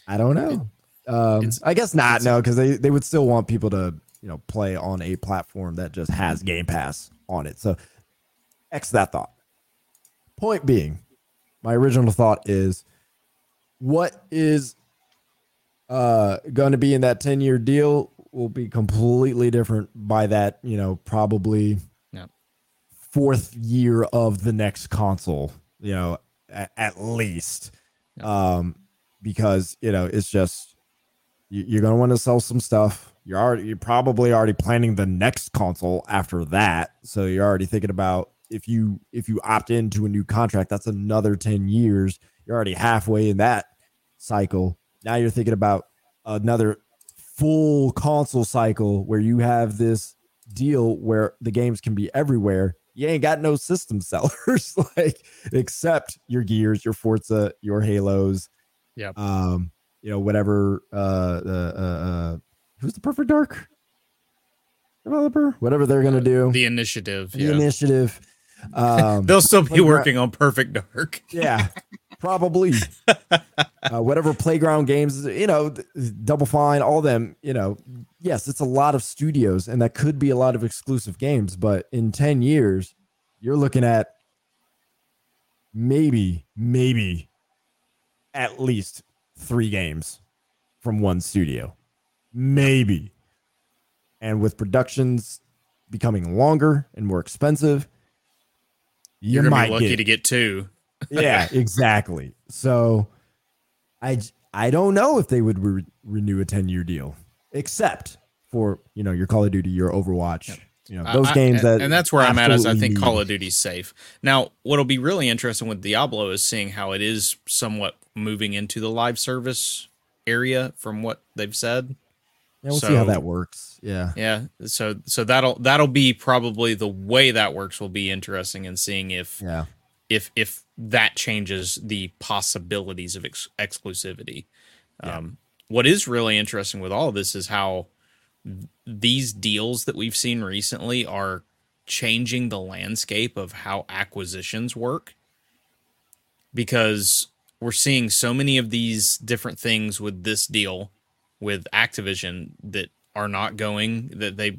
I don't know. Um, I guess not. No, because they they would still want people to you know play on a platform that just has Game Pass on it. So, X that thought. Point being, my original thought is, what is uh going to be in that 10 year deal will be completely different by that you know probably fourth year of the next console you know at, at least. Um because you know it's just you, you're going to want to sell some stuff. You're already you're probably already planning the next console after that. So you're already thinking about if you if you opt into a new contract that's another 10 years you're already halfway in that cycle now you're thinking about another full console cycle where you have this deal where the games can be everywhere you ain't got no system <laughs> sellers like except your gears your forza your halos Yeah. um you know whatever uh uh uh, uh who's the perfect dark developer whatever they're gonna do The initiative. the Yeah. initiative um They'll still be working on Perfect Dark. yeah probably. <laughs> Uh, whatever playground games you know double fine all them you know yes it's a lot of studios and that could be a lot of exclusive games but in 10 years you're looking at maybe maybe at least three games from one studio. Maybe. And with productions becoming longer and more expensive you You're gonna might be lucky get to get two. yeah, <laughs> exactly. So I I don't know if they would re- renew a 10 year deal, except for you know your Call of Duty, your Overwatch, you know those I- I- games and, that and that's where I'm at. Is I think Call of Duty's safe. Now, what'll be really interesting with Diablo is seeing how it is somewhat moving into the live service area from what they've said. Yeah, we'll see how that works. Yeah, Yeah, so so that'll that'll be probably the way that works will be interesting in seeing if yeah, if if that changes the possibilities of ex- exclusivity. Um, what is really interesting with all of this is how these deals that we've seen recently are changing the landscape of how acquisitions work. Because we're seeing so many of these different things with this deal with Activision that are not going that they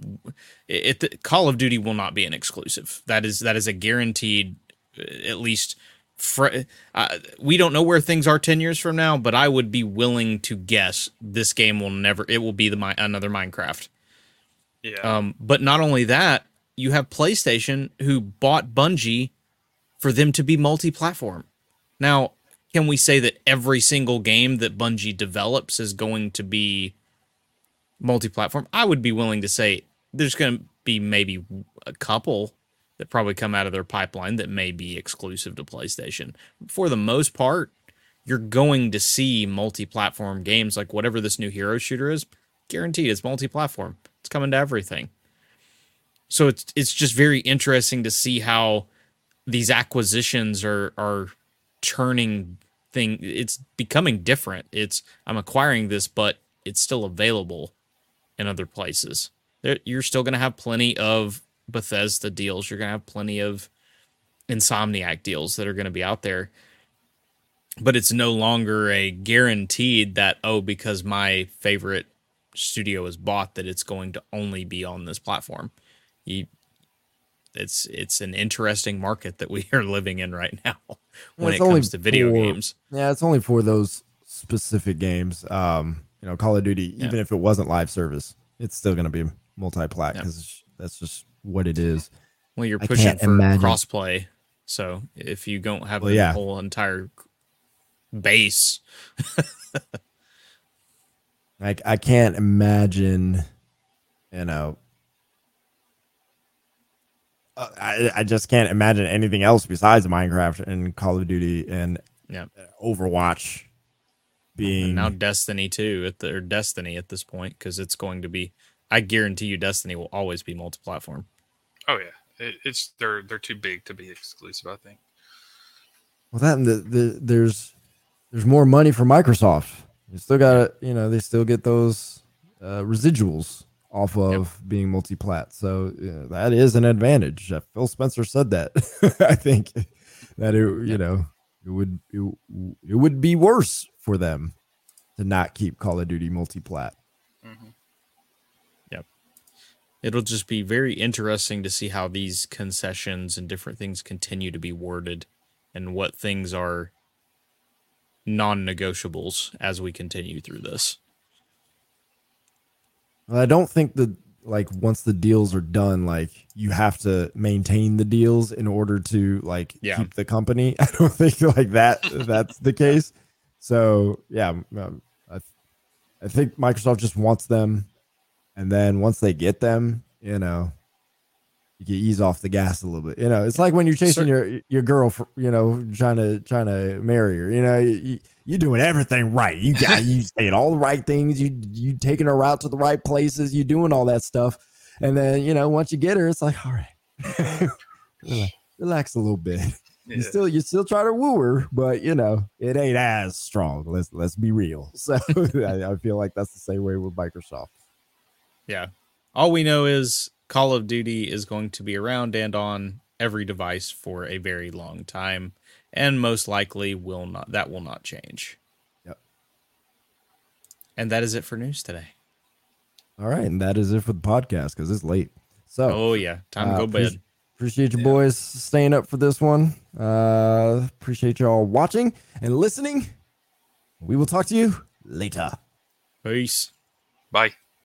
it, it Call of Duty will not be an exclusive. That is that is a guaranteed uh, at least fr- uh, we don't know where things are 10 years from now, but I would be willing to guess this game will never it will be the my another Minecraft. Yeah. Um, but not only that, you have PlayStation who bought Bungie for them to be multi-platform. Now, can we say that every single game that Bungie develops is going to be multi-platform? I would be willing to say there's going to be maybe a couple that probably come out of their pipeline that may be exclusive to PlayStation. For the most part, you're going to see multi-platform games like whatever this new hero shooter is, guaranteed it's multi-platform. It's coming to everything. So it's it's just very interesting to see how these acquisitions are are turning thing it's becoming different. It's I'm acquiring this but it's still available in other places. You're still going to have plenty of Bethesda deals. You're going to have plenty of Insomniac deals that are going to be out there. But it's no longer a guaranteed that oh because my favorite studio is bought that it's going to only be on this platform. You it's it's an interesting market that we <laughs> are living in right now when it's it only comes to video for- games. Yeah, it's only for those specific games. Um, you know, Call of Duty, Yeah. even if it wasn't live service, it's still going to be multi-plat Yeah. because that's just what it is. Well, you're pushing for imagine- crossplay, so if you don't have Well, the yeah. whole entire base, <laughs> Like I can't imagine, you know. Uh, I, I just can't imagine anything else besides Minecraft and Call of Duty and yeah. Overwatch being And now Destiny too at the or Destiny at this point because it's going to be. I guarantee you, Destiny will always be multi-platform. oh yeah. It, it's they're they're too big to be exclusive. I think. Well, that and the, the there's there's more money for Microsoft. You still got to you know they still get those uh, residuals off of being multi-plat. So yeah, that is an advantage. Uh, Phil Spencer said that. <laughs> I think that it you Yep. know it would it, it would be worse for them to not keep Call of Duty multi-plat. Mhm. It'll just be very interesting to see how these concessions and different things continue to be worded, and what things are non-negotiables as we continue through this. I don't think that like once the deals are done, like you have to maintain the deals in order to like Yeah. keep the company. <laughs> I don't think like that that's the case. So yeah, um, I, I think Microsoft just wants them, and then once they get them, you know, you can ease off the gas a little bit. You know, it's like when you're chasing your your girl, for, you know, trying to trying to marry her. You know, you, you you're doing everything right. You got you <laughs> saying all the right things. You you taking her out to the right places. You doing all that stuff, and then you know once you get her, it's like all right, <laughs> relax, <laughs> relax a little bit. Yeah. You still you still try to woo her, but you know it ain't as strong. Let's let's be real. So I, I feel like that's the same way with Microsoft. Yeah. All we know is Call of Duty is going to be around and on every device for a very long time and most likely will not that will not change. Yep. And that is it for news today. All right, and that is it for the podcast because it's late. So Oh yeah, time to Uh, go appreci- bed. Appreciate you boys staying up for this one. Uh, appreciate y'all watching and listening. We will talk to you later. Peace. Bye.